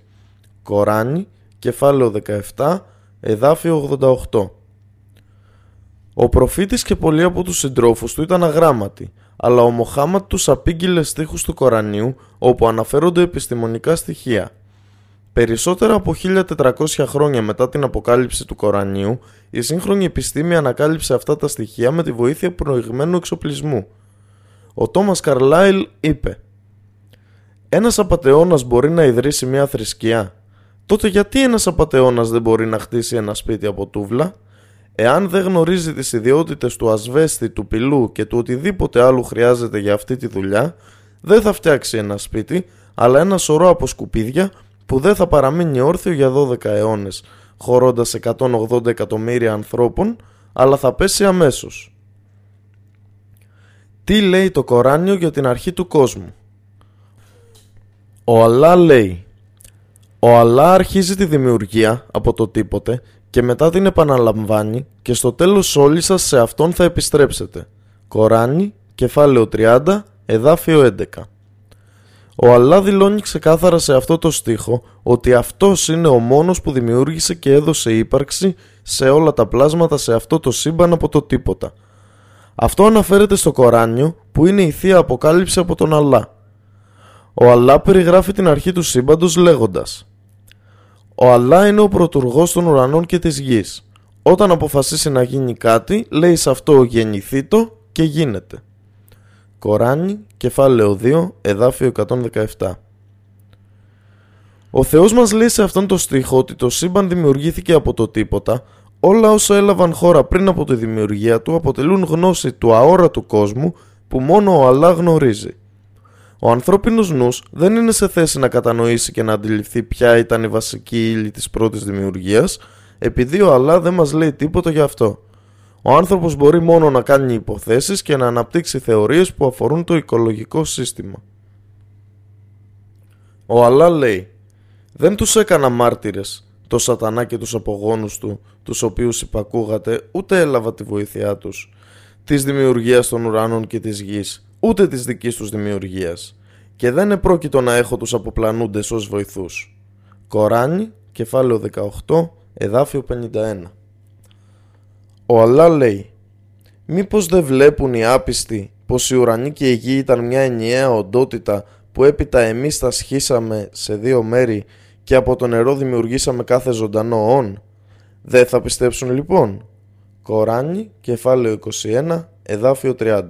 Κοράνι, κεφάλαιο 17, εδάφιο 88. Ο προφήτης και πολλοί από τους συντρόφους του ήταν αγράμματοι, αλλά ο Μοχάματ τους απήγγειλε στίχους του Κορανίου όπου αναφέρονται επιστημονικά στοιχεία. Περισσότερα από 1400 χρόνια μετά την αποκάλυψη του Κορανίου, η σύγχρονη επιστήμη ανακάλυψε αυτά τα στοιχεία με τη βοήθεια προηγμένου εξοπλισμού. Ο Τόμας Καρλάιλ είπε «Ένας απατεώνας μπορεί να ιδρύσει μια θρησκεία; Τότε γιατί ένας απατεώνας δεν μπορεί να χτίσει ένα σπίτι από τούβλα» Εάν δεν γνωρίζει τις ιδιότητες του ασβέστη, του πυλού και του οτιδήποτε άλλο χρειάζεται για αυτή τη δουλειά, δεν θα φτιάξει ένα σπίτι, αλλά ένα σωρό από σκουπίδια που δεν θα παραμείνει όρθιο για 12 αιώνες, χωρώντας 180 εκατομμύρια ανθρώπων, αλλά θα πέσει αμέσως. Τι λέει το Κοράνιο για την αρχή του κόσμου; Ο Αλλά λέει «Ο Αλλά αρχίζει τη δημιουργία από το τίποτε και μετά την επαναλαμβάνει και στο τέλος όλοι σας σε αυτόν θα επιστρέψετε. Κοράνι, κεφάλαιο 30, εδάφιο 11. Ο Αλλά δηλώνει ξεκάθαρα σε αυτό το στίχο ότι αυτός είναι ο μόνος που δημιούργησε και έδωσε ύπαρξη σε όλα τα πλάσματα σε αυτό το σύμπαν από το τίποτα. Αυτό αναφέρεται στο Κοράνιο που είναι η Θεία Αποκάλυψη από τον Αλλά. Ο Αλλά περιγράφει την αρχή του σύμπαντος λέγοντας ο Αλλά είναι ο πρωτουργός των ουρανών και της γης. Όταν αποφασίσει να γίνει κάτι, λέει σε αυτό γεννηθήτο και γίνεται. Κοράνι, κεφάλαιο 2, εδάφιο 117 Ο Θεός μας λέει σε αυτόν το στίχο ότι το σύμπαν δημιουργήθηκε από το τίποτα, όλα όσα έλαβαν χώρα πριν από τη δημιουργία του αποτελούν γνώση του αόρατου κόσμου που μόνο ο Αλλά γνωρίζει. Ο ανθρώπινος νους δεν είναι σε θέση να κατανοήσει και να αντιληφθεί ποια ήταν η βασική ύλη της πρώτης δημιουργίας, επειδή ο Αλλά δεν μας λέει τίποτα γι' αυτό. Ο άνθρωπος μπορεί μόνο να κάνει υποθέσεις και να αναπτύξει θεωρίες που αφορούν το οικολογικό σύστημα. Ο Αλλά λέει «Δεν τους έκανα μάρτυρες, το σατανά και τους απογόνους του, τους οποίους υπακούγατε, ούτε έλαβα τη βοήθειά τους, της δημιουργίας των ουράνων και της γης, ούτε της δικής τους δημιουργίας και δεν επρόκειτο να έχω τους αποπλανούντες ως βοηθούς. Κοράνι, κεφάλαιο 18, εδάφιο 51 Ο Αλλά λέει Μήπως δεν βλέπουν οι άπιστοι πως η ουρανή και η γη ήταν μια ενιαία οντότητα που έπειτα εμείς τα σχίσαμε σε δύο μέρη και από το νερό δημιουργήσαμε κάθε ζωντανό όν. Δεν θα πιστέψουν λοιπόν. Κοράνι, κεφάλαιο 21, εδάφιο 30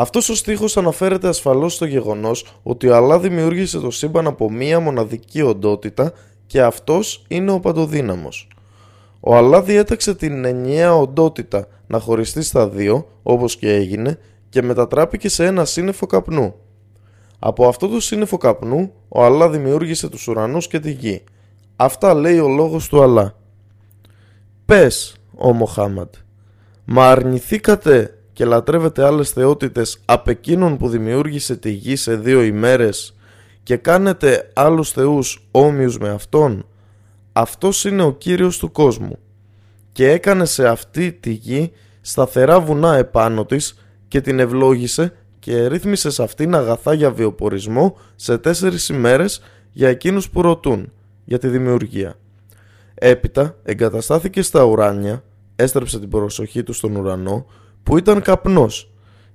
αυτός ο στίχος αναφέρεται ασφαλώς στο γεγονός ότι ο Αλλά δημιούργησε το σύμπαν από μία μοναδική οντότητα και αυτός είναι ο παντοδύναμος. Ο Αλλά διέταξε την ενιαία οντότητα να χωριστεί στα δύο, όπως και έγινε, και μετατράπηκε σε ένα σύννεφο καπνού. Από αυτό το σύννεφο καπνού, ο Αλλά δημιούργησε τους ουρανούς και τη γη. Αυτά λέει ο λόγος του Αλλά. Πες, ο Μοχάμαντ, μα αρνηθήκατε και λατρεύετε άλλες θεότητες απ' εκείνον που δημιούργησε τη γη σε δύο ημέρες και κάνετε άλλους θεούς όμοιους με Αυτόν, Αυτός είναι ο Κύριος του κόσμου και έκανε σε αυτή τη γη σταθερά βουνά επάνω της και την ευλόγησε και ρύθμισε σε αυτήν αγαθά για βιοπορισμό σε τέσσερις ημέρες για εκείνους που ρωτούν για τη δημιουργία. Έπειτα εγκαταστάθηκε στα ουράνια, έστρεψε την προσοχή του στον ουρανό που ήταν καπνός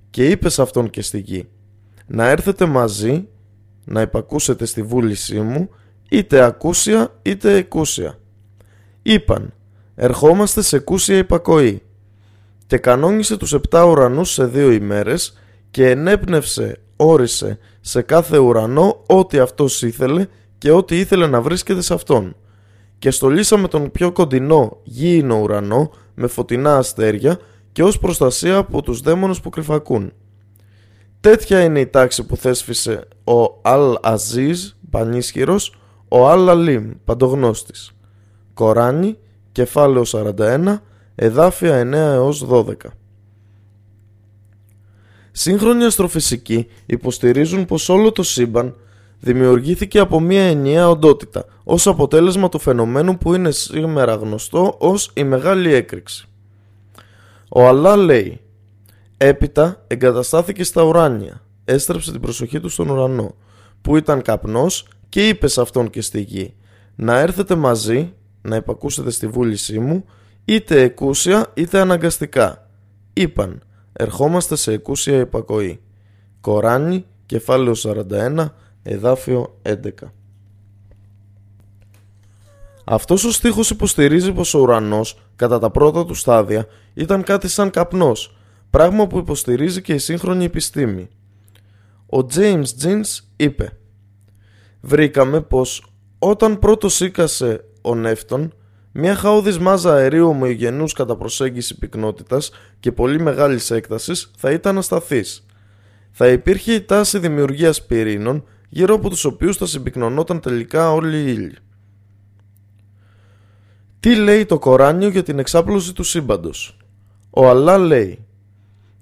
και είπες σε αυτόν και στη γη να έρθετε μαζί να υπακούσετε στη βούλησή μου είτε ακούσια είτε εκούσια. Είπαν ερχόμαστε σε κούσια υπακοή και κανόνισε τους επτά ουρανούς σε δύο ημέρες και ενέπνευσε, όρισε σε κάθε ουρανό ό,τι αυτός ήθελε και ό,τι ήθελε να βρίσκεται σε αυτόν. Και στολίσαμε τον πιο κοντινό γήινο ουρανό με φωτεινά αστέρια και ως προστασία από τους δαίμονες που κρυφακούν. Τέτοια είναι η τάξη που θέσφισε ο Αλ Αζίζ, πανίσχυρος, ο Αλ Αλίμ, παντογνώστης. Κοράνι, κεφάλαιο 41, εδάφια 9 έως 12. Σύγχρονοι αστροφυσικοί υποστηρίζουν πως όλο το σύμπαν δημιουργήθηκε από μια ενιαία οντότητα ως αποτέλεσμα του φαινομένου που είναι σήμερα γνωστό ως η Μεγάλη Έκρηξη. Ο Αλλά λέει Έπειτα εγκαταστάθηκε στα ουράνια, έστρεψε την προσοχή του στον ουρανό, που ήταν καπνός και είπε σε αυτόν και στη γη «Να έρθετε μαζί, να υπακούσετε στη βούλησή μου, είτε εκούσια είτε αναγκαστικά». Είπαν «Ερχόμαστε σε εκούσια υπακοή». Κοράνι, κεφάλαιο 41, εδάφιο 11. Αυτός ο στίχος υποστηρίζει πως ο ουρανός, κατά τα πρώτα του στάδια, ήταν κάτι σαν καπνός, πράγμα που υποστηρίζει και η σύγχρονη επιστήμη. Ο James Jeans είπε «Βρήκαμε πως όταν πρώτο σήκασε ο Νεύτων, μια χαόδης μάζα αερίου ομογενούς κατά προσέγγιση πυκνότητας και πολύ μεγάλης έκτασης θα ήταν ασταθής. Θα υπήρχε η τάση δημιουργίας πυρήνων γύρω από τους οποίους θα συμπυκνωνόταν τελικά όλοι οι ήλιοι. Τι λέει το Κοράνιο για την εξάπλωση του σύμπαντος; Ο Αλλά λέει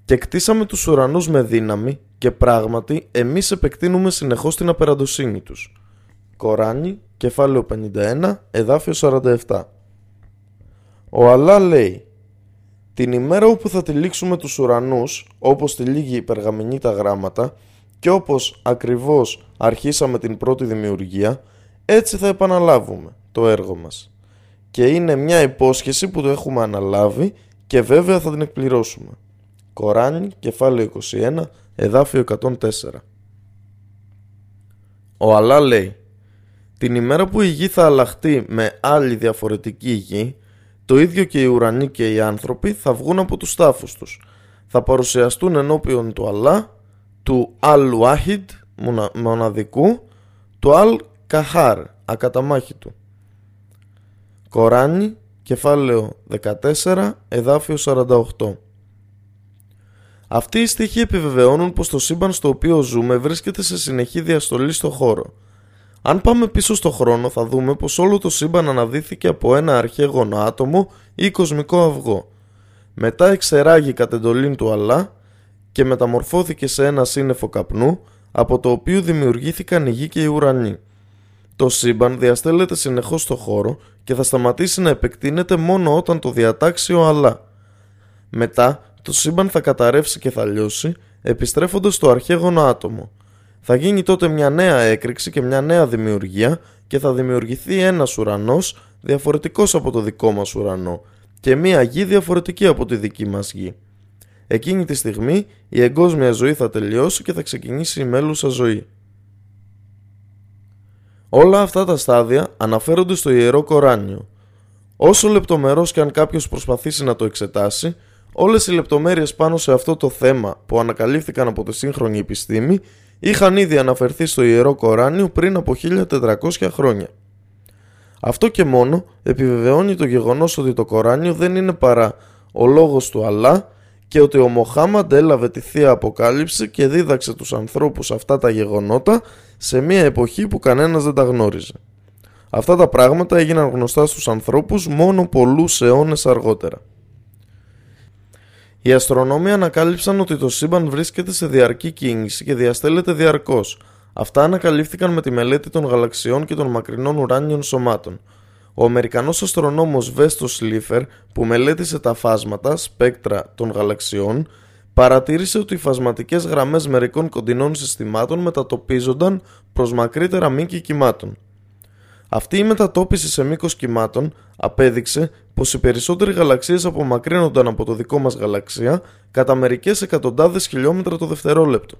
«Και κτίσαμε τους ουρανούς με δύναμη και πράγματι εμείς επεκτείνουμε συνεχώς την απεραντοσύνη τους». Κοράνι, κεφάλαιο 51, εδάφιο 47. Ο Αλλά λέει «Την ημέρα όπου θα τυλίξουμε τους ουρανούς, όπως τυλίγει η περγαμηνή τα γράμματα, και όπως ακριβώς αρχίσαμε την πρώτη δημιουργία, έτσι θα επαναλάβουμε το έργο μας. Και είναι μια υπόσχεση που το έχουμε αναλάβει και βέβαια θα την εκπληρώσουμε. Κοράνι, κεφάλαιο 21, εδάφιο 104. Ο Αλλά λέει «Την ημέρα που η γη θα αλλάχτεί με άλλη διαφορετική γη, το ίδιο και οι ουρανοί και οι άνθρωποι θα βγουν από τους τάφους τους. Θα παρουσιαστούν ενώπιον του Αλλά, του Αλ-Wahid, μοναδικού, του Αλ-Καθάρ, ακαταμάχητου. Κοράνι, κεφάλαιο 14, εδάφιο 48. Αυτοί οι στοιχοί επιβεβαιώνουν πως το σύμπαν στο οποίο ζούμε βρίσκεται σε συνεχή διαστολή στο χώρο. Αν πάμε πίσω στο χρόνο θα δούμε πως όλο το σύμπαν αναδύθηκε από ένα αρχαίγωνο άτομο ή κοσμικό αυγό. Μετά εξεράγει κατ' εντολήν του Αλλά και μεταμορφώθηκε σε ένα σύννεφο καπνού από το οποίο δημιουργήθηκαν η γη και οι ουρανοί. Το σύμπαν διαστέλλεται συνεχώς στο χώρο και θα σταματήσει να επεκτείνεται μόνο όταν το διατάξει ο Αλλά. Μετά το σύμπαν θα καταρρεύσει και θα λιώσει επιστρέφοντας στο αρχαίγωνο άτομο. Θα γίνει τότε μια νέα έκρηξη και μια νέα δημιουργία και θα δημιουργηθεί ένας ουρανός διαφορετικός από το δικό μας ουρανό και μια γη διαφορετική από τη δική μας γη. Εκείνη τη στιγμή η εγκόσμια ζωή θα τελειώσει και θα ξεκινήσει η μέλουσα ζωή. Όλα αυτά τα στάδια αναφέρονται στο Ιερό Κοράνιο. Όσο λεπτομερός και αν κάποιος προσπαθήσει να το εξετάσει, όλες οι λεπτομέρειες πάνω σε αυτό το θέμα που ανακαλύφθηκαν από τη σύγχρονη επιστήμη είχαν ήδη αναφερθεί στο Ιερό Κοράνιο πριν από 1400 χρόνια. Αυτό και μόνο επιβεβαιώνει το γεγονός ότι το Κοράνιο δεν είναι παρά ο λόγος του Αλλά και ότι ο Μοχάμαντ έλαβε τη Θεία Αποκάλυψη και δίδαξε τους ανθρώπους αυτά τα γεγονότα σε μια εποχή που κανένας δεν τα γνώριζε. Αυτά τα πράγματα έγιναν γνωστά στους ανθρώπους μόνο πολλούς αιώνες αργότερα. Οι αστρονόμοι ανακάλυψαν ότι το σύμπαν βρίσκεται σε διαρκή κίνηση και διαστέλλεται διαρκώς. Αυτά ανακαλύφθηκαν με τη μελέτη των γαλαξιών και των μακρινών ουράνιων σωμάτων. Ο Αμερικανός αστρονόμος Βέστος Σλίφερ που μελέτησε τα φάσματα, σπέκτρα των γαλαξιών, παρατήρησε ότι οι φασματικές γραμμές μερικών κοντινών συστημάτων μετατοπίζονταν προς μακρύτερα μήκη κυμάτων. Αυτή η μετατόπιση σε μήκος κυμάτων απέδειξε πως οι περισσότεροι γαλαξίες απομακρύνονταν από το δικό μας γαλαξία κατά μερικές εκατοντάδες χιλιόμετρα το δευτερόλεπτο.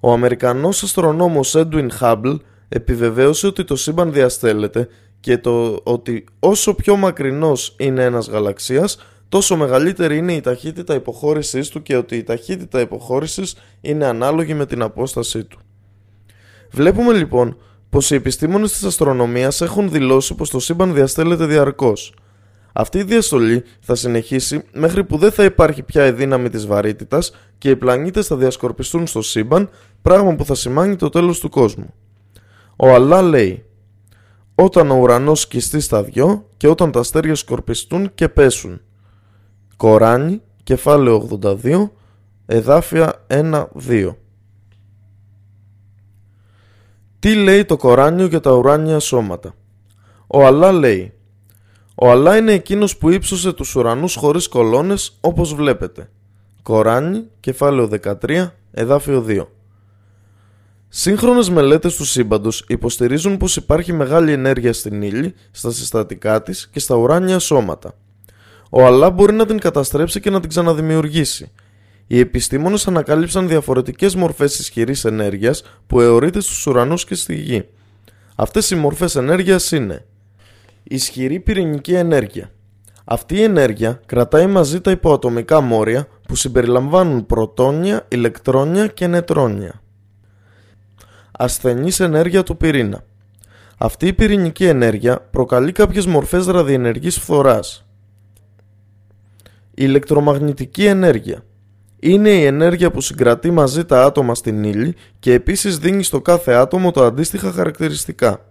Ο Αμερικανός αστρονόμος Edwin Hubble επιβεβαίωσε ότι το σύμπαν διαστέλλεται και το ότι όσο πιο μακρινός είναι ένας γαλαξίας, τόσο μεγαλύτερη είναι η ταχύτητα υποχώρησής του και ότι η ταχύτητα υποχώρησης είναι ανάλογη με την απόστασή του. Βλέπουμε λοιπόν πως οι επιστήμονες της αστρονομίας έχουν δηλώσει πως το σύμπαν διαστέλλεται διαρκώς. Αυτή η διαστολή θα συνεχίσει μέχρι που δεν θα υπάρχει πια η δύναμη της βαρύτητας και οι πλανήτες θα διασκορπιστούν στο σύμπαν, πράγμα που θα σημάνει το τέλος του κόσμου. Ο Αλλά λέει «Όταν ο ουρανός σκιστεί στα δυο και όταν τα αστέρια σκορπιστούν και πέσουν». Κοράνι, κεφάλαιο 82, εδάφια 1-2. Τι λέει το Κοράνιο για τα ουράνια σώματα; Ο Αλλά λέει Ο Αλλά είναι εκείνος που ύψωσε τους ουρανούς χωρίς κολόνες όπως βλέπετε. Κοράνι, κεφάλαιο 13, εδάφιο 2. Σύγχρονες μελέτες του σύμπαντος υποστηρίζουν πως υπάρχει μεγάλη ενέργεια στην ύλη, στα συστατικά της και στα ουράνια σώματα. Ο Αλλά μπορεί να την καταστρέψει και να την ξαναδημιουργήσει. Οι επιστήμονες ανακάλυψαν διαφορετικές μορφές ισχυρής ενέργειας που αιωρείται στους ουρανούς και στη γη. Αυτές οι μορφές ενέργειας είναι Ισχυρή πυρηνική ενέργεια Αυτή η ενέργεια κρατάει μαζί τα υποατομικά μόρια που συμπεριλαμβάνουν πρωτόνια, ηλεκτρόνια και νετρόνια ασθενής ενέργεια του πυρήνα. Αυτή η πυρηνική ενέργεια προκαλεί κάποιες μορφές ραδιενεργής φθοράς. Η ηλεκτρομαγνητική ενέργεια είναι η ενέργεια που συγκρατεί μαζί τα άτομα στην ύλη και επίσης δίνει στο κάθε άτομο τα αντίστοιχα χαρακτηριστικά.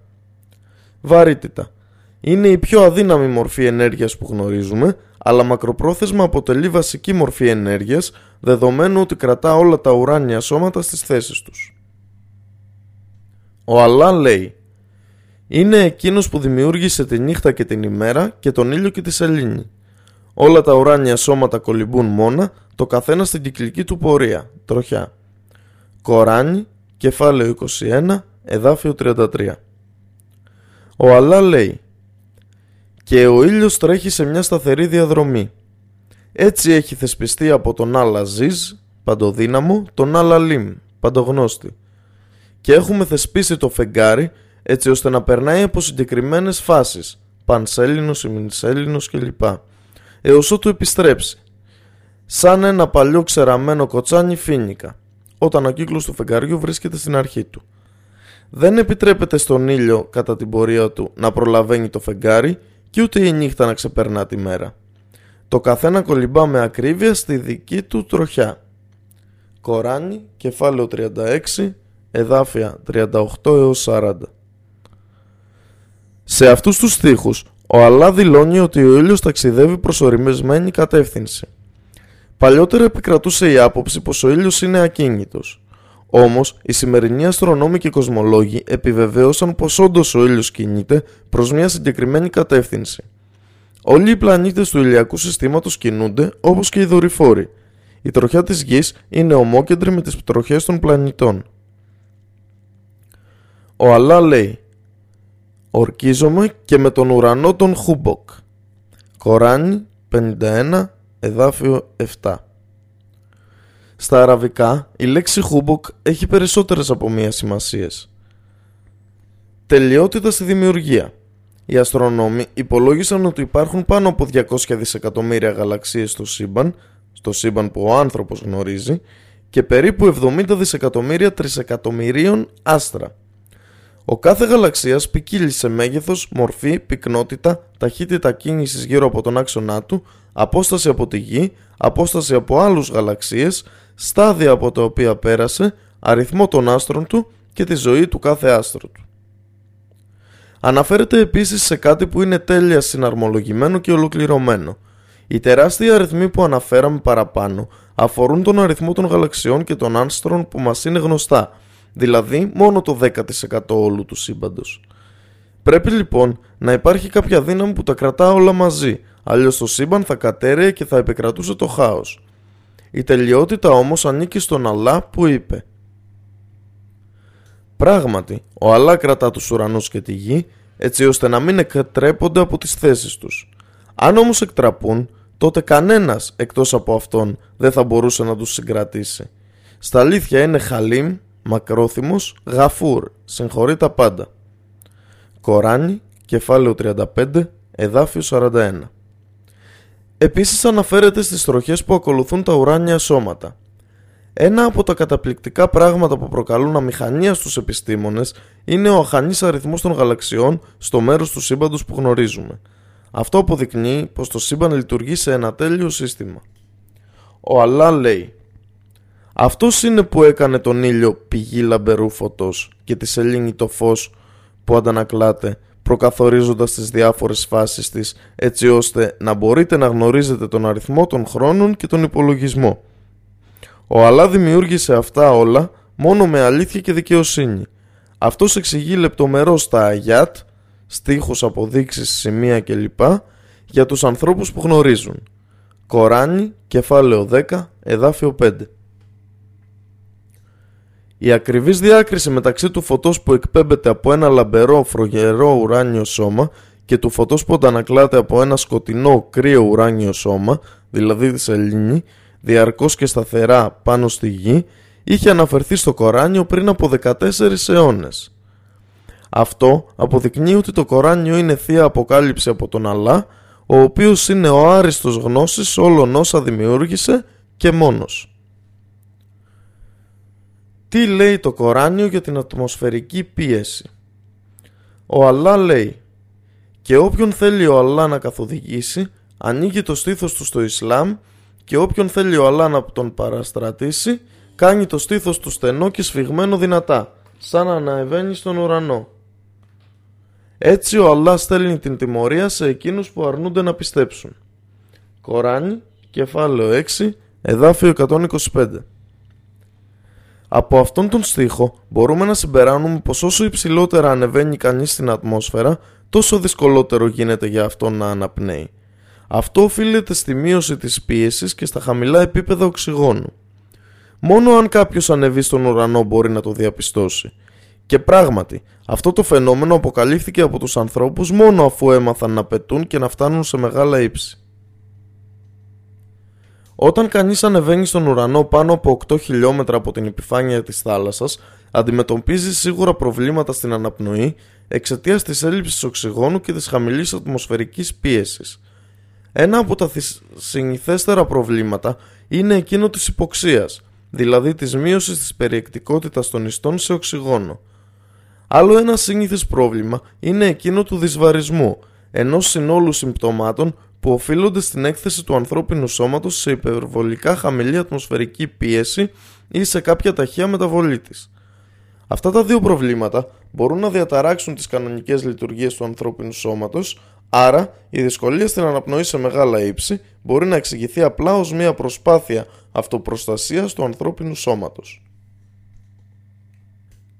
Βαρύτητα είναι η πιο αδύναμη μορφή ενέργειας που γνωρίζουμε, αλλά μακροπρόθεσμα αποτελεί βασική μορφή ενέργειας, δεδομένου ότι κρατά όλα τα ουράνια σώματα στις θέσεις τους. Ο Αλλά λέει «Είναι εκείνος που δημιούργησε τη νύχτα και την ημέρα και τον ήλιο και τη σελήνη. Όλα τα ουράνια σώματα κολυμπούν μόνα, το καθένα στην κυκλική του πορεία, τροχιά. Κοράνι, κεφάλαιο 21, εδάφιο 33. Ο Αλλά λέει «Και ο ήλιος τρέχει σε μια σταθερή διαδρομή. Έτσι έχει θεσπιστεί από τον Άλλα Ζίζ, παντοδύναμο, τον Άλλα Λίμ, παντογνώστη και έχουμε θεσπίσει το φεγγάρι έτσι ώστε να περνάει από συγκεκριμένες φάσεις πανσέλινος, ημινσέλινος κλπ. Έως ότου επιστρέψει. Σαν ένα παλιό ξεραμένο κοτσάνι φίνικα, όταν ο κύκλος του φεγγαριού βρίσκεται στην αρχή του. Δεν επιτρέπεται στον ήλιο κατά την πορεία του να προλαβαίνει το φεγγάρι και ούτε η νύχτα να ξεπερνά τη μέρα. Το καθένα κολυμπά με ακρίβεια στη δική του τροχιά. Κοράνι, κεφάλαιο 36, εδάφια 38 έως 40. Σε αυτούς τους στίχους, ο Αλλά δηλώνει ότι ο ήλιος ταξιδεύει προς οριμεσμένη κατεύθυνση. Παλιότερα επικρατούσε η άποψη πως ο ήλιος είναι ακίνητος. Όμως, οι σημερινοί αστρονόμοι και κοσμολόγοι επιβεβαίωσαν πως όντως ο ήλιος κινείται προς μια συγκεκριμένη κατεύθυνση. Όλοι οι πλανήτες του ηλιακού συστήματος κινούνται όπως και οι δορυφόροι. Η τροχιά της γης είναι ομόκεντρη με τις τροχές των πλανητών. Ο Αλλάχ λέει «Ορκίζομαι και με τον ουρανό των Χούμποκ». Κοράνι 51 εδάφιο 7 Στα αραβικά η λέξη Χούμποκ έχει περισσότερες από μία σημασίες. Τελειότητα στη δημιουργία. Οι αστρονόμοι υπολόγισαν ότι υπάρχουν πάνω από 200 δισεκατομμύρια γαλαξίες στο σύμπαν, στο σύμπαν που ο άνθρωπος γνωρίζει, και περίπου 70 δισεκατομμύρια τρισεκατομμυρίων άστρα. Ο κάθε γαλαξίας ποικίλει σε μέγεθος, μορφή, πυκνότητα, ταχύτητα κίνησης γύρω από τον άξονά του, απόσταση από τη γη, απόσταση από άλλους γαλαξίες, στάδια από τα οποία πέρασε, αριθμό των άστρων του και τη ζωή του κάθε άστρου του. Αναφέρεται επίσης σε κάτι που είναι τέλεια συναρμολογημένο και ολοκληρωμένο. Οι τεράστιοι αριθμοί που αναφέραμε παραπάνω αφορούν τον αριθμό των γαλαξιών και των άστρων που μας είναι γνωστά, δηλαδή μόνο το 10% όλου του σύμπαντος. Πρέπει λοιπόν να υπάρχει κάποια δύναμη που τα κρατά όλα μαζί, αλλιώς το σύμπαν θα κατέρεε και θα επικρατούσε το χάος. Η τελειότητα όμως ανήκει στον Αλλά που είπε Πράγματι, ο Αλλά κρατά τους ουρανούς και τη γη έτσι ώστε να μην εκτρέπονται από τις θέσεις τους. Αν όμως εκτραπούν, τότε κανένας εκτός από αυτόν δεν θα μπορούσε να τους συγκρατήσει. Στα αλήθεια είναι Χαλίμ Μακρόθυμος, Γαφούρ, συγχωρεί τα πάντα. Κοράνι, κεφάλαιο 35, εδάφιο 41. Επίσης αναφέρεται στις τροχές που ακολουθούν τα ουράνια σώματα. Ένα από τα καταπληκτικά πράγματα που προκαλούν αμηχανία στους επιστήμονες είναι ο αχανής αριθμός των γαλαξιών στο μέρος του σύμπαντος που γνωρίζουμε. Αυτό αποδεικνύει πως το σύμπαν λειτουργεί σε ένα τέλειο σύστημα. Ο Αλλά λέει «Αυτός είναι που έκανε τον ήλιο πηγή λαμπερού φωτός και τη σελήνη το φως που αντανακλάται προκαθορίζοντας τις διάφορες φάσεις της έτσι ώστε να μπορείτε να γνωρίζετε τον αριθμό των χρόνων και τον υπολογισμό. Ο Αλλά δημιούργησε αυτά όλα μόνο με αλήθεια και δικαιοσύνη. Αυτός εξηγεί λεπτομερώς τα Αγιάτ, στίχους, αποδείξεις, σημεία κλπ. για τους ανθρώπους που γνωρίζουν. Κοράνι, κεφάλαιο 10, εδάφιο 5. Η ακριβής διάκριση μεταξύ του φωτός που εκπέμπεται από ένα λαμπερό φρογερό ουράνιο σώμα και του φωτός που αντανακλάται από ένα σκοτεινό κρύο ουράνιο σώμα, δηλαδή της σελήνη, διαρκώς και σταθερά πάνω στη γη, είχε αναφερθεί στο Κοράνιο πριν από 14 αιώνες. Αυτό αποδεικνύει ότι το Κοράνιο είναι θεία αποκάλυψη από τον Αλλά, ο οποίος είναι ο άριστος γνώσης όλων όσα δημιούργησε και μόνος. Τι λέει το Κοράνιο για την ατμοσφαιρική πίεση; Ο Αλλά λέει «Και όποιον θέλει ο Αλλά να καθοδηγήσει, ανοίγει το στήθος του στο Ισλάμ και όποιον θέλει ο Αλλά να τον παραστρατήσει, κάνει το στήθος του στενό και σφιγμένο δυνατά, σαν να αναεβαίνει στον ουρανό. Έτσι ο Αλλά στέλνει την τιμωρία σε εκείνους που αρνούνται να πιστέψουν. Κοράνι, κεφάλαιο 6, εδάφιο 125 από αυτόν τον στίχο μπορούμε να συμπεράνουμε πως όσο υψηλότερα ανεβαίνει κανείς στην ατμόσφαιρα, τόσο δυσκολότερο γίνεται για αυτόν να αναπνέει. Αυτό οφείλεται στη μείωση της πίεσης και στα χαμηλά επίπεδα οξυγόνου. Μόνο αν κάποιος ανεβεί στον ουρανό μπορεί να το διαπιστώσει. Και πράγματι, αυτό το φαινόμενο αποκαλύφθηκε από τους ανθρώπους μόνο αφού έμαθαν να πετούν και να φτάνουν σε μεγάλα ύψη. Όταν κανείς ανεβαίνει στον ουρανό πάνω από 8 χιλιόμετρα από την επιφάνεια της θάλασσας, αντιμετωπίζει σίγουρα προβλήματα στην αναπνοή εξαιτίας της έλλειψης οξυγόνου και της χαμηλής ατμοσφαιρικής πίεσης. Ένα από τα συνηθέστερα προβλήματα είναι εκείνο της υποξίας, δηλαδή της μείωσης της περιεκτικότητας των ιστών σε οξυγόνο. Άλλο ένα σύνηθε πρόβλημα είναι εκείνο του δυσβαρισμού, ενός συνόλου συμπτωμάτων που οφείλονται στην έκθεση του ανθρώπινου σώματος σε υπερβολικά χαμηλή ατμοσφαιρική πίεση ή σε κάποια ταχεία μεταβολή της. Αυτά τα δύο προβλήματα μπορούν να διαταράξουν τις κανονικές λειτουργίες του ανθρώπινου σώματος, άρα η δυσκολία στην αναπνοή σε μεγάλα ύψη μπορεί να εξηγηθεί απλά ως μια προσπάθεια αυτοπροστασίας του ανθρώπινου σώματος.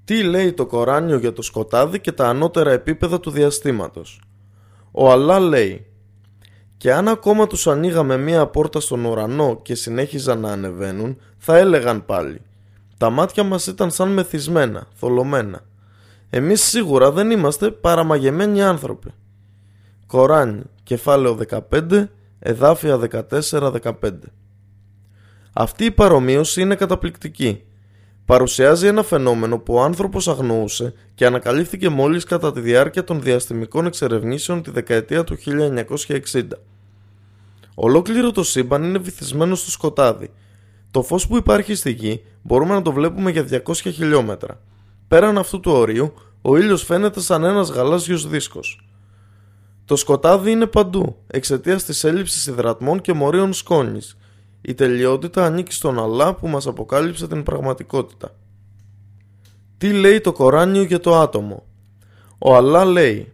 Τι λέει το Κοράνιο για το σκοτάδι και τα ανώτερα επίπεδα του διαστήματος; Ο Αλλά λέει και αν ακόμα τους ανοίγαμε μία πόρτα στον ουρανό και συνέχιζαν να ανεβαίνουν, θα έλεγαν πάλι. Τα μάτια μας ήταν σαν μεθυσμένα, θολωμένα. Εμείς σίγουρα δεν είμαστε παραμαγεμένοι άνθρωποι. Κοράνι, κεφάλαιο 15, εδάφια 14-15 Αυτή η παρομοίωση είναι καταπληκτική. Παρουσιάζει ένα φαινόμενο που ο άνθρωπος αγνοούσε και ανακαλύφθηκε μόλις κατά τη διάρκεια των διαστημικών εξερευνήσεων τη δεκαετία του 1960. Ολόκληρο το σύμπαν είναι βυθισμένο στο σκοτάδι. Το φως που υπάρχει στη γη μπορούμε να το βλέπουμε για 200 χιλιόμετρα. Πέραν αυτού του ορίου, ο ήλιος φαίνεται σαν ένας γαλάζιος δίσκος. Το σκοτάδι είναι παντού, εξαιτίας της έλλειψης υδρατμών και μορίων σκόνης. Η τελειότητα ανήκει στον Αλλά που μας αποκάλυψε την πραγματικότητα. Τι λέει το Κοράνιο για το άτομο; Ο Αλλά λέει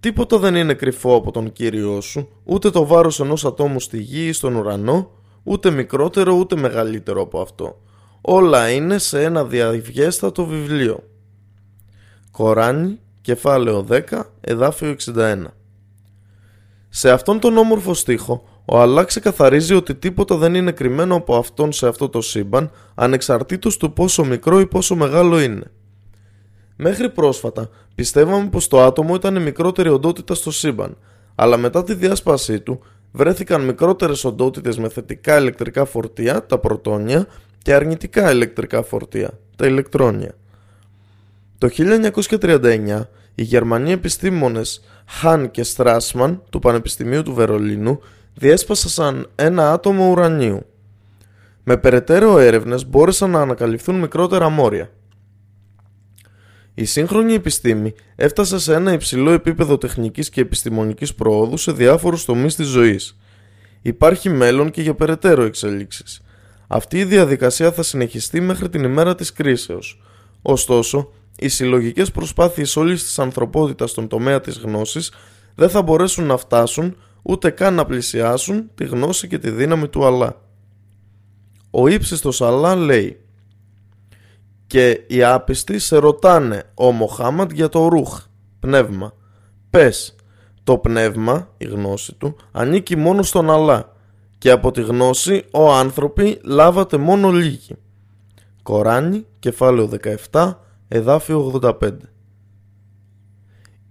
Τίποτα δεν είναι κρυφό από τον Κύριό σου, ούτε το βάρος ενός ατόμου στη γη ή στον ουρανό, ούτε μικρότερο ούτε μεγαλύτερο από αυτό. Όλα είναι σε ένα διαβιέστατο βιβλίο. Κοράνι, κεφάλαιο 10, εδάφιο 61 Σε αυτόν τον όμορφο στίχο, ο Αλλά ξεκαθαρίζει ότι τίποτα δεν είναι κρυμμένο από αυτόν σε αυτό το σύμπαν, ανεξαρτήτως του πόσο μικρό ή πόσο μεγάλο είναι. Μέχρι πρόσφατα πιστεύαμε πως το άτομο ήταν η μικρότερη οντότητα στο σύμπαν, αλλά μετά τη διάσπασή του βρέθηκαν μικρότερες οντότητες με θετικά ηλεκτρικά φορτία, τα πρωτόνια, και αρνητικά ηλεκτρικά φορτία, τα ηλεκτρόνια. Το 1939 οι Γερμανοί επιστήμονες Χάν και Στράσμαν του Πανεπιστημίου του Βερολίνου διέσπασαν ένα άτομο ουρανίου. Με περαιτέρω έρευνες μπόρεσαν να ανακαλυφθούν μικρότερα μόρια. Η σύγχρονη επιστήμη έφτασε σε ένα υψηλό επίπεδο τεχνικής και επιστημονικής προόδου σε διάφορους τομείς της ζωής. Υπάρχει μέλλον και για περαιτέρω εξελίξεις. Αυτή η διαδικασία θα συνεχιστεί μέχρι την ημέρα της κρίσεως. Ωστόσο, οι συλλογικές προσπάθειες όλης της ανθρωπότητας στον τομέα της γνώσης δεν θα μπορέσουν να φτάσουν ούτε καν να πλησιάσουν τη γνώση και τη δύναμη του Αλλά. Ο ύψιστος Αλλά λέει και οι άπιστοι σε ρωτάνε ο Μοχάμαντ για το ρούχ, πνεύμα. Πες, το πνεύμα, η γνώση του, ανήκει μόνο στον Αλλά και από τη γνώση ο άνθρωποι λάβατε μόνο λίγοι. Κοράνι, κεφάλαιο 17, εδάφιο 85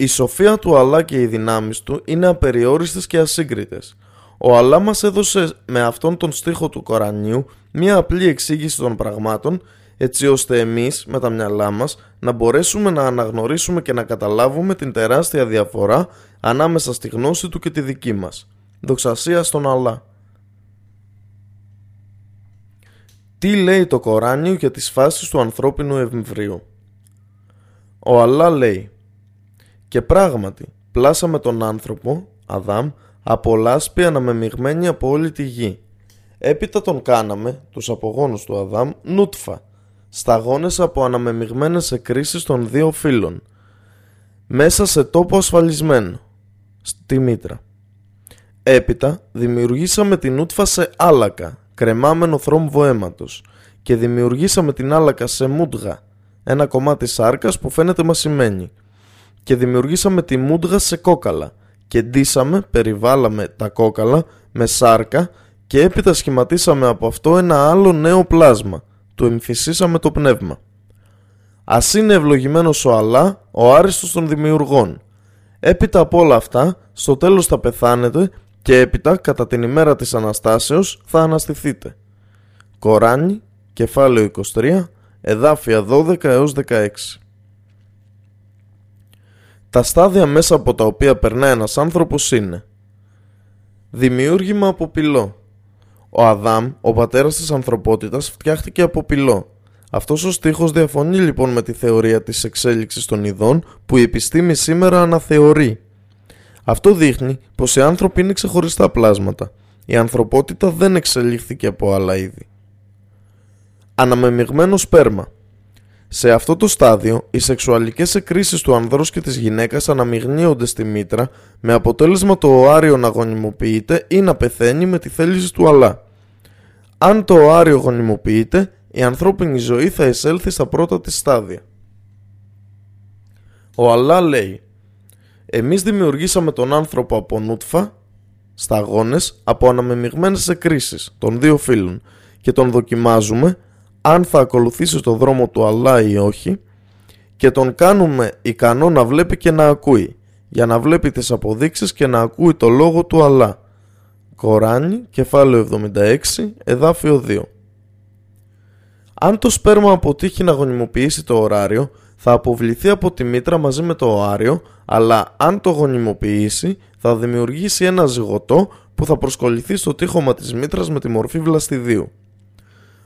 Η σοφία του Αλλά και οι δυνάμεις του είναι απεριόριστες και ασύγκριτες. Ο Αλλά μας έδωσε με αυτόν τον στίχο του Κορανίου μια απλή εξήγηση των πραγμάτων έτσι ώστε εμείς με τα μυαλά μας να μπορέσουμε να αναγνωρίσουμε και να καταλάβουμε την τεράστια διαφορά ανάμεσα στη γνώση του και τη δική μας. Δοξασία στον Αλλά. Τι λέει το Κοράνιο για τις φάσεις του ανθρώπινου εμβρίου; Ο Αλλά λέει «Και πράγματι πλάσαμε τον άνθρωπο, Αδάμ, από λάσπη αναμεμειγμένη από όλη τη γη. Έπειτα τον κάναμε, τους απογόνους του Αδάμ, νούτφα, σταγόνες από αναμεμειγμένες εκκρίσεις των δύο φύλων, μέσα σε τόπο ασφαλισμένο, στη μήτρα. Έπειτα δημιουργήσαμε την ούτφα σε άλακα, κρεμάμενο θρόμβο αίματος και δημιουργήσαμε την άλακα σε μούντγα, ένα κομμάτι σάρκας που φαίνεται μασημένη και δημιουργήσαμε τη μούντγα σε κόκαλα και ντύσαμε, περιβάλαμε τα κόκαλα με σάρκα και έπειτα σχηματίσαμε από αυτό ένα άλλο νέο πλάσμα του εμφυσίσαμε το πνεύμα. Α είναι ευλογημένος ο Αλλά, ο άριστος των δημιουργών. Έπειτα από όλα αυτά, στο τέλος θα πεθάνετε και έπειτα κατά την ημέρα της Αναστάσεως θα αναστηθείτε. Κοράνι, κεφάλαιο 23, εδάφια 12 έως 16. Τα στάδια μέσα από τα οποία περνάει ένας άνθρωπος είναι Δημιούργημα από πυλό ο Αδάμ, ο πατέρας της ανθρωπότητας, φτιάχτηκε από πυλό. Αυτός ο στίχος διαφωνεί λοιπόν με τη θεωρία της εξέλιξης των ειδών που η επιστήμη σήμερα αναθεωρεί. Αυτό δείχνει πως οι άνθρωποι είναι ξεχωριστά πλάσματα. Η ανθρωπότητα δεν εξελίχθηκε από άλλα είδη. Αναμεμειγμένο σπέρμα σε αυτό το στάδιο, οι σεξουαλικές εκκρίσεις του ανδρός και της γυναίκας αναμειγνύονται στη μήτρα με αποτέλεσμα το οάριο να γονιμοποιείται ή να πεθαίνει με τη θέληση του αλλά. Αν το οάριο γονιμοποιείται, η ανθρώπινη ζωή θα εισέλθει στα πρώτα της στάδια. Ο Αλλά λέει «Εμείς δημιουργήσαμε τον άνθρωπο από νούτφα, σταγόνες, από αναμεμειγμένες εκκρίσεις των δύο φύλων και τον δοκιμάζουμε αν θα ακολουθήσει το δρόμο του Αλλά ή όχι και τον κάνουμε ικανό να βλέπει και να ακούει για να βλέπει τις αποδείξεις και να ακούει το λόγο του Αλλά. Κοράνι, κεφάλαιο 76, εδάφιο 2 Αν το σπέρμα αποτύχει να γονιμοποιήσει το ωράριο, θα αποβληθεί από τη μήτρα μαζί με το ωάριο, αλλά αν το γονιμοποιήσει, θα δημιουργήσει ένα ζυγωτό που θα προσκοληθεί στο τείχομα της μήτρας με τη μορφή βλαστιδίου.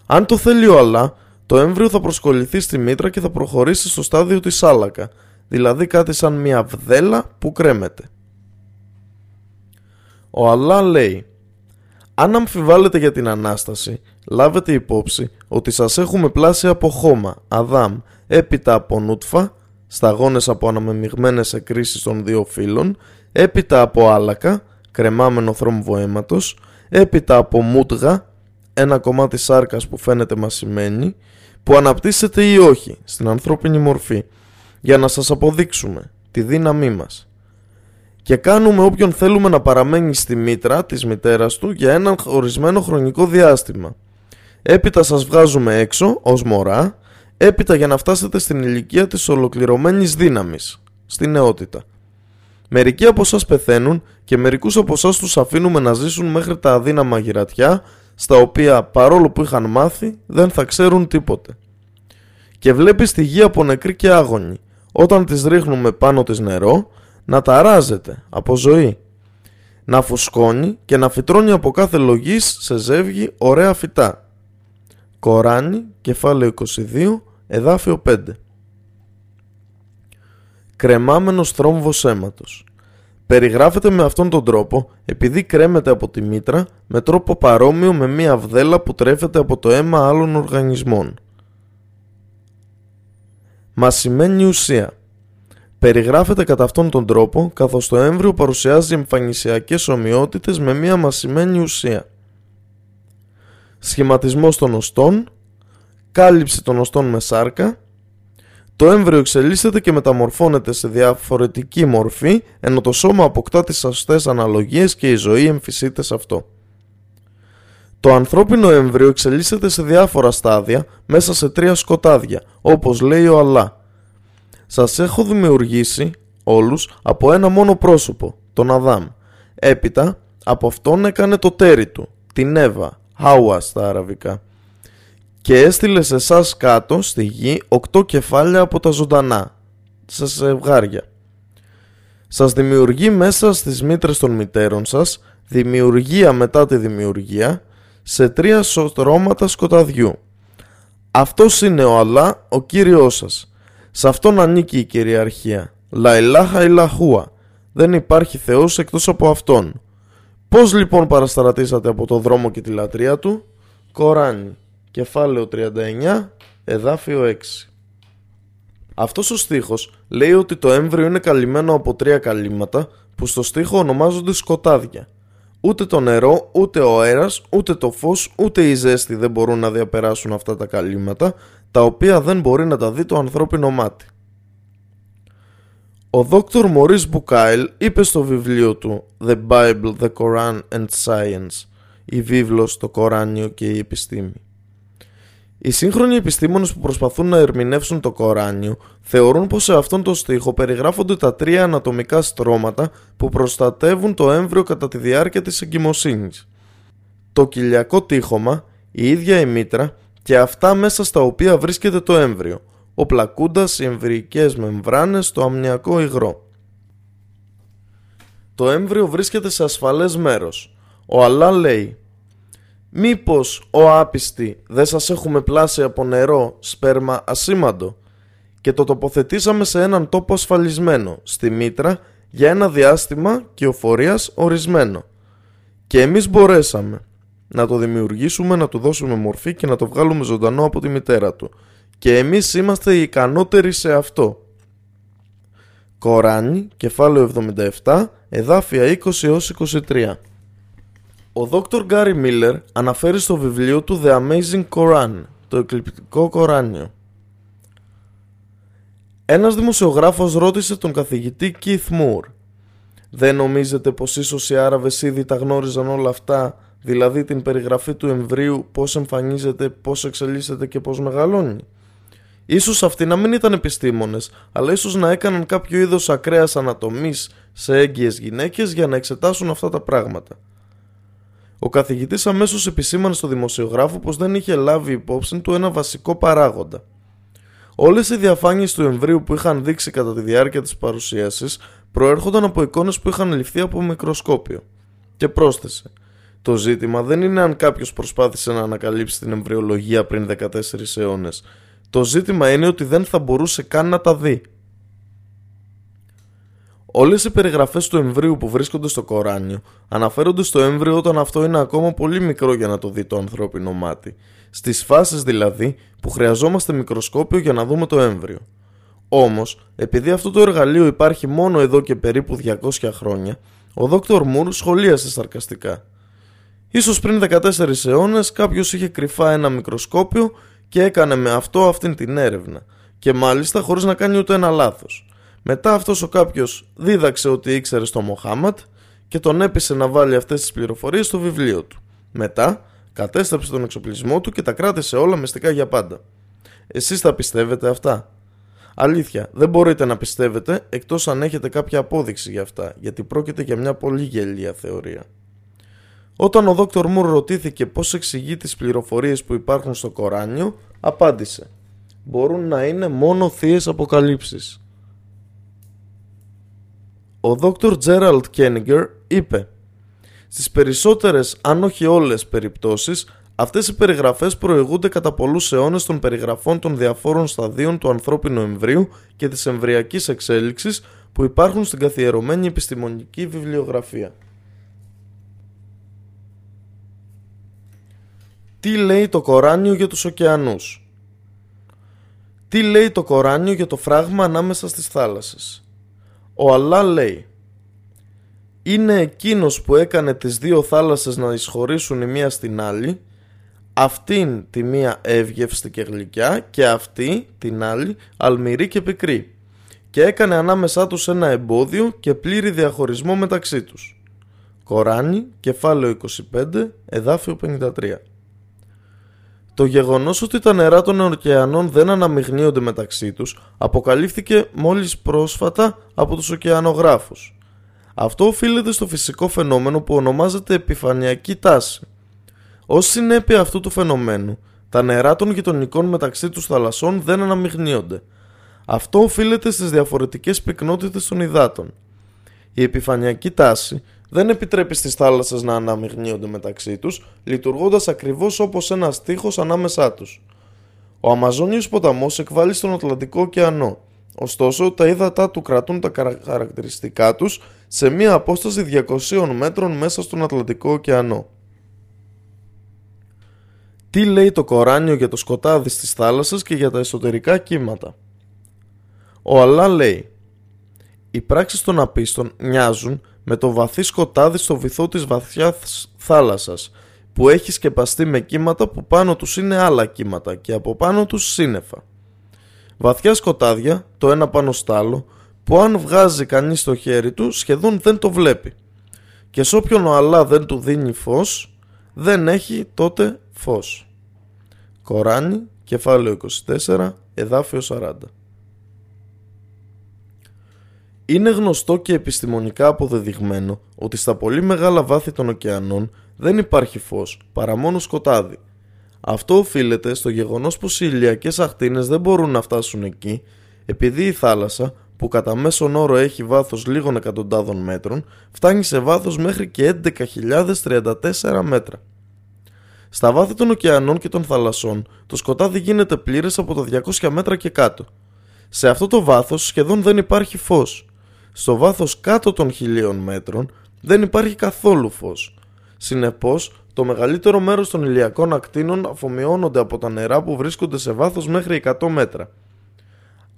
Αν το θέλει ο Αλλά, το έμβριο θα προσκοληθεί στη μήτρα και θα προχωρήσει στο στάδιο της άλακα, δηλαδή κάτι σαν μια βδέλα που κρέμεται. Ο Αλλά λέει «Αν αμφιβάλλετε για την Ανάσταση, λάβετε υπόψη ότι σας έχουμε πλάσει από χώμα, Αδάμ, έπειτα από νούτφα, σταγόνες από αναμεμειγμένες εκκρίσεις των δύο φύλων, έπειτα από άλακα, κρεμάμενο θρόμβο αίματος, έπειτα από μούτγα, ένα κομμάτι σάρκας που φαίνεται μασημένη, που αναπτύσσεται ή όχι στην ανθρώπινη μορφή, για να σας αποδείξουμε τη δύναμή μας. Και κάνουμε όποιον θέλουμε να παραμένει στη μήτρα της μητέρας του για ένα ορισμένο χρονικό διάστημα. Έπειτα σας βγάζουμε έξω ως μωρά, έπειτα για να φτάσετε στην ηλικία της ολοκληρωμένης δύναμης, στη νεότητα. Μερικοί από εσά πεθαίνουν και μερικούς από εσά τους αφήνουμε να ζήσουν μέχρι τα αδύναμα γυρατιά στα οποία παρόλο που είχαν μάθει δεν θα ξέρουν τίποτε. Και βλέπεις τη γη από νεκρή και άγωνη, όταν τις ρίχνουμε πάνω της νερό, να ταράζεται από ζωή. να φουσκώνει και να φυτρώνει από κάθε λογής σε ζεύγη ωραία φυτά. Κοράνι, κεφάλαιο 22, εδάφιο 5. Κρεμάμενος θρόμβος αίματος. Περιγράφεται με αυτόν τον τρόπο επειδή κρέμεται από τη μήτρα με τρόπο παρόμοιο με μία βδέλα που τρέφεται από το αίμα άλλων οργανισμών. Μασημένη ουσία Περιγράφεται κατά αυτόν τον τρόπο καθώς το έμβριο παρουσιάζει εμφανισιακές ομοιότητες με μία μασημένη ουσία. Σχηματισμός των οστών Κάλυψη των οστών με σάρκα το έμβριο εξελίσσεται και μεταμορφώνεται σε διαφορετική μορφή ενώ το σώμα αποκτά τις σωστές αναλογίες και η ζωή εμφυσείται σε αυτό. Το ανθρώπινο έμβριο εξελίσσεται σε διάφορα στάδια μέσα σε τρία σκοτάδια, όπως λέει ο Αλλά. Σας έχω δημιουργήσει όλους από ένα μόνο πρόσωπο, τον Αδάμ. Έπειτα από αυτόν έκανε το τέρι του, την Εύα, Χάουα στα αραβικά και έστειλε σε εσάς κάτω στη γη οκτώ κεφάλια από τα ζωντανά, σε ζευγάρια. Σας δημιουργεί μέσα στις μήτρες των μητέρων σας, δημιουργία μετά τη δημιουργία, σε τρία στρώματα σκοταδιού. Αυτός είναι ο Αλλά, ο Κύριός σας. Σε αυτόν ανήκει η κυριαρχία. Λαϊλάχα ηλαχούα. Δεν υπάρχει Θεός εκτός από Αυτόν. Πώς λοιπόν παρασταρατήσατε από το δρόμο και τη λατρεία Του; Κοράνι κεφάλαιο 39, εδάφιο 6. Αυτός ο στίχος λέει ότι το έμβριο είναι καλυμμένο από τρία καλύματα που στο στίχο ονομάζονται σκοτάδια. Ούτε το νερό, ούτε ο αέρας, ούτε το φως, ούτε η ζέστη δεν μπορούν να διαπεράσουν αυτά τα καλύματα, τα οποία δεν μπορεί να τα δει το ανθρώπινο μάτι. Ο Δόκτωρ Μωρίς Μπουκάιλ είπε στο βιβλίο του The Bible, the Quran and Science η βίβλος, το Κοράνιο και η επιστήμη οι σύγχρονοι επιστήμονες που προσπαθούν να ερμηνεύσουν το Κοράνιο θεωρούν πως σε αυτόν τον στίχο περιγράφονται τα τρία ανατομικά στρώματα που προστατεύουν το έμβριο κατά τη διάρκεια της εγκυμοσύνης. Το κοιλιακό τείχομα, η ίδια η μήτρα και αυτά μέσα στα οποία βρίσκεται το έμβριο, ο πλακούντας, οι εμβρυϊκές μεμβράνες, το αμνιακό υγρό. Το έμβριο βρίσκεται σε ασφαλές μέρος. Ο Αλλά λέει Μήπως, ο άπιστη, δεν σας έχουμε πλάσει από νερό, σπέρμα ασήμαντο; Και το τοποθετήσαμε σε έναν τόπο ασφαλισμένο, στη μήτρα, για ένα διάστημα κυοφορίας ορισμένο. Και εμείς μπορέσαμε να το δημιουργήσουμε, να του δώσουμε μορφή και να το βγάλουμε ζωντανό από τη μητέρα του. Και εμείς είμαστε οι ικανότεροι σε αυτό. Κοράνι, κεφάλαιο 77, εδάφια 20 23. Ο Dr. Gary Miller αναφέρει στο βιβλίο του The Amazing Koran, το εκλειπτικό Κοράνιο. Ένας δημοσιογράφος ρώτησε τον καθηγητή Keith Moore «Δεν νομίζετε πως ίσως οι Άραβες ήδη τα γνώριζαν όλα αυτά, δηλαδή την περιγραφή του εμβρίου, πώς εμφανίζεται, πώς εξελίσσεται και πώς μεγαλώνει» Ίσως αυτοί να μην ήταν επιστήμονες, αλλά ίσως να έκαναν κάποιο είδος ακραίας ανατομής σε έγκυες γυναίκες για να εξετάσουν αυτά τα πράγματα. Ο καθηγητής αμέσως επισήμανε στο δημοσιογράφο πως δεν είχε λάβει υπόψη του ένα βασικό παράγοντα. Όλες οι διαφάνειες του εμβρίου που είχαν δείξει κατά τη διάρκεια της παρουσίασης προέρχονταν από εικόνες που είχαν ληφθεί από μικροσκόπιο. Και πρόσθεσε. Το ζήτημα δεν είναι αν κάποιος προσπάθησε να ανακαλύψει την εμβριολογία πριν 14 αιώνες. Το ζήτημα είναι ότι δεν θα μπορούσε καν να τα δει. Όλες οι περιγραφές του εμβρίου που βρίσκονται στο Κοράνιο αναφέρονται στο έμβριο όταν αυτό είναι ακόμα πολύ μικρό για να το δει το ανθρώπινο μάτι. Στις φάσεις δηλαδή που χρειαζόμαστε μικροσκόπιο για να δούμε το έμβριο. Όμως, επειδή αυτό το εργαλείο υπάρχει μόνο εδώ και περίπου 200 χρόνια, ο Δόκτωρ Μουρ σχολίασε σαρκαστικά. Ίσως πριν 14 αιώνες κάποιος είχε κρυφά ένα μικροσκόπιο και έκανε με αυτό αυτήν την έρευνα, και μάλιστα χωρίς να κάνει ούτε ένα λάθος. Μετά αυτός ο κάποιος δίδαξε ότι ήξερε στο Μοχάμαντ και τον έπεισε να βάλει αυτές τις πληροφορίες στο βιβλίο του. Μετά κατέστρεψε τον εξοπλισμό του και τα κράτησε όλα μυστικά για πάντα. Εσείς θα πιστεύετε αυτά; Αλήθεια, δεν μπορείτε να πιστεύετε εκτός αν έχετε κάποια απόδειξη για αυτά, γιατί πρόκειται για μια πολύ γελία θεωρία. Όταν ο Δόκτωρ Μουρ ρωτήθηκε πώς εξηγεί τις πληροφορίες που υπάρχουν στο Κοράνιο, απάντησε «Μπορούν να είναι μόνο θείες αποκαλύψεις». Ο Dr. Gerald Keniger είπε Στις περισσότερες, αν όχι όλες περιπτώσεις, αυτές οι περιγραφές προηγούνται κατά πολλούς αιώνες των περιγραφών των διαφόρων σταδίων του ανθρώπινου εμβρίου και της εμβριακής εξέλιξης που υπάρχουν στην καθιερωμένη επιστημονική βιβλιογραφία. Τι λέει το Κοράνιο για τους ωκεανούς; Τι λέει το Κοράνιο για το φράγμα ανάμεσα στις θάλασσες; Ο Αλλά λέει Είναι εκείνος που έκανε τις δύο θάλασσες να εισχωρήσουν η μία στην άλλη Αυτήν τη μία εύγευστη και γλυκιά και αυτή την άλλη αλμυρή και πικρή και έκανε ανάμεσά τους ένα εμπόδιο και πλήρη διαχωρισμό μεταξύ τους. Κοράνι, κεφάλαιο 25, εδάφιο 53 το γεγονός ότι τα νερά των ωκεανών δεν αναμειγνύονται μεταξύ τους αποκαλύφθηκε μόλις πρόσφατα από τους ωκεανογράφους. Αυτό οφείλεται στο φυσικό φαινόμενο που ονομάζεται επιφανειακή τάση. Ως συνέπεια αυτού του φαινομένου, τα νερά των γειτονικών μεταξύ τους θαλασσών δεν αναμειγνύονται. Αυτό οφείλεται στις διαφορετικές πυκνότητες των υδάτων. Η επιφανειακή τάση δεν επιτρέπει στις θάλασσες να αναμειγνύονται μεταξύ τους, λειτουργώντας ακριβώς όπως ένα στίχος ανάμεσά τους. Ο Αμαζόνιος ποταμός εκβάλλει στον Ατλαντικό ωκεανό, ωστόσο τα ύδατά του κρατούν τα χαρακτηριστικά τους σε μία απόσταση 200 μέτρων μέσα στον Ατλαντικό ωκεανό. Τι λέει το Κοράνιο για το σκοτάδι στις θάλασσες και για τα εσωτερικά κύματα; Ο Αλλά λέει «Οι πράξεις των απίστων μοιάζουν με το βαθύ σκοτάδι στο βυθό της βαθιάς θάλασσας που έχει σκεπαστεί με κύματα που πάνω τους είναι άλλα κύματα και από πάνω τους σύννεφα. Βαθιά σκοτάδια, το ένα πάνω στο άλλο, που αν βγάζει κανείς το χέρι του σχεδόν δεν το βλέπει. Και σε όποιον ο Αλλά δεν του δίνει φως, δεν έχει τότε φως. Κοράνι, κεφάλαιο 24, εδάφιο 40 είναι γνωστό και επιστημονικά αποδεδειγμένο ότι στα πολύ μεγάλα βάθη των ωκεανών δεν υπάρχει φως, παρά μόνο σκοτάδι. Αυτό οφείλεται στο γεγονός πως οι ηλιακές ακτίνες δεν μπορούν να φτάσουν εκεί, επειδή η θάλασσα, που κατά μέσον όρο έχει βάθος λίγων εκατοντάδων μέτρων, φτάνει σε βάθος μέχρι και 11.034 μέτρα. Στα βάθη των ωκεανών και των θαλασσών, το σκοτάδι γίνεται πλήρες από τα 200 μέτρα και κάτω. Σε αυτό το βάθος σχεδόν δεν υπάρχει φως στο βάθος κάτω των χιλίων μέτρων δεν υπάρχει καθόλου φως. Συνεπώς, το μεγαλύτερο μέρος των ηλιακών ακτίνων αφομοιώνονται από τα νερά που βρίσκονται σε βάθος μέχρι 100 μέτρα.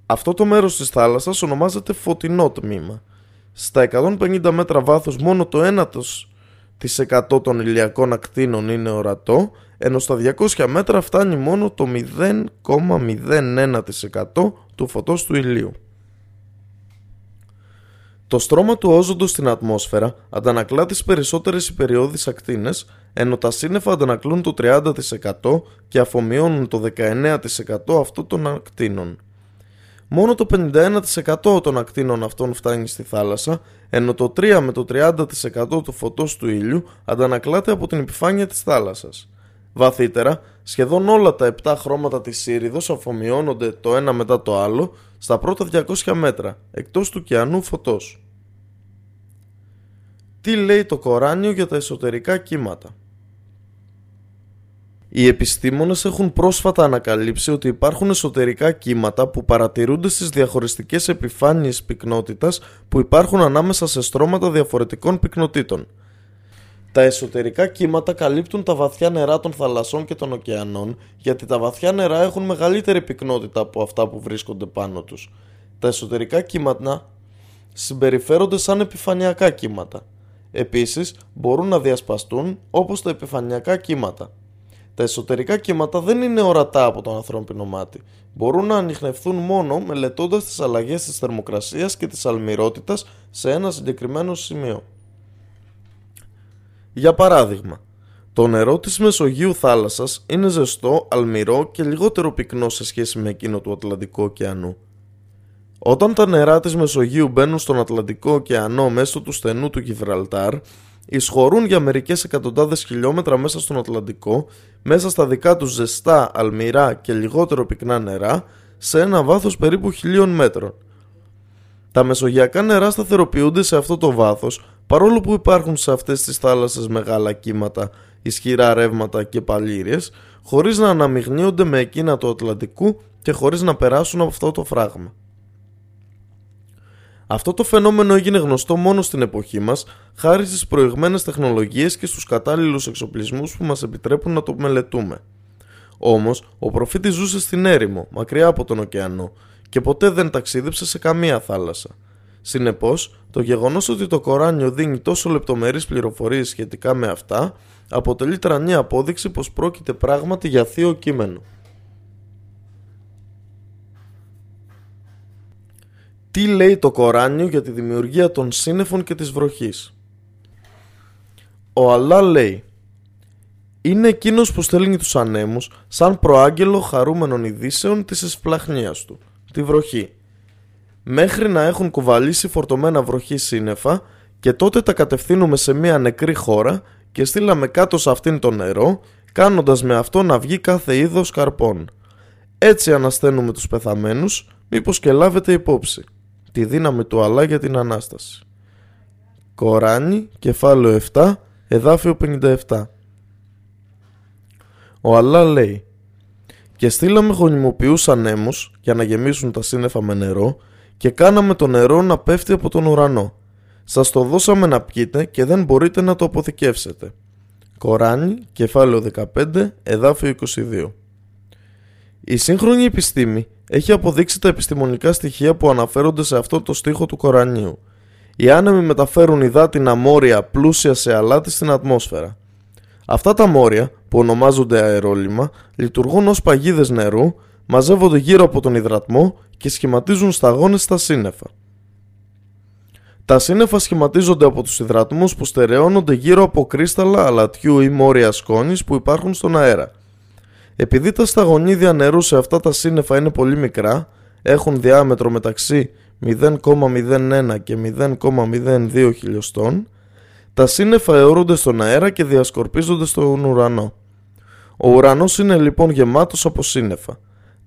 Αυτό το μέρος της θάλασσας ονομάζεται φωτεινό τμήμα. Στα 150 μέτρα βάθος μόνο το 1% των ηλιακών ακτίνων είναι ορατό, ενώ στα 200 μέτρα φτάνει μόνο το 0,01% του φωτός του ηλίου. Το στρώμα του όζοντος στην ατμόσφαιρα αντανακλά τις περισσότερες υπεριώδεις ακτίνες, ενώ τα σύννεφα αντανακλούν το 30% και αφομοιώνουν το 19% αυτών των ακτίνων. Μόνο το 51% των ακτίνων αυτών φτάνει στη θάλασσα, ενώ το 3 με το 30% του φωτός του ήλιου αντανακλάται από την επιφάνεια της θάλασσας. Βαθύτερα, σχεδόν όλα τα 7 χρώματα της Σύριδος αφομοιώνονται το ένα μετά το άλλο στα πρώτα 200 μέτρα, εκτός του κιανού φωτός. Τι λέει το Κοράνιο για τα εσωτερικά κύματα; Οι επιστήμονες έχουν πρόσφατα ανακαλύψει ότι υπάρχουν εσωτερικά κύματα που παρατηρούνται στις διαχωριστικές επιφάνειες πυκνότητας που υπάρχουν ανάμεσα σε στρώματα διαφορετικών πυκνοτήτων – τα εσωτερικά κύματα καλύπτουν τα βαθιά νερά των θαλασσών και των ωκεανών γιατί τα βαθιά νερά έχουν μεγαλύτερη πυκνότητα από αυτά που βρίσκονται πάνω τους. Τα εσωτερικά κύματα συμπεριφέρονται σαν επιφανειακά κύματα. Επίσης μπορούν να διασπαστούν όπως τα επιφανειακά κύματα. Τα εσωτερικά κύματα δεν είναι ορατά από το ανθρώπινο μάτι. Μπορούν να ανοιχνευθούν μόνο μελετώντας τις αλλαγές της θερμοκρασίας και της αλμυρότητας σε ένα συγκεκριμένο σημείο. Για παράδειγμα, το νερό της Μεσογείου θάλασσας είναι ζεστό, αλμυρό και λιγότερο πυκνό σε σχέση με εκείνο του Ατλαντικού ωκεανού. Όταν τα νερά της Μεσογείου μπαίνουν στον Ατλαντικό ωκεανό μέσω του στενού του Γιβραλτάρ, εισχωρούν για μερικές εκατοντάδες χιλιόμετρα μέσα στον Ατλαντικό, μέσα στα δικά τους ζεστά, αλμυρά και λιγότερο πυκνά νερά, σε ένα βάθος περίπου χιλίων μέτρων. Τα μεσογειακά νερά σταθεροποιούνται σε αυτό το βάθος παρόλο που υπάρχουν σε αυτές τις θάλασσες μεγάλα κύματα, ισχυρά ρεύματα και παλήριες, χωρίς να αναμειγνύονται με εκείνα του Ατλαντικού και χωρίς να περάσουν από αυτό το φράγμα. Αυτό το φαινόμενο έγινε γνωστό μόνο στην εποχή μας, χάρη στις προηγμένες τεχνολογίες και στους κατάλληλους εξοπλισμούς που μας επιτρέπουν να το μελετούμε. Όμως, ο προφήτης ζούσε στην έρημο, μακριά από τον ωκεανό, και ποτέ δεν ταξίδεψε σε καμία θάλασσα. Συνεπώς, το γεγονός ότι το Κοράνιο δίνει τόσο λεπτομερείς πληροφορίες σχετικά με αυτά, αποτελεί τρανή απόδειξη πως πρόκειται πράγματι για θείο κείμενο. Τι λέει το Κοράνιο για τη δημιουργία των σύννεφων και της βροχής; Ο Αλλά λέει «Είναι εκείνος που στέλνει τους ανέμους σαν προάγγελο χαρούμενων ειδήσεων της εσπλαχνίας του, τη βροχή, μέχρι να έχουν κουβαλήσει φορτωμένα βροχή σύννεφα και τότε τα κατευθύνουμε σε μια νεκρή χώρα και στείλαμε κάτω σε αυτήν το νερό, κάνοντας με αυτό να βγει κάθε είδος καρπών. Έτσι ανασταίνουμε τους πεθαμένους, μήπως και λάβετε υπόψη τη δύναμη του Αλλά για την Ανάσταση. Κοράνι, κεφάλαιο 7, εδάφιο 57. Ο Αλλά λέει «Και στείλαμε γονιμοποιούς ανέμους για να γεμίσουν τα σύννεφα με νερό και κάναμε το νερό να πέφτει από τον ουρανό. Σας το δώσαμε να πιείτε και δεν μπορείτε να το αποθηκεύσετε». Κοράνι, κεφάλαιο 15, εδάφιο 22. Η σύγχρονη επιστήμη έχει αποδείξει τα επιστημονικά στοιχεία που αναφέρονται σε αυτό το στίχο του Κορανίου. Οι άνεμοι μεταφέρουν υδάτινα μόρια πλούσια σε αλάτι στην ατμόσφαιρα. Αυτά τα μόρια, που ονομάζονται αερόλυμα, λειτουργούν ως παγίδες νερού, μαζεύονται γύρω από τον υδρατμό και σχηματίζουν σταγόνες στα σύννεφα. Τα σύννεφα σχηματίζονται από τους υδρατμούς που στερεώνονται γύρω από κρίσταλα αλατιού ή μόρια σκόνης που υπάρχουν στον αέρα – επειδή τα σταγονίδια νερού σε αυτά τα σύννεφα είναι πολύ μικρά, έχουν διάμετρο μεταξύ 0,01 και 0,02 χιλιοστών, τα σύννεφα αιωρούνται στον αέρα και διασκορπίζονται στον ουρανό. Ο ουρανός είναι λοιπόν γεμάτος από σύννεφα.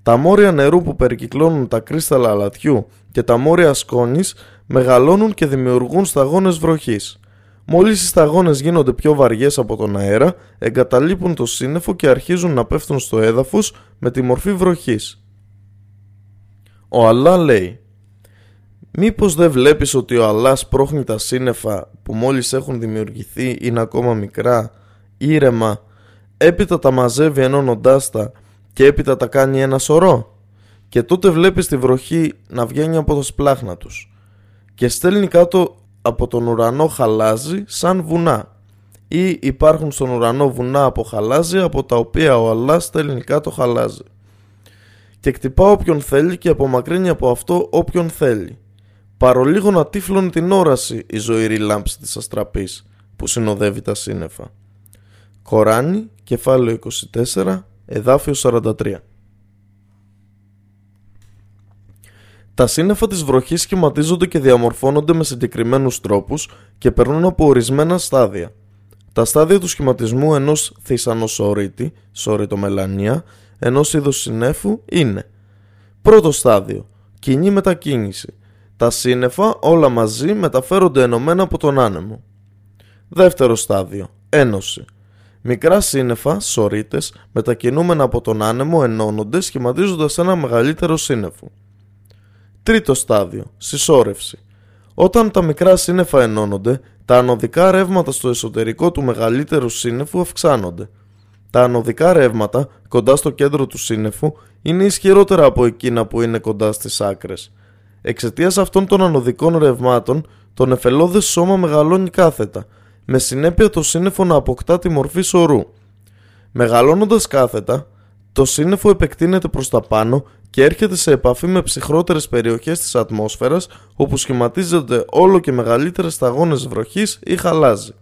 Τα μόρια νερού που περικυκλώνουν τα κρίσταλα αλατιού και τα μόρια σκόνης μεγαλώνουν και δημιουργούν σταγόνες βροχής. Μόλις οι σταγόνες γίνονται πιο βαριές από τον αέρα, εγκαταλείπουν το σύννεφο και αρχίζουν να πέφτουν στο έδαφος με τη μορφή βροχής. Ο Αλλά λέει Μήπως δεν βλέπεις ότι ο Αλλά σπρώχνει τα σύννεφα που μόλις έχουν δημιουργηθεί είναι ακόμα μικρά, ήρεμα, έπειτα τα μαζεύει ενώνοντάς τα και έπειτα τα κάνει ένα σωρό και τότε βλέπεις τη βροχή να βγαίνει από τα σπλάχνα τους και στέλνει κάτω από τον ουρανό χαλάζι σαν βουνά ή υπάρχουν στον ουρανό βουνά από χαλάζι από τα οποία ο Αλλάς στέλνει κάτω χαλάζι και κτυπά όποιον θέλει και απομακρύνει από αυτό όποιον θέλει. Παρολίγο να τύφλωνει την όραση η ζωηρή λάμψη της αστραπής που συνοδεύει τα σύννεφα. Κοράνι, κεφάλαιο 24, εδάφιο 43 Τα σύννεφα της βροχής σχηματίζονται και διαμορφώνονται με συγκεκριμένους τρόπους και περνούν από ορισμένα στάδια. Τα στάδια του σχηματισμού ενός θησανοσορίτη, σωρητομελανία, ενός είδους συνέφου είναι Πρώτο στάδιο, κοινή μετακίνηση. Τα σύννεφα όλα μαζί μεταφέρονται ενωμένα από τον άνεμο. Δεύτερο στάδιο, ένωση. Μικρά σύννεφα, σωρίτες, μετακινούμενα από τον άνεμο ενώνονται σχηματίζοντας ένα μεγαλύτερο σύννεφο. Τρίτο στάδιο. Συσσόρευση. Όταν τα μικρά σύννεφα ενώνονται, τα ανωδικά ρεύματα στο εσωτερικό του μεγαλύτερου σύννεφου αυξάνονται. Τα ανωδικά ρεύματα κοντά στο κέντρο του σύννεφου είναι ισχυρότερα από εκείνα που είναι κοντά στις άκρες. Εξαιτίας αυτών των ανωδικών ρευμάτων, το νεφελώδες σώμα μεγαλώνει κάθετα, με συνέπεια το σύννεφο να αποκτά τη μορφή σωρού. Μεγαλώνοντας κάθετα, το σύννεφο επεκτείνεται προς τα πάνω και έρχεται σε επαφή με ψυχρότερες περιοχές της ατμόσφαιρας όπου σχηματίζονται όλο και μεγαλύτερες σταγόνες βροχής ή χαλάζι.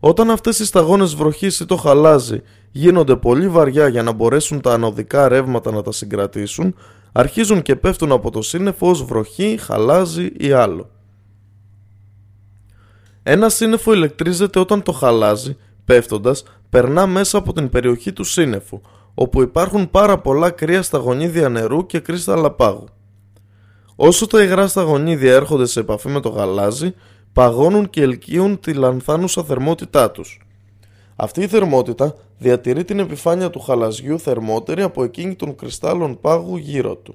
Όταν αυτές οι σταγόνες βροχής ή το χαλάζι γίνονται πολύ βαριά για να μπορέσουν τα ανωδικά ρεύματα να τα συγκρατήσουν, αρχίζουν και πέφτουν από το σύννεφο ως βροχή, χαλάζι ή άλλο. Ένα σύννεφο ηλεκτρίζεται όταν το χαλάζι, πέφτοντας, περνά μέσα από την περιοχή του σύννεφου, όπου υπάρχουν πάρα πολλά κρύα σταγονίδια νερού και κρύσταλλα πάγου. Όσο τα υγρά σταγονίδια έρχονται σε επαφή με το γαλάζι, παγώνουν και ελκύουν τη λανθάνουσα θερμότητά τους. Αυτή η θερμότητα διατηρεί την επιφάνεια του χαλαζιού θερμότερη από εκείνη των κρυστάλλων πάγου γύρω του.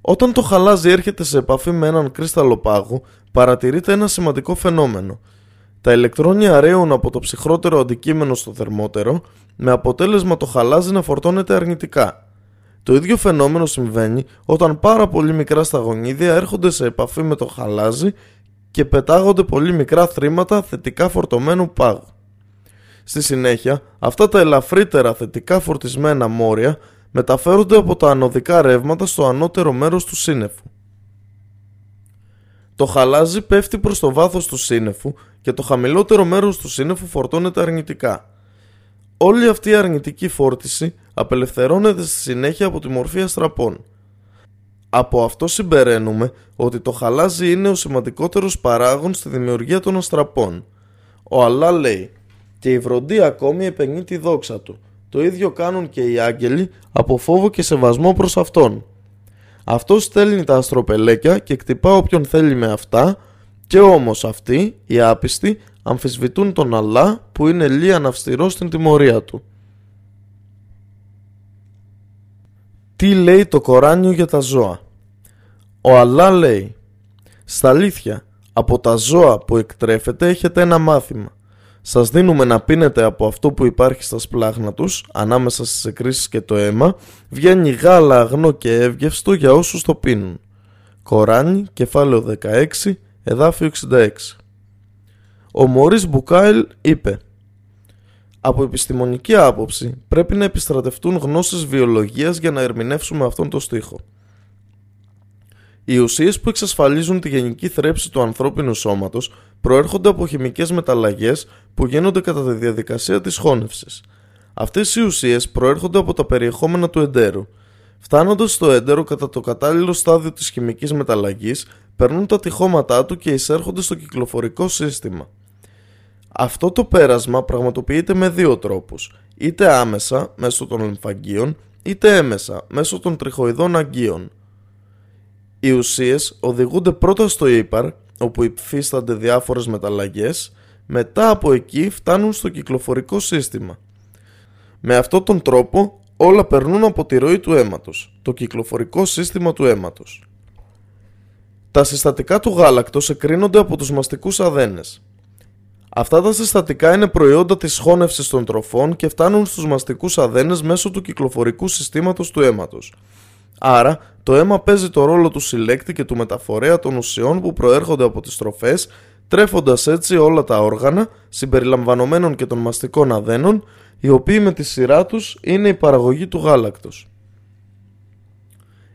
Όταν το χαλάζι έρχεται σε επαφή με έναν κρύσταλλο πάγου, παρατηρείται ένα σημαντικό φαινόμενο. Τα ηλεκτρόνια ρέουν από το ψυχρότερο αντικείμενο στο θερμότερο, με αποτέλεσμα το χαλάζι να φορτώνεται αρνητικά. Το ίδιο φαινόμενο συμβαίνει όταν πάρα πολύ μικρά σταγονίδια έρχονται σε επαφή με το χαλάζι και πετάγονται πολύ μικρά θρήματα θετικά φορτωμένου πάγου. Στη συνέχεια, αυτά τα ελαφρύτερα θετικά φορτισμένα μόρια μεταφέρονται από τα ανωδικά ρεύματα στο ανώτερο μέρος του σύννεφου. Το χαλάζι πέφτει προς το βάθος του σύννεφου και το χαμηλότερο μέρος του σύννεφου φορτώνεται αρνητικά. Όλη αυτή η αρνητική φόρτιση απελευθερώνεται στη συνέχεια από τη μορφή αστραπών. Από αυτό συμπεραίνουμε ότι το χαλάζι είναι ο σημαντικότερος παράγων στη δημιουργία των αστραπών. Ο Αλλά λέει «Και η βροντή ακόμη επενεί τη δόξα του. Το ίδιο κάνουν και οι άγγελοι από φόβο και σεβασμό προς Αυτόν. Αυτός στέλνει τα αστροπελέκια και κτυπά όποιον θέλει με αυτά και όμως αυτοί, οι άπιστοι, αμφισβητούν τον Αλλά που είναι λίαν αυστηρός στην τιμωρία του. Τι λέει το Κοράνιο για τα ζώα; Ο Αλλά λέει «Στα αλήθεια, από τα ζώα που εκτρέφεται έχετε ένα μάθημα. Σας δίνουμε να πίνετε από αυτό που υπάρχει στα σπλάχνα τους, ανάμεσα στις εκκρίσεις και το αίμα, βγαίνει γάλα αγνό και εύγευστο για όσους το πίνουν. Κοράνι, κεφάλαιο 16, εδάφιο 66. Ο Μωρίς Μπουκάιλ είπε «Από επιστημονική άποψη πρέπει να επιστρατευτούν γνώσεις βιολογίας για να ερμηνεύσουμε αυτόν τον στίχο. Οι ουσίες που εξασφαλίζουν τη γενική θρέψη του ανθρώπινου σώματος προέρχονται από χημικές μεταλλαγές που γίνονται κατά τη διαδικασία της χώνευσης. Αυτές οι ουσίες προέρχονται από τα περιεχόμενα του εντέρου. Φτάνοντας στο έντερο κατά το κατάλληλο στάδιο της χημικής μεταλλαγής, περνούν τα τυχώματά του και εισέρχονται στο κυκλοφορικό σύστημα. Αυτό το πέρασμα πραγματοποιείται με δύο τρόπους, είτε άμεσα μέσω των λιμφαγγείων, είτε έμεσα μέσω των τριχοειδών αγκίων. Οι ουσίες οδηγούνται πρώτα στο ύπαρ, όπου υφίστανται διάφορες μεταλλαγές, μετά από εκεί φτάνουν στο κυκλοφορικό σύστημα. Με αυτόν τον τρόπο όλα περνούν από τη ροή του αίματος, το κυκλοφορικό σύστημα του αίματος. Τα συστατικά του γάλακτος εκρίνονται από τους μαστικούς αδένες. Αυτά τα συστατικά είναι προϊόντα της χώνευσης των τροφών και φτάνουν στους μαστικούς αδένες μέσω του κυκλοφορικού συστήματος του αίματος. Άρα, το αίμα παίζει το ρόλο του συλλέκτη και του μεταφορέα των ουσιών που προέρχονται από τις τροφές, τρέφοντας έτσι όλα τα όργανα, συμπεριλαμβανομένων και των μαστικών αδένων, οι οποίοι με τη σειρά τους είναι η παραγωγή του γάλακτος.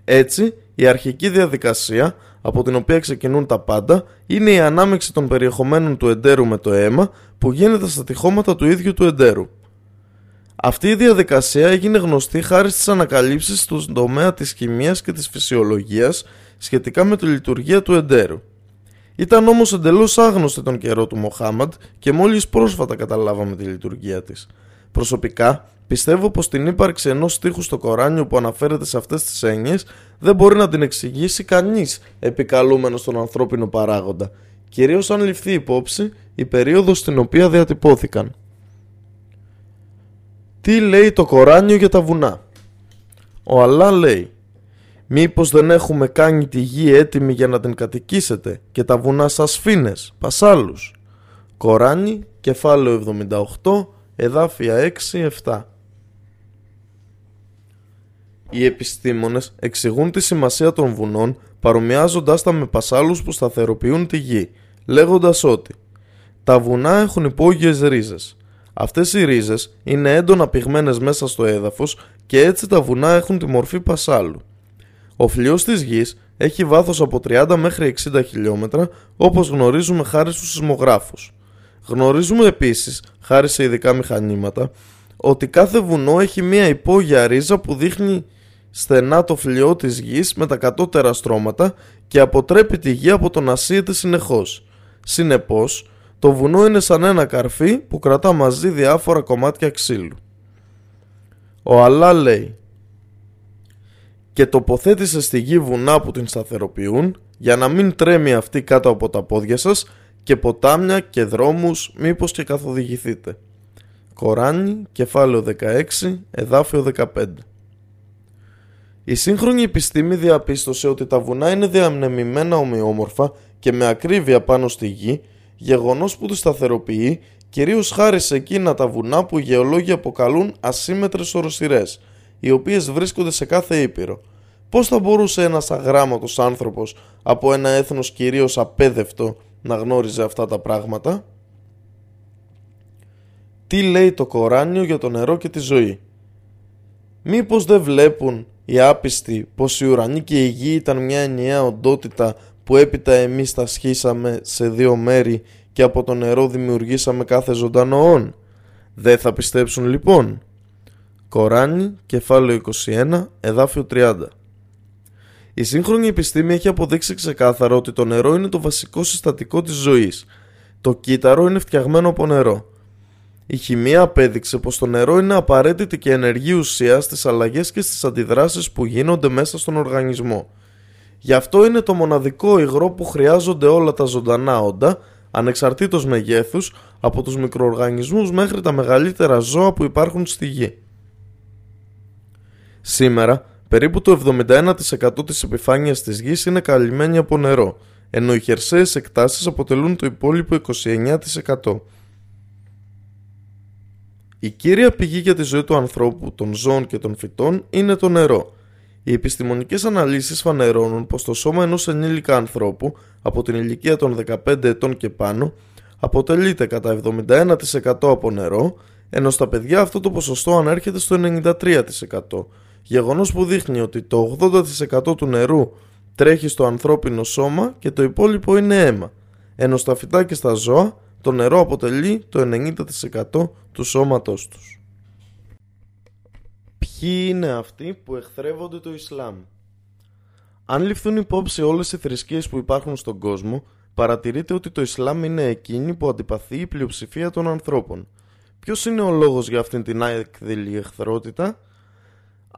Έτσι, η αρχική διαδικασία, από την οποία ξεκινούν τα πάντα, είναι η ανάμεξη των περιεχομένων του εντέρου με το αίμα που γίνεται στα τυχώματα του ίδιου του εντέρου. Αυτή η διαδικασία έγινε γνωστή χάρη στις ανακαλύψεις στον τομέα της χημίας και της φυσιολογίας σχετικά με τη λειτουργία του εντέρου. Ήταν όμως εντελώς άγνωστη τον καιρό του Μοχάμαντ και μόλις πρόσφατα καταλάβαμε τη λειτουργία της. Προσωπικά, πιστεύω πως την ύπαρξη ενός στίχου στο Κοράνιο που αναφέρεται σε αυτές τις έννοιες δεν μπορεί να την εξηγήσει κανείς επικαλούμενος στον ανθρώπινο παράγοντα, κυρίως αν ληφθεί υπόψη η περίοδος στην οποία διατυπώθηκαν. Τι λέει το Κοράνιο για τα βουνά; Ο Αλλά λέει Μήπως δεν έχουμε κάνει τη γη έτοιμη για να την κατοικήσετε και τα βουνά σας φίνες, πασάλους. Κοράνι, κεφάλαιο 78, εδάφια 6-7 Οι επιστήμονες εξηγούν τη σημασία των βουνών παρομοιάζοντάς τα με πασάλους που σταθεροποιούν τη γη, λέγοντας ότι τα βουνά έχουν υπόγειες ρίζες. Αυτές οι ρίζες είναι έντονα πυγμένες μέσα στο έδαφος και έτσι τα βουνά έχουν τη μορφή πασάλου. Ο φλοιός της γης έχει βάθος από 30 μέχρι 60 χιλιόμετρα όπως γνωρίζουμε χάρη στους σεισμογράφους. Γνωρίζουμε επίσης, χάρη σε ειδικά μηχανήματα, ότι κάθε βουνό έχει μία υπόγεια ρίζα που δείχνει στενά το φλοιό της γης με τα κατώτερα στρώματα και αποτρέπει τη γη από το να σύεται συνεχώς. Συνεπώς, το βουνό είναι σαν ένα καρφί που κρατά μαζί διάφορα κομμάτια ξύλου. Ο Αλλά λέει «Και τοποθέτησε στη γη βουνά που την σταθεροποιούν για να μην τρέμει αυτή κάτω από τα πόδια σας και ποτάμια και δρόμους μήπως και καθοδηγηθείτε. Κοράνι, κεφάλαιο 16, εδάφιο 15 Η σύγχρονη επιστήμη διαπίστωσε ότι τα βουνά είναι διαμνεμημένα ομοιόμορφα και με ακρίβεια πάνω στη γη, γεγονός που τους σταθεροποιεί κυρίως χάρη σε εκείνα τα βουνά που οι γεωλόγοι αποκαλούν ασύμετρες οροσυρές, οι οποίες βρίσκονται σε κάθε ήπειρο. Πώς θα μπορούσε ένας αγράμματος άνθρωπος από ένα έθνος κυρίως απέδευτο να γνώριζε αυτά τα πράγματα; Τι λέει το Κοράνιο για το νερό και τη ζωή; Μήπως δεν βλέπουν οι άπιστοι πως η ουρανή και η γη ήταν μια ενιαία οντότητα που έπειτα εμείς τα σχίσαμε σε δύο μέρη και από το νερό δημιουργήσαμε κάθε ζωντανό Δεν θα πιστέψουν λοιπόν; Κοράνι, κεφάλαιο 21, εδάφιο 30. Η σύγχρονη επιστήμη έχει αποδείξει ξεκάθαρα ότι το νερό είναι το βασικό συστατικό της ζωής. Το κύτταρο είναι φτιαγμένο από νερό. Η χημεία απέδειξε πως το νερό είναι απαραίτητη και ενεργή ουσία στις αλλαγές και στις αντιδράσεις που γίνονται μέσα στον οργανισμό. Γι' αυτό είναι το μοναδικό υγρό που χρειάζονται όλα τα ζωντανά όντα, ανεξαρτήτως μεγέθους, από τους μικροοργανισμούς μέχρι τα μεγαλύτερα ζώα που υπάρχουν στη γη. Σήμερα, περίπου το 71% της επιφάνειας της γης είναι καλυμμένη από νερό, ενώ οι χερσαίες εκτάσεις αποτελούν το υπόλοιπο 29%. Η κύρια πηγή για τη ζωή του ανθρώπου, των ζώων και των φυτών είναι το νερό. Οι επιστημονικές αναλύσεις φανερώνουν πως το σώμα ενός ενήλικα ανθρώπου από την ηλικία των 15 ετών και πάνω αποτελείται κατά 71% από νερό, ενώ στα παιδιά αυτό το ποσοστό ανέρχεται στο 93%, γεγονός που δείχνει ότι το 80% του νερού τρέχει στο ανθρώπινο σώμα και το υπόλοιπο είναι αίμα, ενώ στα φυτά και στα ζώα το νερό αποτελεί το 90% του σώματός τους. Ποιοι είναι αυτοί που εχθρεύονται το Ισλάμ; Αν ληφθούν υπόψη όλες οι θρησκείες που υπάρχουν στον κόσμο, παρατηρείται ότι το Ισλάμ είναι εκείνη που αντιπαθεί η πλειοψηφία των ανθρώπων. Ποιος είναι ο λόγος για αυτήν την έκδηλη εχθρότητα;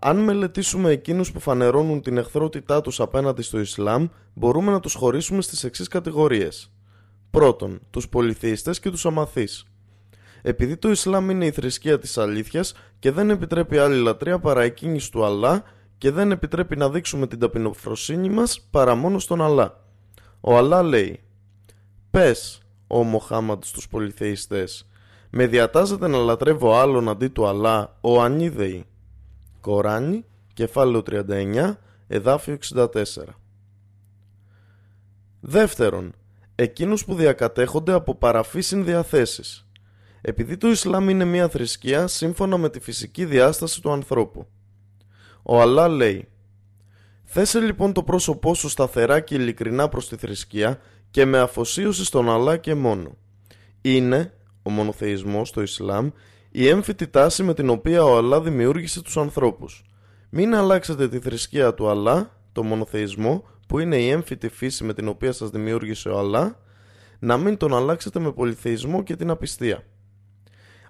Αν μελετήσουμε εκείνους που φανερώνουν την εχθρότητά τους απέναντι στο Ισλάμ, μπορούμε να τους χωρίσουμε στις εξής κατηγορίες. Πρώτον, τους πολυθεϊστές και τους αμαθείς. Επειδή το Ισλάμ είναι η θρησκεία της αλήθειας και δεν επιτρέπει άλλη λατρεία παρά εκείνης του Αλλά και δεν επιτρέπει να δείξουμε την ταπεινοφροσύνη μας παρά μόνο στον Αλλά. Ο Αλλά λέει «Πες, ο Μοχάμαντ στους πολυθεϊστές, με διατάζεται να λατρεύω άλλον αντί του Αλλά, ο Ανίδεη». Κοράνι, κεφάλαιο 39, εδάφιο 64. Δεύτερον, εκείνους που διακατέχονται από παραφή συνδιαθέσεις. Επειδή το Ισλάμ είναι μια θρησκεία σύμφωνα με τη φυσική διάσταση του ανθρώπου. Ο Αλλά λέει Θέσε λοιπόν το πρόσωπό σου σταθερά και ειλικρινά προς τη θρησκεία και με αφοσίωση στον Αλλά και μόνο. Είναι, ο μονοθεϊσμός στο Ισλάμ, η έμφυτη τάση με την οποία ο Αλλά δημιούργησε τους ανθρώπους. Μην αλλάξετε τη θρησκεία του Αλλά, το μονοθεϊσμό, που είναι η έμφυτη φύση με την οποία σας δημιούργησε ο Αλλά, να μην τον αλλάξετε με πολυθεϊσμό και την απιστία.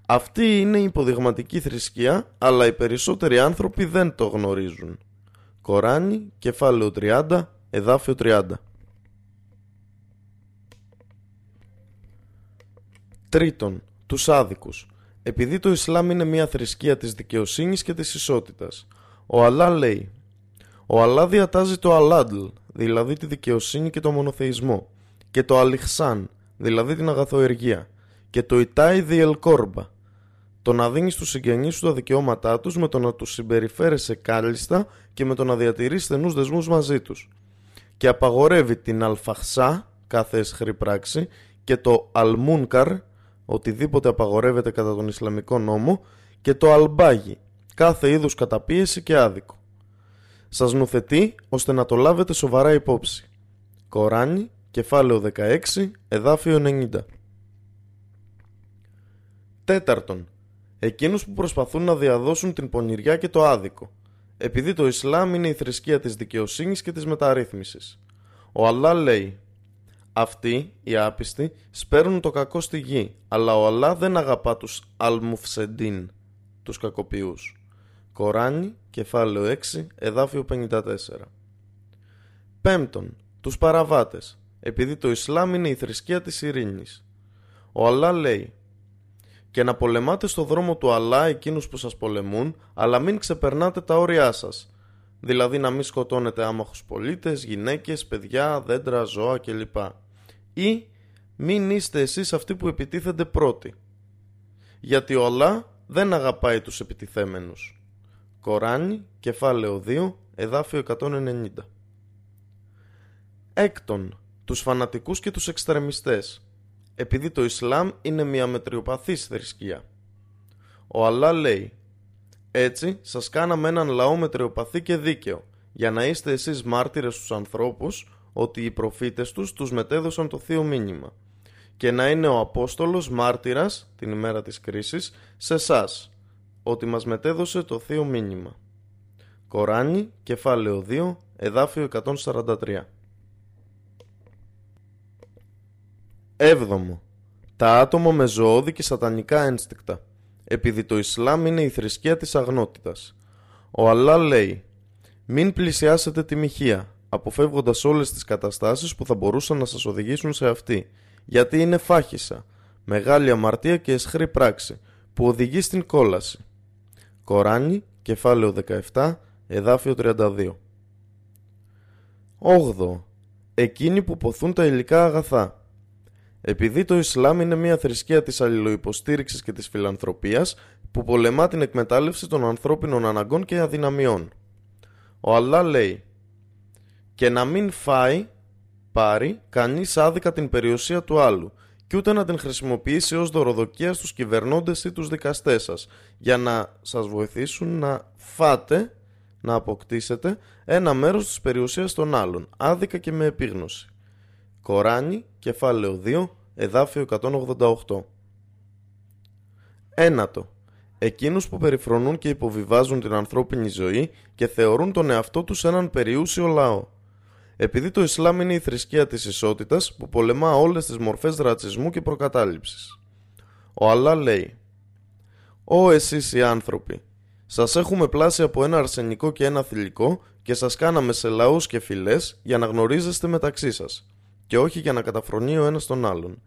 Αυτή είναι η υποδειγματική θρησκεία, αλλά οι περισσότεροι άνθρωποι δεν το γνωρίζουν. Κοράνι, κεφάλαιο 30, εδάφιο 30. Τρίτον, τους άδικους. Επειδή το Ισλάμ είναι μια θρησκεία της δικαιοσύνης και της ισότητας. Ο Αλλά λέει «Ο Αλλά διατάζει το Αλάντλ, δηλαδή τη δικαιοσύνη και το μονοθεϊσμό, και το Αλιχσάν, δηλαδή την αγαθοεργία, και το Ιτάι Διελκόρμπα, το να δίνεις στους συγγενείς σου τα δικαιώματά τους με το να τους συμπεριφέρεσαι κάλλιστα και με το να διατηρείς στενούς δεσμούς μαζί τους. Και απαγορεύει την αλφαχσά, κάθε εσχρή πράξη, και το αλμούνκαρ, οτιδήποτε απαγορεύεται κατά τον Ισλαμικό νόμο, και το αλμπάγι, κάθε είδους καταπίεση και άδικο. Σας νουθετεί ώστε να το λάβετε σοβαρά υπόψη. Κοράνι, κεφάλαιο 16, εδάφιο 90. Τέταρτον, εκείνους που προσπαθούν να διαδώσουν την πονηριά και το άδικο, επειδή το Ισλάμ είναι η θρησκεία της δικαιοσύνης και της μεταρρύθμισης. Ο Αλλά λέει αυτοί, οι άπιστοι, σπέρνουν το κακό στη γη, αλλά ο Αλλά δεν αγαπά τους αλμουφσεντίν, τους κακοποιούς. Κοράνι, κεφάλαιο 6, εδάφιο 54. Πέμπτον, τους παραβάτες, επειδή το Ισλάμ είναι η θρησκεία της ειρήνης. Ο Αλλά λέει «Και να πολεμάτε στο δρόμο του Αλλά εκείνους που σας πολεμούν, αλλά μην ξεπερνάτε τα όρια σας, δηλαδή να μην σκοτώνετε άμαχους πολίτες, γυναίκες, παιδιά, δέντρα, ζώα κλπ. Ή μην είστε εσείς αυτοί που επιτίθενται πρώτοι. Γιατί ο Αλλά δεν αγαπάει τους επιτιθέμενους. Κοράνι, κεφάλαιο 2, εδάφιο 190. Έκτον, τους φανατικούς και τους εξτρεμιστές, επειδή το Ισλάμ είναι μια μετριοπαθής θρησκεία. Ο Αλλά λέει «Έτσι σας κάναμε έναν λαό μετριοπαθή και δίκαιο, για να είστε εσείς μάρτυρες στους ανθρώπους ότι οι προφήτες τους τους μετέδωσαν το θείο μήνυμα και να είναι ο Απόστολος μάρτυρας την ημέρα της κρίσης σε εσάς, ότι μας μετέδωσε το θείο μήνυμα. Κοράνι, κεφάλαιο 2, εδάφιο 143 Έβδομο. Τα άτομα με ζωώδη και σατανικά ένστικτα. Επειδή το Ισλάμ είναι η θρησκεία της αγνότητας. Ο Αλλά λέει «Μην πλησιάσετε τη μοιχεία, αποφεύγοντας όλες τις καταστάσεις που θα μπορούσαν να σας οδηγήσουν σε αυτή, γιατί είναι φάχισα, μεγάλη αμαρτία και εσχρή πράξη, που οδηγεί στην κόλαση». Κοράνι, κεφάλαιο 17, εδάφιο 32 8. Εκείνοι που ποθούν τα υλικά αγαθά επειδή το Ισλάμ είναι μια θρησκεία της αλληλοϊποστήριξης και της φιλανθρωπίας που πολεμά την εκμετάλλευση των ανθρώπινων αναγκών και αδυναμιών. Ο Αλλά λέει «Και να μην φάει, πάρει, κανείς άδικα την περιουσία του άλλου και ούτε να την χρησιμοποιήσει ως δωροδοκία στους κυβερνώντες ή τους δικαστές σας για να σας βοηθήσουν να φάτε, να αποκτήσετε ένα μέρος της περιουσίας των άλλων, άδικα και με επίγνωση. Κοράνι, κεφάλαιο 2, εδάφιο 188. Ένατο. Εκείνους που περιφρονούν και υποβιβάζουν την ανθρώπινη ζωή και θεωρούν τον εαυτό τους έναν περιούσιο λαό. Επειδή το Ισλάμ είναι η θρησκεία της ισότητας που πολεμά όλες τις μορφές ρατσισμού και προκατάληψης. Ο Αλλά λέει «Ω εσείς οι άνθρωποι, σας έχουμε πλάσει από ένα αρσενικό και ένα θηλυκό και σας κάναμε σε λαούς και φυλές για να γνωρίζεστε μεταξύ σας και όχι για να καταφρονεί ο ένας τον άλλον.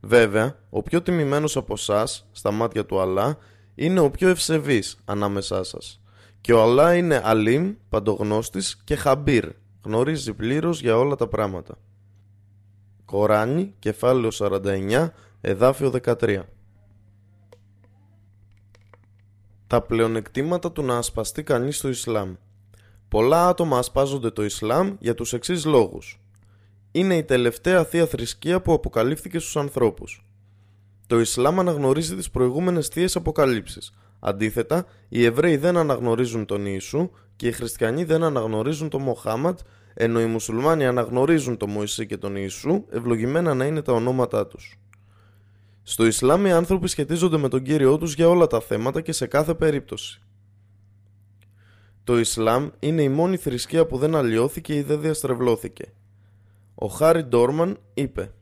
Βέβαια, ο πιο τιμημένος από εσά, στα μάτια του Αλλά, είναι ο πιο ευσεβής ανάμεσά σας. Και ο Αλλά είναι αλίμ, παντογνώστης και χαμπύρ, γνωρίζει πλήρως για όλα τα πράγματα. Κοράνι, κεφάλαιο 49, εδάφιο 13 Τα πλεονεκτήματα του να ασπαστεί κανείς το Ισλάμ Πολλά άτομα ασπάζονται το Ισλάμ για τους εξής λόγους είναι η τελευταία θεία θρησκεία που αποκαλύφθηκε στους ανθρώπους. Το Ισλάμ αναγνωρίζει τις προηγούμενες θείες αποκαλύψεις. Αντίθετα, οι Εβραίοι δεν αναγνωρίζουν τον Ιησού και οι Χριστιανοί δεν αναγνωρίζουν τον Μοχάμαντ, ενώ οι Μουσουλμάνοι αναγνωρίζουν τον Μωυσή και τον Ιησού, ευλογημένα να είναι τα ονόματά τους. Στο Ισλάμ οι άνθρωποι σχετίζονται με τον Κύριό τους για όλα τα θέματα και σε κάθε περίπτωση. Το Ισλάμ είναι η μόνη θρησκεία που δεν αλλοιώθηκε ή δεν διαστρεβλώθηκε. Ο Χάρι Ντόρμαν είπε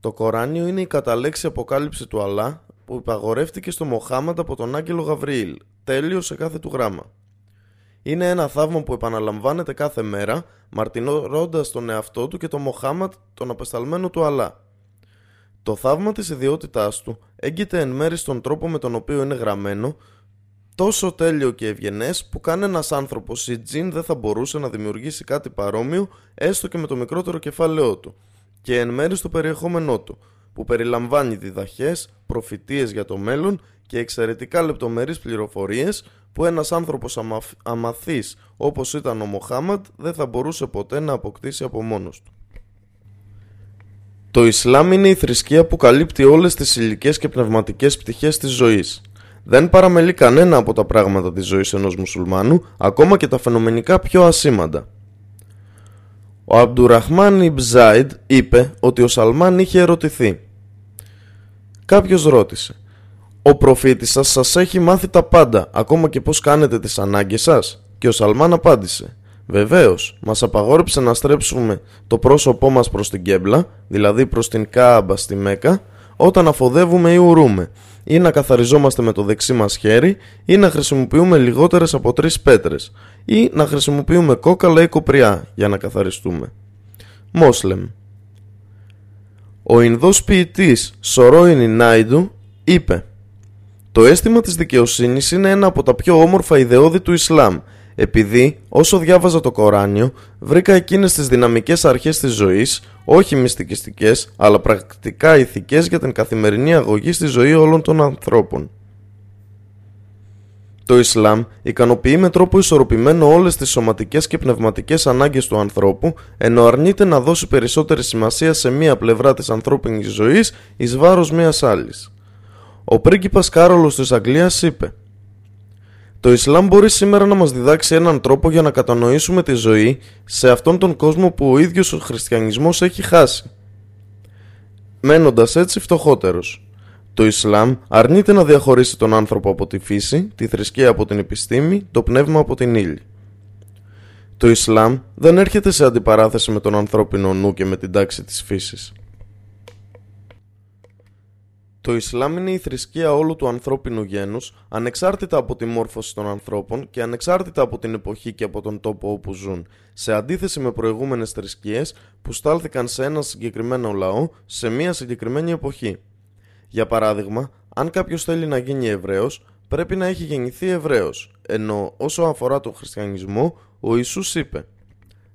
«Το Κοράνιο είναι η καταλέξη αποκάλυψη του Αλλά που υπαγορεύτηκε στο Μοχάμαντ από τον Άγγελο Γαβριήλ, τέλειος σε κάθε του γράμμα. Είναι ένα θαύμα που επαναλαμβάνεται κάθε μέρα, μαρτυρώντας τον εαυτό του και τον Μοχάμαντ, τον απεσταλμένο του Αλλά. Το θαύμα της ιδιότητάς του έγκυται εν μέρη στον τρόπο με τον οποίο είναι γραμμένο, τόσο τέλειο και ευγενές που κανένας άνθρωπος ή τζιν δεν θα μπορούσε να δημιουργήσει κάτι παρόμοιο έστω και με το μικρότερο κεφάλαιό του και εν μέρει στο περιεχόμενό του που περιλαμβάνει διδαχές, προφητείες για το μέλλον και εξαιρετικά λεπτομερείς πληροφορίες που ένας άνθρωπος αμαθ... αμαθής όπως ήταν ο Μοχάμαντ δεν θα μπορούσε ποτέ να αποκτήσει από μόνος του. Το Ισλάμ είναι η θρησκεία που καλύπτει όλες τις υλικές και πνευματικές πτυχές της ζωής δεν παραμελεί κανένα από τα πράγματα της ζωής ενός μουσουλμάνου, ακόμα και τα φαινομενικά πιο ασήμαντα. Ο Αμπτουραχμάν Ιμπζάιντ είπε ότι ο Σαλμάν είχε ερωτηθεί. Κάποιος ρώτησε «Ο προφήτης σας σας έχει μάθει τα πάντα, ακόμα και πώς κάνετε τις ανάγκες σας» και ο Σαλμάν απάντησε «Βεβαίως, μας απαγόρεψε να στρέψουμε το πρόσωπό μας προς την Κέμπλα, δηλαδή προς την Κάαμπα στη Μέκα, όταν αφοδεύουμε ή ουρούμε ή να καθαριζόμαστε με το δεξί μας χέρι ή να χρησιμοποιούμε λιγότερες από τρεις πέτρες ή να χρησιμοποιούμε κόκαλα ή κοπριά για να καθαριστούμε. Μόσλεμ. Ο Ινδός ποιητής Σορόινι Νάιντου είπε «Το αίσθημα της δικαιοσύνης είναι ένα από τα πιο όμορφα ιδεώδη του Ισλάμ επειδή όσο διάβαζα το Κοράνιο βρήκα εκείνες τις δυναμικές αρχές της ζωής όχι μυστικιστικές αλλά πρακτικά ηθικές για την καθημερινή αγωγή στη ζωή όλων των ανθρώπων. Το Ισλάμ ικανοποιεί με τρόπο ισορροπημένο όλες τις σωματικές και πνευματικές ανάγκες του ανθρώπου, ενώ αρνείται να δώσει περισσότερη σημασία σε μία πλευρά της ανθρώπινης ζωής εις βάρος μίας άλλης. Ο πρίγκιπας Κάρολος της Αγγλίας είπε «Το Ισλάμ μπορεί σήμερα να μας διδάξει έναν τρόπο για να κατανοήσουμε τη ζωή σε αυτόν τον κόσμο που ο ίδιος ο χριστιανισμός έχει χάσει, μένοντας έτσι φτωχότερος». Το Ισλάμ αρνείται να διαχωρίσει τον άνθρωπο από τη φύση, τη θρησκεία από την επιστήμη, το πνεύμα από την ύλη. Το Ισλάμ δεν έρχεται σε αντιπαράθεση με τον ανθρώπινο νου και με την τάξη της φύσης. Το Ισλάμ είναι η θρησκεία όλου του ανθρώπινου γένους, ανεξάρτητα από τη μόρφωση των ανθρώπων και ανεξάρτητα από την εποχή και από τον τόπο όπου ζουν, σε αντίθεση με προηγούμενες θρησκείες που στάλθηκαν σε ένα συγκεκριμένο λαό σε μια συγκεκριμένη εποχή. Για παράδειγμα, αν κάποιος θέλει να γίνει Εβραίος, πρέπει να έχει γεννηθεί Εβραίος, ενώ όσο αφορά τον χριστιανισμό, ο Ιησούς είπε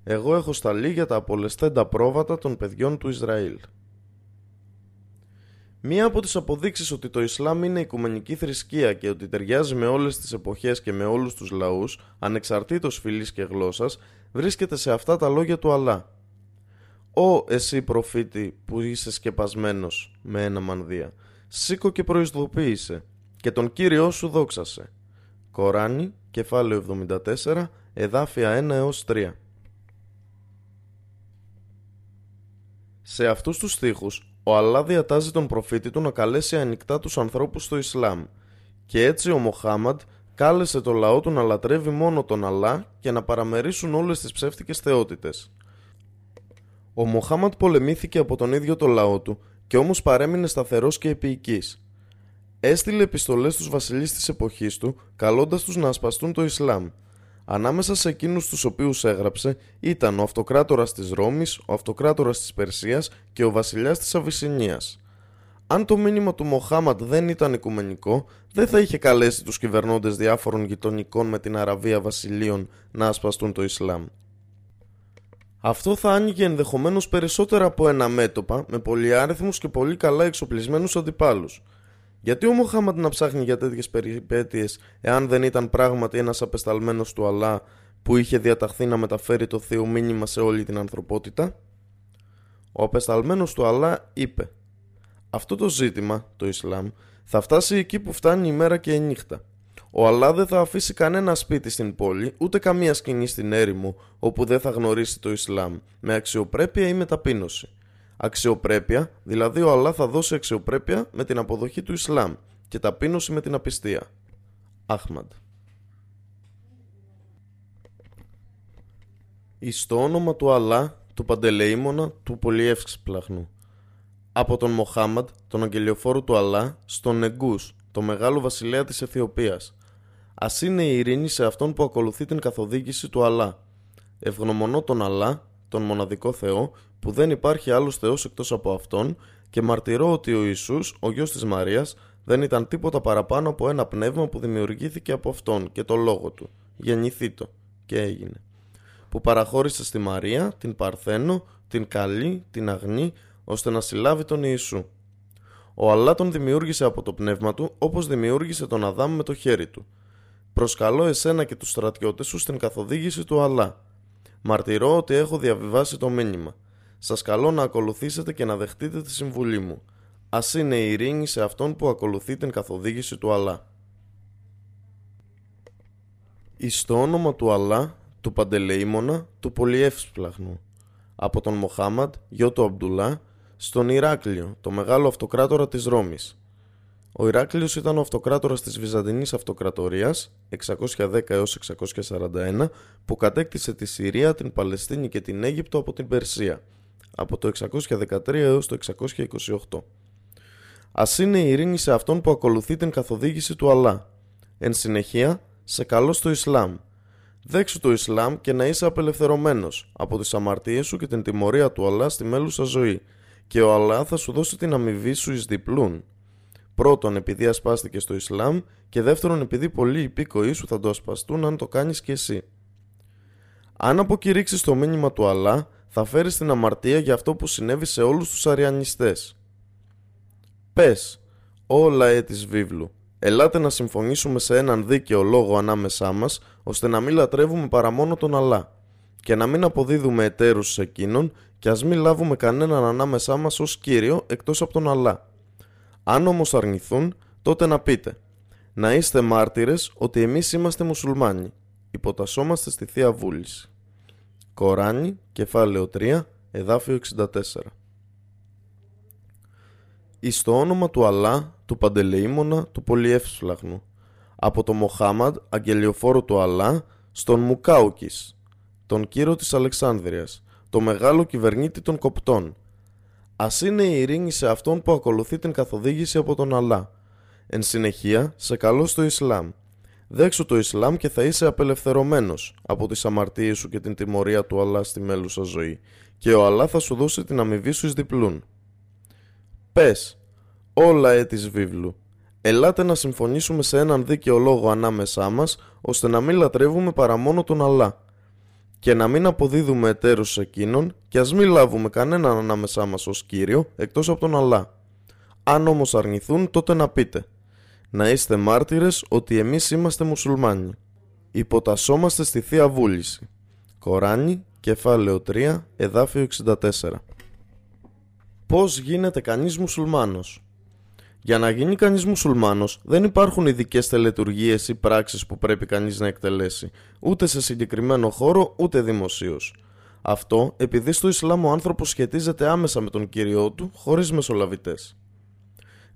«Εγώ έχω σταλεί για τα απολεσθέντα πρόβατα των παιδιών του Ισραήλ». Μία από τις αποδείξεις ότι το Ισλάμ είναι οικουμενική θρησκεία και ότι ταιριάζει με όλες τις εποχές και με όλους τους λαούς, ανεξαρτήτως φυλής και γλώσσας, βρίσκεται σε αυτά τα λόγια του Αλά. «Ω εσύ προφήτη που είσαι σκεπασμένος με ένα μανδύα, σήκω και προειδοποίησε και τον Κύριό σου δόξασε». Κοράνι, κεφάλαιο 74, εδάφια 1 έως 3. Σε αυτούς τους στίχους, ο Αλλά διατάζει τον προφήτη του να καλέσει ανοιχτά τους ανθρώπους στο Ισλάμ και έτσι ο Μοχάμαντ κάλεσε το λαό του να λατρεύει μόνο τον Αλλά και να παραμερίσουν όλες τις ψεύτικες θεότητες. Ο Μοχάμαντ πολεμήθηκε από τον ίδιο το λαό του και όμως παρέμεινε σταθερός και επίοικης. Έστειλε επιστολές στους βασιλείς της εποχής του καλώντας τους να ασπαστούν το Ισλάμ. Ανάμεσα σε εκείνους τους οποίους έγραψε ήταν ο αυτοκράτορας της Ρώμης, ο αυτοκράτορας της Περσίας και ο βασιλιάς της Αβυσσινίας. Αν το μήνυμα του Μοχάμαντ δεν ήταν οικουμενικό, δεν θα είχε καλέσει τους κυβερνώντες διάφορων γειτονικών με την Αραβία βασιλείων να ασπαστούν το Ισλάμ. Αυτό θα άνοιγε ενδεχομένως περισσότερα από ένα μέτωπα με πολυάριθμου και πολύ καλά εξοπλισμένους αντιπάλους. Γιατί ο Μοχάμαντ να ψάχνει για τέτοιες περιπέτειες, εάν δεν ήταν πράγματι ένας απεσταλμένος του Αλλά που είχε διαταχθεί να μεταφέρει το θείο μήνυμα σε όλη την ανθρωπότητα; Ο απεσταλμένος του Αλλά είπε: Αυτό το ζήτημα, το Ισλάμ, θα φτάσει εκεί που φτάνει η μέρα και η νύχτα. Ο Αλλά δεν θα αφήσει κανένα σπίτι στην πόλη, ούτε καμία σκηνή στην έρημο, όπου δεν θα γνωρίσει το Ισλάμ, με αξιοπρέπεια ή με ταπείνωση. Αξιοπρέπεια, δηλαδή ο Αλλά θα δώσει αξιοπρέπεια με την αποδοχή του Ισλάμ και ταπείνωση με την απιστία. Αχμαντ. Εις το όνομα του Αλλά, του Παντελεήμονα, του Πολυεύξυπλαχνού. Από τον Μοχάμαντ, τον αγγελιοφόρο του Αλλά, στον Νεγκούς, το μεγάλο βασιλέα της Αιθιοπίας, Α είναι η ειρήνη σε αυτόν που ακολουθεί την καθοδήγηση του Αλλά. Ευγνωμονώ τον Αλλά, τον μοναδικό Θεό, που δεν υπάρχει άλλος Θεός εκτός από αυτόν και μαρτυρώ ότι ο Ιησούς, ο γιος της Μαρίας, δεν ήταν τίποτα παραπάνω από ένα πνεύμα που δημιουργήθηκε από αυτόν και το λόγο του. Γεννηθεί το και έγινε. Που παραχώρησε στη Μαρία, την Παρθένο, την Καλή, την Αγνή, ώστε να συλλάβει τον Ιησού. Ο Αλλά τον δημιούργησε από το πνεύμα του, όπως δημιούργησε τον Αδάμ με το χέρι του. Προσκαλώ εσένα και τους στρατιώτες σου στην καθοδήγηση του Αλλά. Μαρτυρώ ότι έχω διαβιβάσει το μήνυμα. Σας καλώ να ακολουθήσετε και να δεχτείτε τη συμβουλή μου. Ας είναι η ειρήνη σε αυτόν που ακολουθεί την καθοδήγηση του Αλλά. Εις το όνομα του Αλλά, του Παντελεήμονα, του Πολυεύσπλαχνου. Από τον Μοχάμαντ, γιο του Αμπτουλά, στον Ηράκλειο, το μεγάλο αυτοκράτορα της Ρώμης. Ο Ηράκλειος ήταν ο αυτοκράτορας της Βυζαντινής Αυτοκρατορίας 610 έως 641 που κατέκτησε τη Συρία, την Παλαιστίνη και την Αίγυπτο από την Περσία από το 613 έως το 628. Ας είναι η ειρήνη σε αυτόν που ακολουθεί την καθοδήγηση του Αλλά. Εν συνεχεία, σε καλό στο Ισλάμ. Δέξου το Ισλάμ και να είσαι απελευθερωμένος από τις αμαρτίες σου και την τιμωρία του Αλλά στη μέλουσα ζωή και ο Αλλά θα σου δώσει την αμοιβή σου εις διπλούν. Πρώτον, επειδή ασπάστηκε στο Ισλάμ και δεύτερον, επειδή πολλοί υπήκοοι σου θα το ασπαστούν αν το κάνεις και εσύ. Αν αποκηρύξεις το μήνυμα του Αλλά, θα φέρεις την αμαρτία για αυτό που συνέβη σε όλους τους αριανιστές. Πες, όλα λαέ της βίβλου, ελάτε να συμφωνήσουμε σε έναν δίκαιο λόγο ανάμεσά μας, ώστε να μην λατρεύουμε παρά μόνο τον Αλλά και να μην αποδίδουμε εταίρους σε εκείνον και ας μην λάβουμε κανέναν ανάμεσά μας ως Κύριο εκτός από τον Αλλά. Αν όμως αρνηθούν, τότε να πείτε «Να είστε μάρτυρες ότι εμείς είμαστε μουσουλμάνοι, υποτασσόμαστε στη Θεία Βούληση». Κοράνι, κεφάλαιο 3, εδάφιο 64 Εις το όνομα του Αλλά, του Παντελεήμονα, του Πολυεύσφλαχνου, από το Μοχάμαντ, αγγελιοφόρο του Αλλά, στον Μουκάουκης, τον κύριο της Αλεξάνδρειας, το μεγάλο κυβερνήτη των κοπτών. Ας είναι η ειρήνη σε αυτόν που ακολουθεί την καθοδήγηση από τον Αλλά. Εν συνεχεία, σε καλό στο Ισλάμ. Δέξου το Ισλάμ και θα είσαι απελευθερωμένος από τις αμαρτίες σου και την τιμωρία του Αλλά στη μέλουσα ζωή και ο Αλλά θα σου δώσει την αμοιβή σου εις διπλούν. Πες, όλα έτης βίβλου, ελάτε να συμφωνήσουμε σε έναν δίκαιο λόγο ανάμεσά μας ώστε να μην λατρεύουμε παρά μόνο τον Αλλά και να μην αποδίδουμε εταίρους σε εκείνον και ας μην λάβουμε κανέναν ανάμεσά μας ως Κύριο εκτός από τον Αλλά. Αν όμως αρνηθούν τότε να πείτε να είστε μάρτυρες ότι εμείς είμαστε μουσουλμάνοι. Υποτασσόμαστε στη Θεία Βούληση. Κοράνι, κεφάλαιο 3, εδάφιο 64. Πώς γίνεται κανείς μουσουλμάνος; Για να γίνει κανείς μουσουλμάνος, δεν υπάρχουν ειδικές τελετουργίες ή πράξεις που πρέπει κανείς να εκτελέσει, ούτε σε συγκεκριμένο χώρο ούτε δημοσίως. Αυτό επειδή στο Ισλάμ ο άνθρωπος σχετίζεται άμεσα με τον κύριο του, χωρίς μεσολαβητές.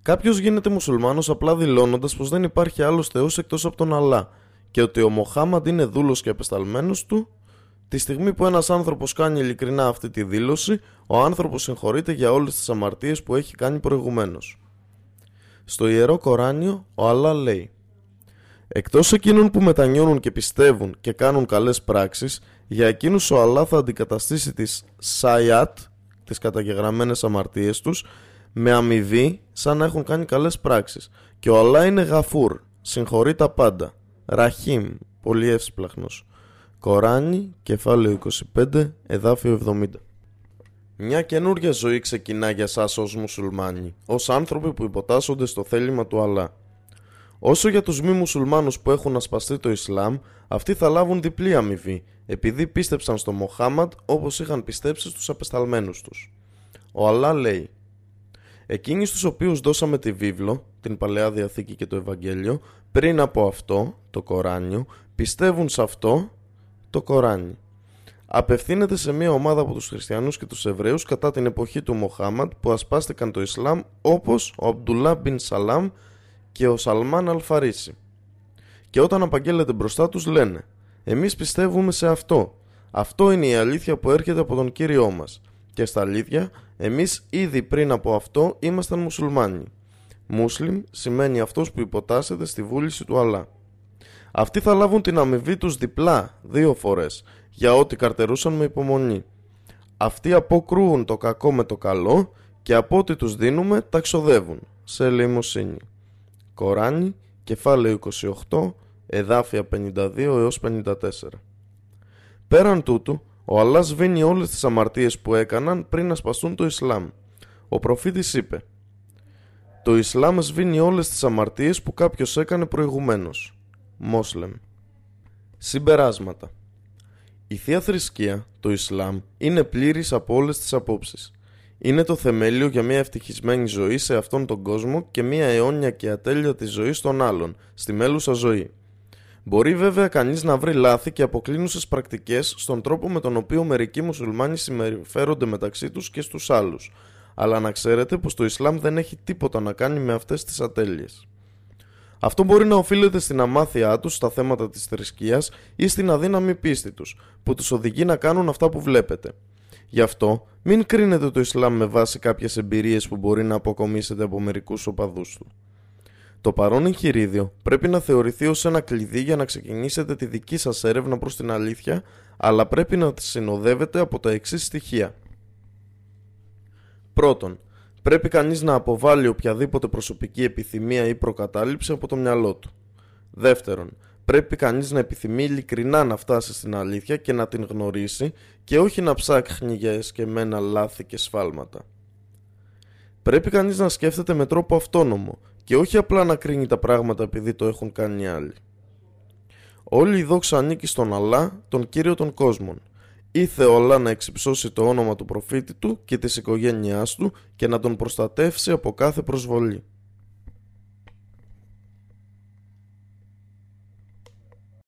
Κάποιος γίνεται μουσουλμάνος απλά δηλώνοντας πως δεν υπάρχει άλλος Θεός εκτός από τον Αλλά και ότι ο Μοχάμαντ είναι δούλος και απεσταλμένος του. Τη στιγμή που ένας άνθρωπος κάνει ειλικρινά αυτή τη δήλωση, ο άνθρωπος συγχωρείται για όλες τις αμαρτίες που έχει κάνει προηγουμένως. Στο Ιερό Κοράνιο ο Αλλά λέει Εκτός εκείνων που μετανιώνουν και πιστεύουν και κάνουν καλές πράξεις για εκείνους ο Αλλά θα αντικαταστήσει τις Σαϊάτ, τις καταγεγραμμένες αμαρτίες τους με αμοιβή σαν να έχουν κάνει καλές πράξεις. Και ο Αλλά είναι γαφούρ, συγχωρεί τα πάντα. Ραχίμ, πολύ εύσπλαχνος. Κοράνι, κεφάλαιο 25, εδάφιο 70 μια καινούργια ζωή ξεκινά για σας ως μουσουλμάνοι, ως άνθρωποι που υποτάσσονται στο θέλημα του Αλλά. Όσο για τους μη μουσουλμάνους που έχουν ασπαστεί το Ισλάμ, αυτοί θα λάβουν διπλή αμοιβή, επειδή πίστεψαν στο Μοχάμαντ όπως είχαν πιστέψει στους απεσταλμένους τους. Ο Αλλά λέει Εκείνοι στους οποίους δώσαμε τη βίβλο, την Παλαιά Διαθήκη και το Ευαγγέλιο, πριν από αυτό, το Κοράνιο, πιστεύουν σε αυτό, το Κοράνι απευθύνεται σε μια ομάδα από τους χριστιανούς και τους Εβραίους κατά την εποχή του Μοχάμαντ που ασπάστηκαν το Ισλάμ όπως ο Αμπτουλά Μπιν Σαλάμ και ο Σαλμάν Αλφαρίση. Και όταν απαγγέλλεται μπροστά τους λένε «Εμείς πιστεύουμε σε αυτό. Αυτό είναι η αλήθεια που έρχεται από τον Κύριό μας. Και στα αλήθεια, εμείς ήδη πριν από αυτό ήμασταν μουσουλμάνοι. Μούσλιμ σημαίνει αυτός που υποτάσσεται στη βούληση του Αλλά. Αυτοί θα λάβουν την αμοιβή τους διπλά, δύο φορές, για ό,τι καρτερούσαν με υπομονή. Αυτοί αποκρούουν το κακό με το καλό και από ό,τι τους δίνουμε τα ξοδεύουν, σε ελεημοσύνη. Κοράνι, κεφάλαιο 28, εδάφια 52 έως 54. Πέραν τούτου, ο Αλλάς σβήνει όλες τις αμαρτίες που έκαναν πριν να σπαστούν το Ισλάμ. Ο προφήτης είπε «Το Ισλάμ σβήνει όλες τις αμαρτίες που κάποιος έκανε προηγουμένως». Μόσλεμ. Συμπεράσματα η Θεία Θρησκεία, το Ισλάμ, είναι πλήρης από όλες τις απόψεις. Είναι το θεμέλιο για μια ευτυχισμένη ζωή σε αυτόν τον κόσμο και μια αιώνια και ατέλειωτη ζωή στον άλλον, στη μέλουσα ζωή. Μπορεί βέβαια κανείς να βρει λάθη και αποκλίνουσες πρακτικές στον τρόπο με τον οποίο μερικοί μουσουλμάνοι συμπεριφέρονται μεταξύ τους και στους άλλους, αλλά να ξέρετε πως το Ισλάμ δεν έχει τίποτα να κάνει με αυτές τις ατέλειες. Αυτό μπορεί να οφείλεται στην αμάθειά τους στα θέματα της θρησκείας ή στην αδύναμη πίστη τους, που τους οδηγεί να κάνουν αυτά που βλέπετε. Γι' αυτό, μην κρίνετε το Ισλάμ με βάση κάποιες εμπειρίες που μπορεί να αποκομίσετε από μερικούς οπαδούς του. Το παρόν εγχειρίδιο πρέπει να θεωρηθεί ως ένα κλειδί για να ξεκινήσετε τη δική σας έρευνα προς την αλήθεια, αλλά πρέπει να συνοδεύεται από τα εξής στοιχεία. Πρώτον, πρέπει κανείς να αποβάλει οποιαδήποτε προσωπική επιθυμία ή προκατάληψη από το μυαλό του. Δεύτερον, πρέπει κανείς να επιθυμεί ειλικρινά να φτάσει στην αλήθεια και να την γνωρίσει και όχι να ψάχνει για εσκεμμένα λάθη και σφάλματα. Πρέπει κανείς να σκέφτεται με τρόπο αυτόνομο και όχι απλά να κρίνει τα πράγματα επειδή το έχουν κάνει άλλοι. Όλη η δόξα ανήκει στον Αλλά, τον Κύριο των κόσμων. Ήθε όλα να εξυψώσει το όνομα του προφήτη του και της οικογένειάς του και να τον προστατεύσει από κάθε προσβολή.